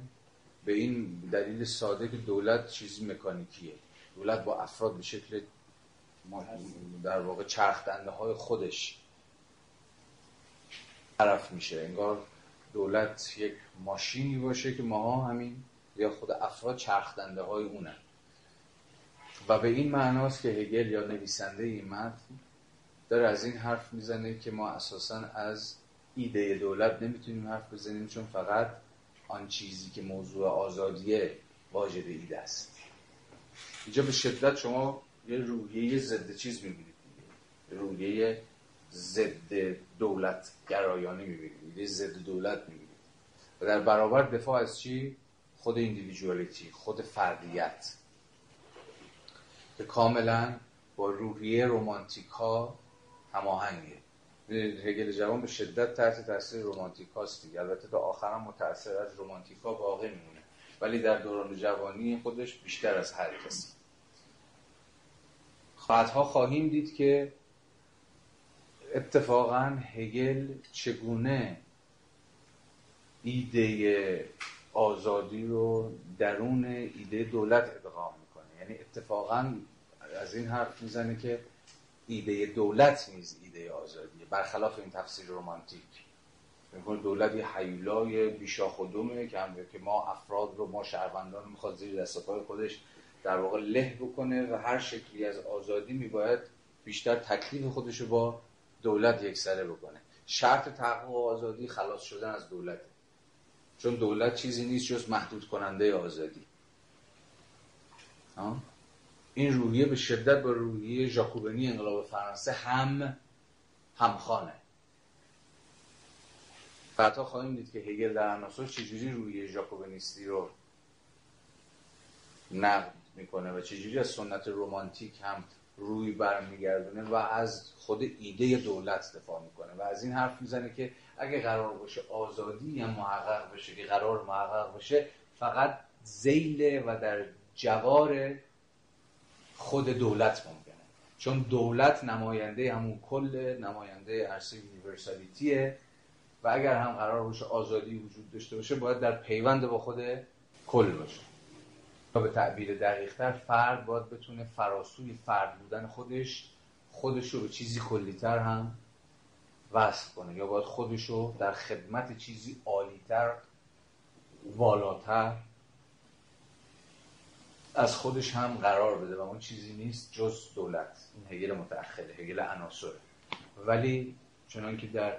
به این دلیل ساده که دولت چیزی مکانیکیه. دولت با افراد به شکل در واقع چرخدنده های خودش طرف میشه. انگار دولت یک ماشینی باشه که ماها همین یا خود افراد چرخدنده های اونن و به این معناست که هگل یا نویسنده این متن داره از این حرف می‌زنه که ما اساسا از ایده دولت نمی‌تونیم حرف بزنیم چون فقط آن چیزی که موضوع آزادیه واجد ایده است اینجا به شدت شما یه روحیه ضد چیز می‌بینید. روحیه ضد دولت گرایانه می‌بینید. ایده ضد دولت می‌بینید. و در برابر دفاع از چی؟ خود ایندیویدوالیتی خود فردیت. که کاملا با روحیه رومانتیکا هماهنگه. هگل جوان به شدت تحت تاثیر رومانتیک هاست دیگه. البته تا آخر هم متاثر از رومانتیکا باقی میمونه. ولی در دوران جوانی خودش بیشتر از هر کسی. بعدها خواهیم دید که اتفاقا هگل چگونه ایده آزادی رو درون ایده دولت ادغام می‌کنه. یعنی اتفاقا از این حرف می‌زنه که ایده دولت نیز ایده آزادیه برخلاف این تفسیر رومانتیک می‌کنه دولت یه حیولای بیشا خودمه که هم که ما افراد رو ما شهروندان رو می‌خواد زیر دست خودش در واقع له بکنه و هر شکلی از آزادی میباید بیشتر تکلیف خودش رو با دولت یکسره بکنه. شرط تحقق آزادی خلاص شدن از دولت. چون دولت چیزی نیست جز محدود کننده آزادی این روحیه به شدت با روحیه ژاکوبنی انقلاب فرانسه هم همخانه بعدها خواهیم دید که هگل در عناصر چجوری روحیه ژاکوبنیستی رو نقد می‌کنه و چجوری از سنت رومانتیک هم روی برمیگردونه و از خود ایده دولت دفاع می‌کنه. و از این حرف می‌زنه که اگه قرار باشه آزادی هم محقق بشه که قرار محقق بشه فقط زیل و در جوار خود دولت ممکنه. چون دولت نماینده همون کل نماینده عرصه یونیورسالیتیه و اگر هم قرار باشه آزادی وجود داشته باشه باید در پیوند با خود کل باشه. تا به تعبیر دقیقتر فرد باید بتونه فراسوی فرد بودن خودش خودش رو به چیزی کلیتر هم وصف کنه. یا باید خودش رو در خدمت چیزی عالیتر والاتر از خودش هم قرار بده و اون چیزی نیست جز دولت. این هگل متأخره هگل عناصره. ولی چنان که در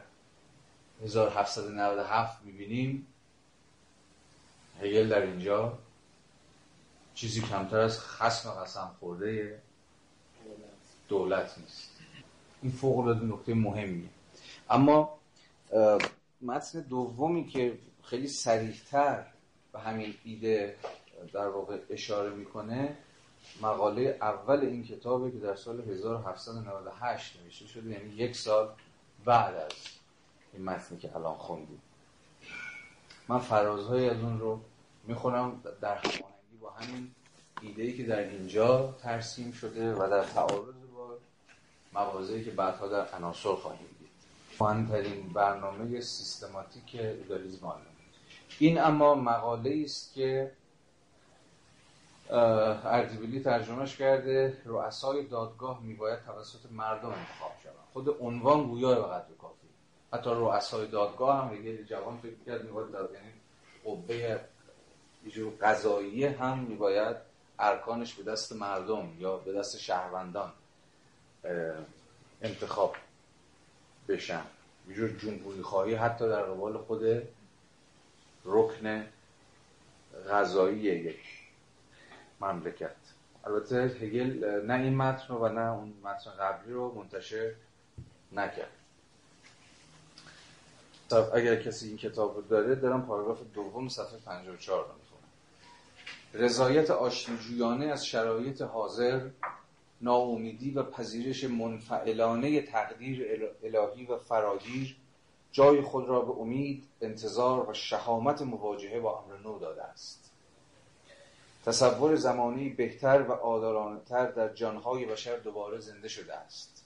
1797 می‌بینیم هگل در اینجا چیزی کمتر از خسم قسم خورده دولت نیست. این فوق العاده نکته مهمیه. اما متن دومی که خیلی سریحتر به همین ایده در واقع اشاره می‌کنه مقاله اول این کتابه که در سال 1798 نوشته شده یعنی یک سال بعد از این متنی که الان خوندیم. من فرازهایی از اون رو می‌خونم در هماهنگی با همین ایده که در اینجا ترسیم شده و در تعارض با موازهی که بعدها در عناصر خواهیم دید. مهمترین برنامه سیستماتیک ایدالیزم این اما مقاله است که اردیبیلی ترجمهش کرده رؤسای دادگاه میباید توسط مردم انتخاب شوند خود عنوان گویا به قدر کافی. حتی رؤسای دادگاه هم یه جوان فکر کرد میباید داد یعنی قبه یه قضایی هم میباید ارکانش به دست مردم یا به دست شهروندان انتخاب بشن. یه جور جمهوری خواهی حتی در قبال خود رکن غذایی یک مملکت. البته هگل نه این متن و نه اون متن قبلی رو منتشر نکرد. اگر کسی این کتاب رو داره دارم پاراگراف دوم صفحه 54 رو می‌خونم. رضایت آشتیجویانه از شرایط حاضر ناامیدی و پذیرش منفعلانه تقدیر الهی و فراگیر جای خود را به امید، انتظار و شهامت مواجهه با امر نو داده است. تصور زمانی بهتر و عادلانه‌تر در جانهای بشر دوباره زنده شده است.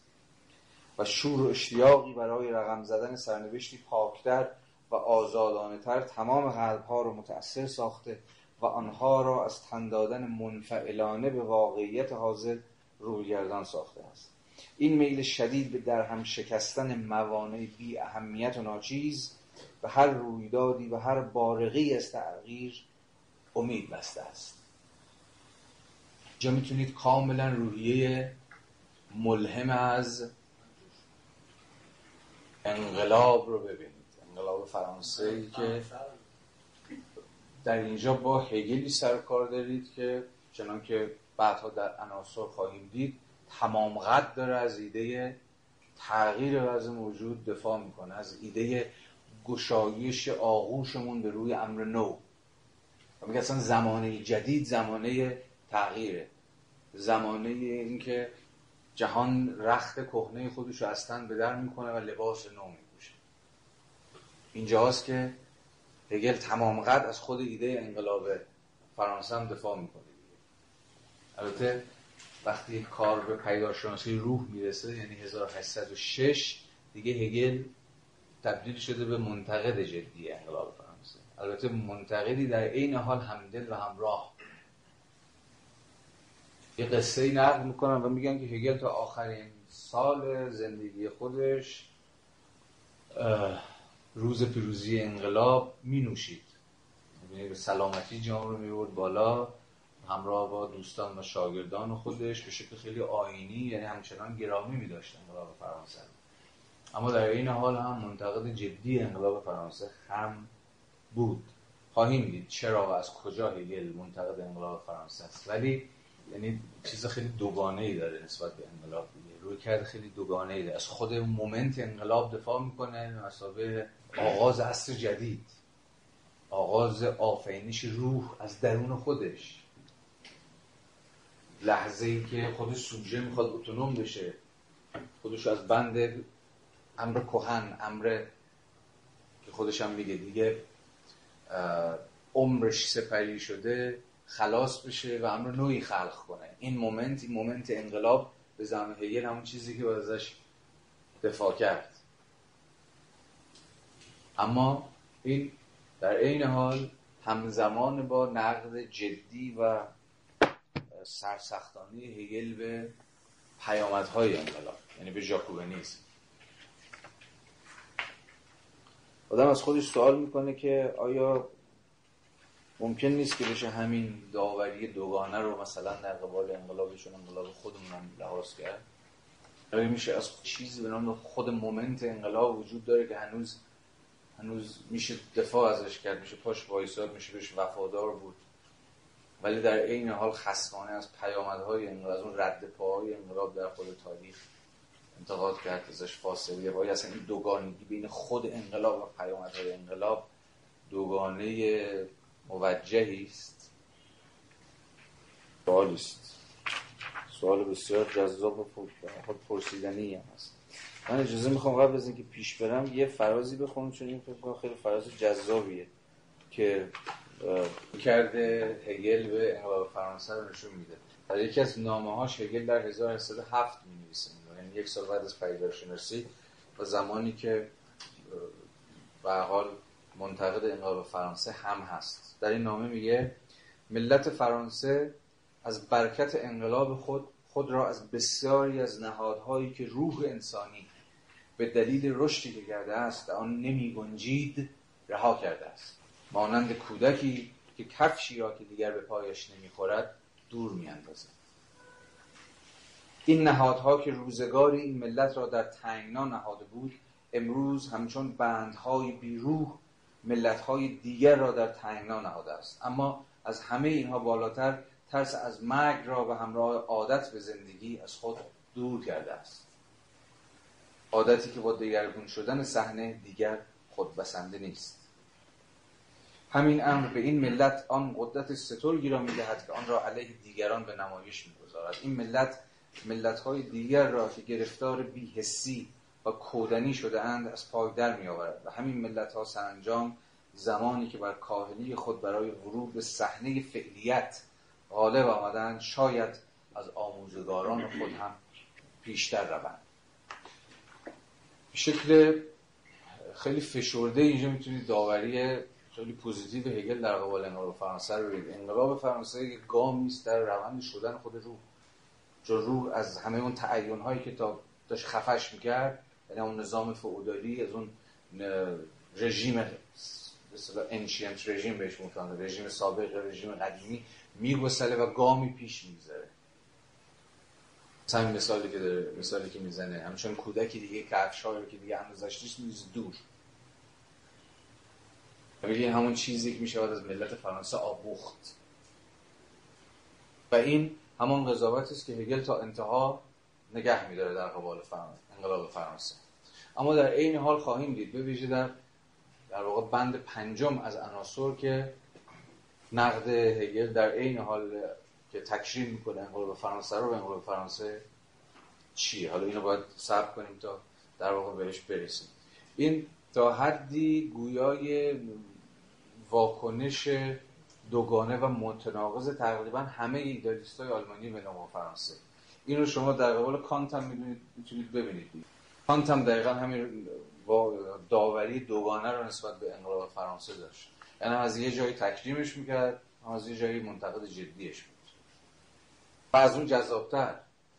و شور و اشتیاقی برای رقم زدن سرنوشتی پاکتر و آزادانه‌تر تمام قلبها را متأثر ساخته و آنها را از تن دادن منفعلانه به واقعیت حاضر رویگردان ساخته است. این میل شدید به در هم شکستن موانع بی اهمیت و ناچیز به هر رویدادی و هر بارقی از تغییر امید بسته است. جا می‌تونید کاملا روحیه ملهم از انقلاب رو ببینید. انقلاب فرانسه ای که در اینجا با هگلی سر کار دارید که چنان که بعدها در عناصر خواهیم دید تمام قد داره از ایده تغییر وضع موجود دفاع می‌کنه. از ایده گشایش آغوشمون به روی امر نو. و میگه اصلا زمانه جدید زمانه تغییره. زمانه اینکه جهان رخت کهنه خودش رو اصلا به در می‌کنه و لباس نو میپوشه. اینجاست که هگل تمام قد از خود ایده انقلاب فرانسه هم دفاع می‌کنه. البته وقتی کار به پیداشناسی روح می‌رسه یعنی 1806 دیگه هگل تبدیل شده به منتقد جدی انقلاب فرانسه. البته منتقدی در عین حال همدل و همراه یه قصه ای نقل می‌کنن و میگن که هگل تا آخرین سال زندگی خودش روز پیروزی انقلاب می نوشید یعنی به سلامتی جام رو میورد بالا همراه با دوستان و شاگردان خودش به شکل خیلی آینی یعنی همچنان گرامی می داشت انقلاب فرانسه اما در این حال هم منتقد جدی انقلاب فرانسه هم بود. خواهیم دید چرا و از کجا هگل منتقد انقلاب فرانسه است. ولی یعنی چیز خیلی دوگانه ای داره نسبت به انقلاب دیگه. روی کرد خیلی دوگانه ای داره. از خود مومنت انقلاب دفاع می‌کنه مسابه آغاز عصر جدید. آغاز آفرینش روح از درون خودش. لحظه ای که خود سوژه می‌خواد autonome بشه. خودش از بند امر کهن امر که خودش هم میگه دیگه عمرش سپری شده. خلاص بشه و امر نویی خلق کنه. این moment این moment انقلاب به زمان هگل همون چیزی که ازش دفاع کرد. اما این در عین حال همزمان با نقد جدی و سرسختانه هگل به پیامدهای انقلاب یعنی به ژاکوبنیسم آدم از خودش سوال می‌کنه که آیا ممکن نیست که بشه همین داوری دوگانه رو مثلا در قبال انقلابشون انقلاب خودمون لحاظ کرد. آیا میشه از چیزی به نام خود مومنت انقلاب وجود داره که هنوز هنوز میشه دفاع ازش کرد میشه پاش وایساد میشه بهش وفادار بود. ولی در عین حال خصمانه از پیامدهای انقلاب از اون رد پاهای انقلاب در خود تاریخ انتقاد کرد ازش فاصله باید اصلا این دوگانگی بین خود انقلاب و پیامدهای انقلاب دوگانه موجهی است. سوالی است. سوال بسیار جذاب و خود پرسیدنی هم هست. من اجازه می‌خوام قبل از اینکه پیش برم یه فرازی بخونم چون این فکر خیلی فراز جذابیه که کرده هگل به انقلاب فرانسه رو نشون میده. در یکی از نامه هاش هگل در 1807 می نویسه یعنی یک سال بعد از پیداشناسی و زمانی که به حال منتقد انقلاب فرانسه هم هست. در این نامه میگه ملت فرانسه از برکت انقلاب خود خود را از بسیاری از نهادهایی که روح انسانی به دلیل رشدی که کرده است آن نمی گنجید رها کرده است. مانند کودکی که کفشی را که دیگر به پایش نمی‌خورد دور میاندازد این نهادها که روزگاری این ملت را در تنگنا نهاده بود امروز همچون بندهای بیروح ملتهای دیگر را در تنگنا نهاده است. اما از همه اینها بالاتر ترس از مرگ را به همراه عادت به زندگی از خود دور کرده است. عادتی که با دگرگون شدن صحنه دیگر خود بسنده نیست. همین امر به این ملت آن قدرت سترگی را می‌دهد که آن را علیه دیگران به نمایش می‌گذارد. این ملت ملت های دیگر را که گرفتار بیهسی و کودنی شده اند از پای در می آورد و همین ملت ها سرانجام زمانی که بر کاهلی خود برای ورود به صحنه فعلیت غالب آمدند شاید از آموزگاران خود هم پیشتر روند. به شکل خیلی فشرده اینجا می‌تونید داوری خیلی positive هگل در قبال انقلاب فرانسه رو بگید انقلاب فرانسه یک گامی است در روند شدن خود روح. چون روح از همه اون تعین هایی که تا داشت خفش می‌کرد یعنی اون نظام فئودالی از اون رژیم مثلا انشینت رژیم بهش میگن رژیم سابق رژیم قدیمی میگسله و گامی پیش میگذره. همین مثالی که داره مثالی که می‌زنه همچون کودکی دیگه کفش رو که دیگه اندازش نیست میز دور. میگه همون چیزی که میشه از ملت فرانسه آبوخت و این همون قضاوت است که هگل تا انتها نگه میداره در قبال فرانسه انقلاب فرانسه. اما در عین حال خواهیم دید. به ویژه در در واقع بند پنجم از عناصر که نقد هگل در عین حال که تکریم می‌کنه انقلاب فرانسه رو به انقلاب فرانسه چیه؟ حالا اینو باید صبر کنیم تا در واقع بهش برسیم. این تا حدی گویای واکنش دوگانه و متناقض تقریبا همه ایدالیست های آلمانی به نام فرانسه. این رو شما در قبال کانت هم می‌تونید ببینید. کانت هم دقیقا همین داوری دوگانه رو نسبت به انقلاب فرانسه داشت. یعنی از یه جایی تکریمش می‌کرد از یه جایی منتقد جدیش بود. و از اون جذابتر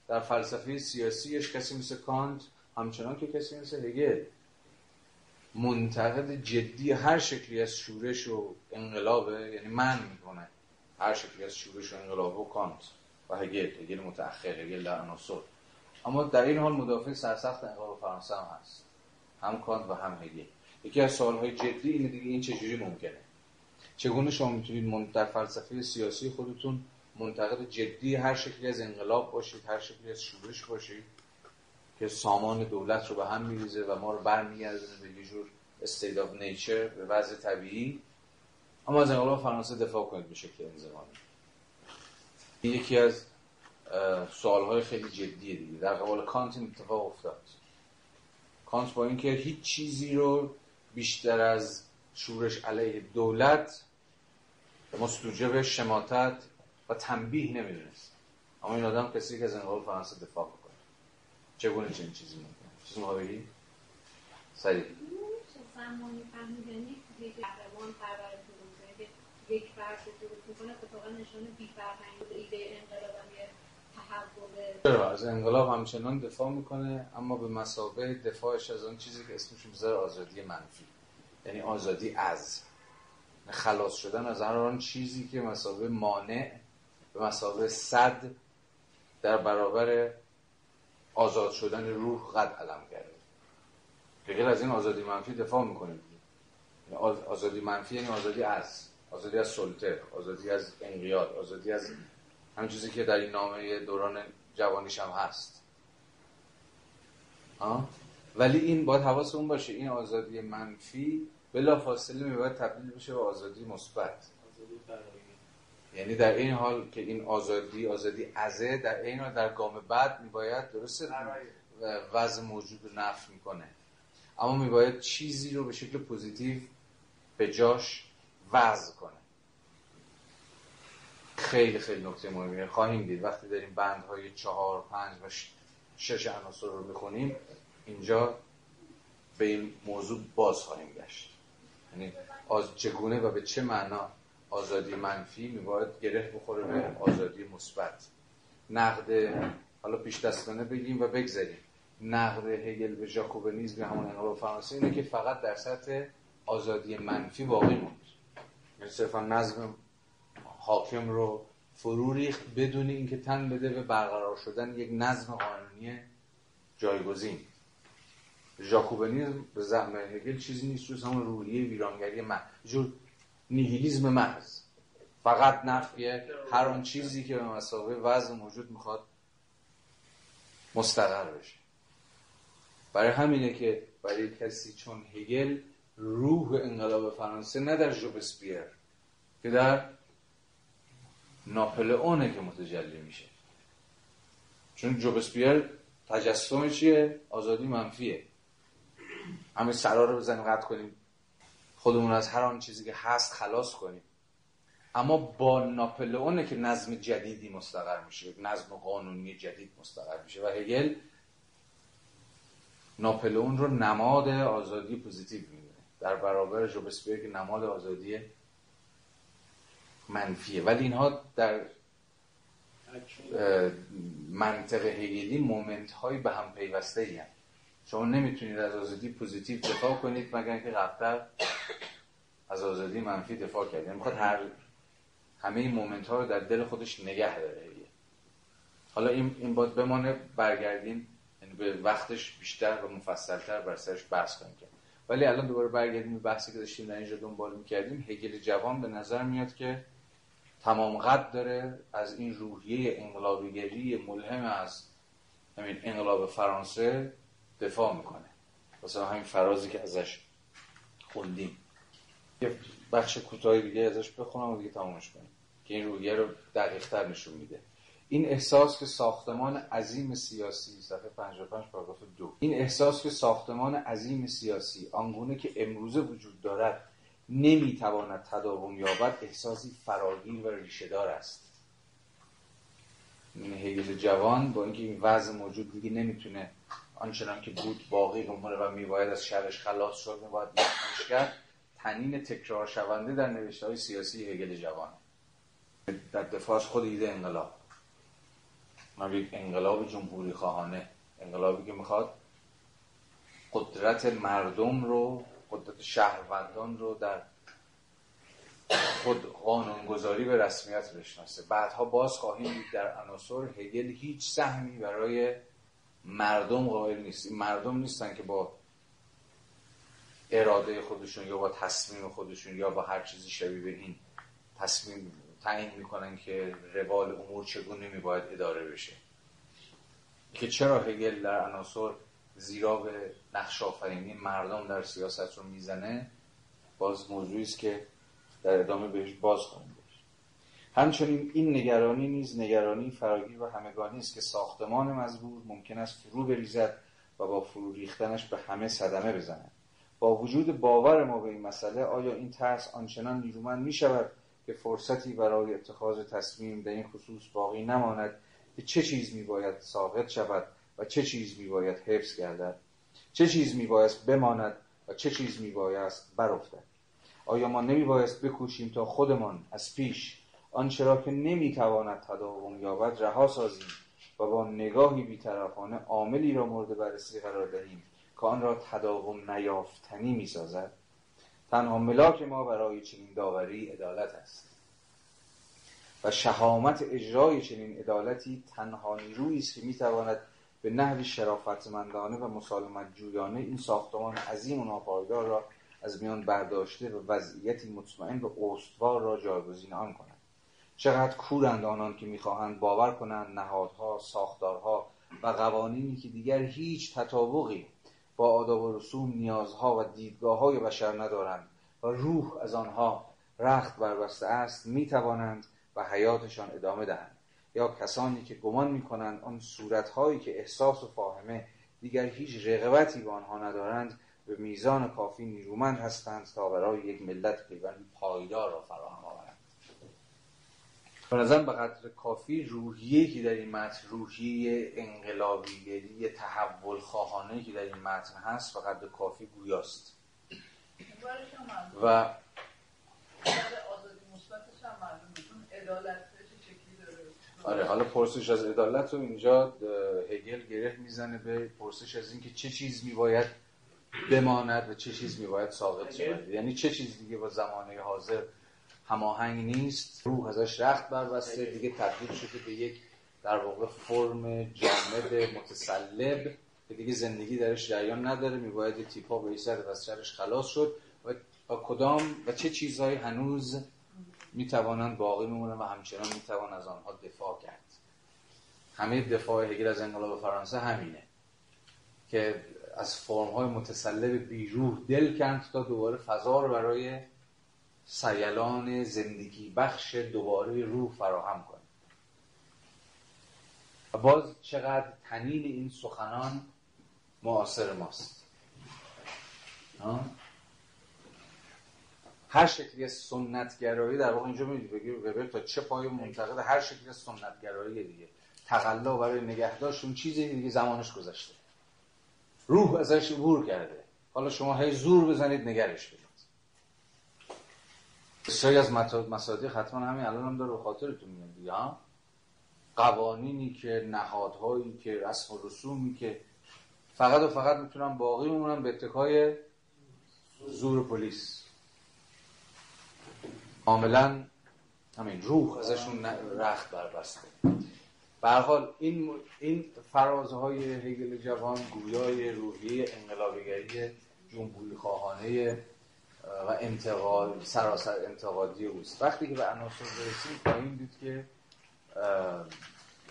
در فلسفه سیاسیش کسی مثل کانت همچنان که کسی مثل هگل منتقد جدی هر شکلی از شورش و انقلابه. یعنی من می‌کنه هر شکلی از شورش و انقلاب و کانت و هگل. هگل متأخر هگل در عناصر. اما در این حال مدافع سرسخت انقلاب فرانسه هم هست. هم کانت و هم هگل. یکی از سوالهای جدی اینه دیگه این چجوری ممکنه؟ چگونه شما می‌تونید در فلسفه سیاسی خودتون منتقد جدی هر شکلی از انقلاب باشید هر شکلی از شورش باشید که سامان دولت رو به هم میریزه و ما رو برمیگردونه به یه جور state of nature به وضع طبیعی. اما از انقلاب فرانسه دفاع کنید به شکل انضمامی یکی از سوالهای خیلی جدیه دیگه. در قبال کانت این اتفاق افتاد. کانت با اینکه هیچ چیزی رو بیشتر از شورش علیه دولت مستوجب شماتت و تنبیه نمی‌دونست. اما این آدم کسی که از انقلاب فرانسه دفاع بکنه. چگونه چنین چیزی ممکنه چیزی ما بگی؟ سریع. یک فرد درست می‌کنه اتفاقا نشانه بی‌فرهنگی ایده انقلاب چرا از انقلاب همچنان دفاع می‌کنه اما به مسابه دفاعش از آن چیزی که اسمش می‌ذاره آزادی منفی. یعنی آزادی از. خلاص شدن از هر آن چیزی که مسابه مانع به مسابه صد در برابر آزاد شدن روح قد علم کرده غیر از این آزادی منفی دفاع می‌کنه. یعنی آزادی منفی یعنی آزادی از. آزادی از سلطه آزادی از انقیاد آزادی از همین چیزی که در این نامه دوران جوانیش هم هست. آه؟ ولی این باید اون باشه این آزادی منفی بلا فاصله میباید تبدیل بشه به آزادی مثبت. یعنی در این حال که این آزادی آزادی ازه در این حال در گام بعد میباید درست وضع موجود رو نفت می‌کنه. اما میباید چیزی رو به شکل پوزیتیو به جاش وضع کنه. خیلی خیلی نکته مهمیه. خواهیم دید وقتی داریم بندهای چهار پنج و شش عناصر رو می‌خونیم اینجا به این موضوع باز خواهیم گشت. یعنی از چگونه و به چه معنا آزادی منفی میباید گره بخوره به آزادی مثبت. نقد حالا پیش دستانه بگیم و بگذاریم. نقد هگل به ژاکوبنیسم به همون انقلاب فرانسه اینه که فقط در سطح آزادی منفی باقی موند. یعنی صرفا نظم حاکم رو فرو ریخت بدون اینکه تن بده به برقرار شدن یک نظم قانونی جایگزین. ژاکوبنیسم به زعم هگل چیزی نیست جز همون روحیه ویرانگری محض جور نیهیلیزم محض فقط نفی هر آن چیزی که به مسابقه وضع موجود می‌خواد مستقر بشه. برای همینه که برای کسی چون هگل روح انقلاب فرانسه نه در ژوبسپیر که در ناپلئونه که متجلی میشه. چون روبسپیر تجسم چیه؟ آزادی منفیه. همه سرا رو بزنیم قطع کنیم. خودمون از هر آن چیزی که هست خلاص کنیم. اما با ناپلئونه که نظم جدیدی مستقر میشه نظم قانونی جدید مستقر میشه. و هگل ناپلئون رو نماد آزادی positive می‌بینه در برابر روبسپیر که نماد آزادی منفیه. ولی اینها در منطق هگلی moment های به هم پیوسته ای ان. شما نمی‌تونید از آزادی positive دفاع کنید مگر اینکه قبلتر از آزادی منفی دفاع کردید. یعنی می‌خواد هر همه این moment ها رو در دل خودش نگه داره. حالا این این باید بمانه برگردیم. یعنی به وقتش بیشتر و مفصلتر بر سرش بحث کنیم. ولی الان دوباره برگردیم به بحثی که داشتیم در اینجا دنبال می‌کردیم. هگل جوان به نظر میاد که تمام قد داره از این روحیه انقلابیگری ملهم از همین انقلاب فرانسه دفاع می‌کنه. واسه همین فرازی که ازش خوندیم. یه بخش کوتاهی دیگه ازش بخونم و دیگه تمامش کنیم که این رویه رو دقیقتر نشون میده. این احساس که ساختمان عظیم سیاسی صفحه 55 پاراگراف دو. این احساس که ساختمان عظیم سیاسی آنگونه که امروزه وجود دارد نمی‌تواند تداوم یابد احساسی فراگیر و ریشهدار است. این هیگل جوان با اینکه این وضع موجود دیگه نمی‌تونه آنچنان که بود باقی بمونه و میباید از شرش خلاص شد میباید مخنش کرد تنین تکرار شونده در نوشته های سیاسی هگل جوان. در دفاعش خود ایده انقلاب. من یک انقلاب جمهوری خواهانه انقلابی که می‌خواد قدرت مردم رو قدرت شهروندان رو در خود قانونگذاری به رسمیت بشناسه. بعدها باز خواهیم دید در عناصر هگل هیچ سهمی برای مردم قائل نیست. این مردم نیستن که با اراده خودشون یا با تصمیم خودشون یا با هر چیزی شبیه به این تصمیم تعیین می‌کنن که روال امور چگونه میباید اداره بشه. که چرا هگل در عناصر زیرا به نقش آفرینی مردم در سیاست رو می‌زنه باز موضوعی است که در ادامه بهش باز خواهیم همچنین این نگرانی نیز نگرانی فراگیر و همگانی است که ساختمان مزبور ممکن است فرو بریزد و با فرو ریختنش به همه صدمه بزند. با وجود باور ما به این مسئله آیا این ترس آنچنان نیرومند می شود که فرصتی برای اتخاذ تصمیم در این خصوص باقی نماند که چه چیز می باید ساقط شود؟ و چه چیز می باید حفظ گردد؟ چه چیز می باید بماند و چه چیز می باید برافتد؟ آیا ما نمی باید بکوشیم تا خودمان از پیش آنچه را که نمی تواند تداوم یابد رها سازیم و با نگاهی بیطرفانه عاملی را مورد بررسی قرار دهیم که آن را تداوم نیافتنی می سازد تنها ملاک ما برای چنین داوری عدالت است. و شهامت اجرای چنین عدالتی تنها نیرویی است که می‌تواند به نحوی شرافتمندانه و مسالمت جویانه این ساختمان عظیم و ناپایدار را از میان برداشته و وضعیتی مطمئن و استوار را جایگزین آن کند. چقدر کورند آنان که می‌خواهند باور کنند نهادها ساختارها و قوانینی که دیگر هیچ تطابقی با آداب و رسوم نیازها و دیدگاه های بشر ندارند و روح از آنها رخت بربسته است می‌توانند و حیاتشان ادامه دهند. یا کسانی که گمان می‌کنند آن صورتهایی که احساس و فاهمه دیگر هیچ رقبتی به آنها ندارند به میزان کافی نیرومند هستند تا برای یک ملت پیوند پایدار را فراهم آورند. به نظر به قدر کافی روحیه که در این متن روحیه انقلابی تحول خواهانه که در این متن هست به قدر کافی گویاست. و آره حالا پرسش از عدالت رو اینجا هگل گره می‌زنه به پرسش از اینکه چه چیز میباید بماند و چه چیز میباید ساقط شود. یعنی چه چیز دیگه با زمانه حاضر هماهنگ نیست. روح ازش رخت بربسته دیگه تبدیل شده به یک در واقع فرم جامد متسلب که دیگه زندگی درش جریان نداره. میباید تیپا به سر از شرش خلاص شد. و کدام و چه چیزهایی هنوز می‌توانند باقی میمونن و همچنان می‌توان از آنها دفاع کرد. همه دفاع هگل از انقلاب فرانسه همینه که از فرم های متسلب بیروح دل کند تا دوباره فضا رو برای سیلان زندگی بخش دوباره روح فراهم کنه. و باز چقدر تنین این سخنان معاصر ماست. هر شکلی سنتگرایی در واقع اینجا می‌دید بگیر تا چه پای منتقد هر شکلی سنتگرایی دیگه. تقلا برای نگهداشت اون چیزی دیگه زمانش گذشته. روح ازش عبور کرده. حالا شما هی زور بزنید نگرش بدید. بسیاری از مصادیق حتما همین الان هم داره خاطرتون میاد دیگه قوانینی که نهادهایی که رسم و رسومی که فقط و فقط می‌تونن باقی بمونن به اتکای زور پلیس. کاملا همین روح ازشون رخت بربسته. به حال این این فرازهای هگل جوان گویای روحیه انقلابیگری جمهوری خواهانه و انتقاد سراسر انتقادی اوست وقتی که به عناصر برسیم خواهیم دید که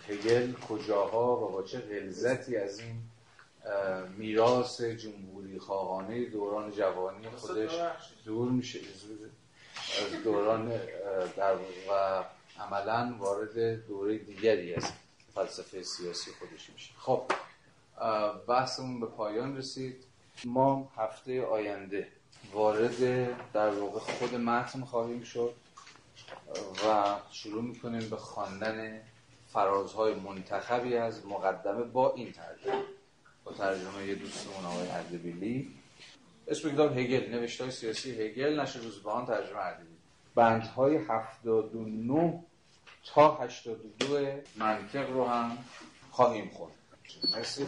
هگل کجاها و با چه غلظتی از این میراث جمهوری خواهانه دوران جوانی خودش دور میشه. دوران در و عملا وارد دوره دیگری از فلسفه سیاسی خودش میشه. خب بحثمون به پایان رسید. ما هفته آینده وارد در واقع خود متن خواهیم شد و شروع می‌کنیم به خواندن فرازهای منتخبی از مقدمه با این ترجمه. با ترجمه دوستمون آقای اردبیلی اسم کتاب هگل نوشته سیاسی هگل نشه روزبان ترجمه اردبیلی بندهای 79 تا 82 منطق رو هم خواهیم خوند مرسی.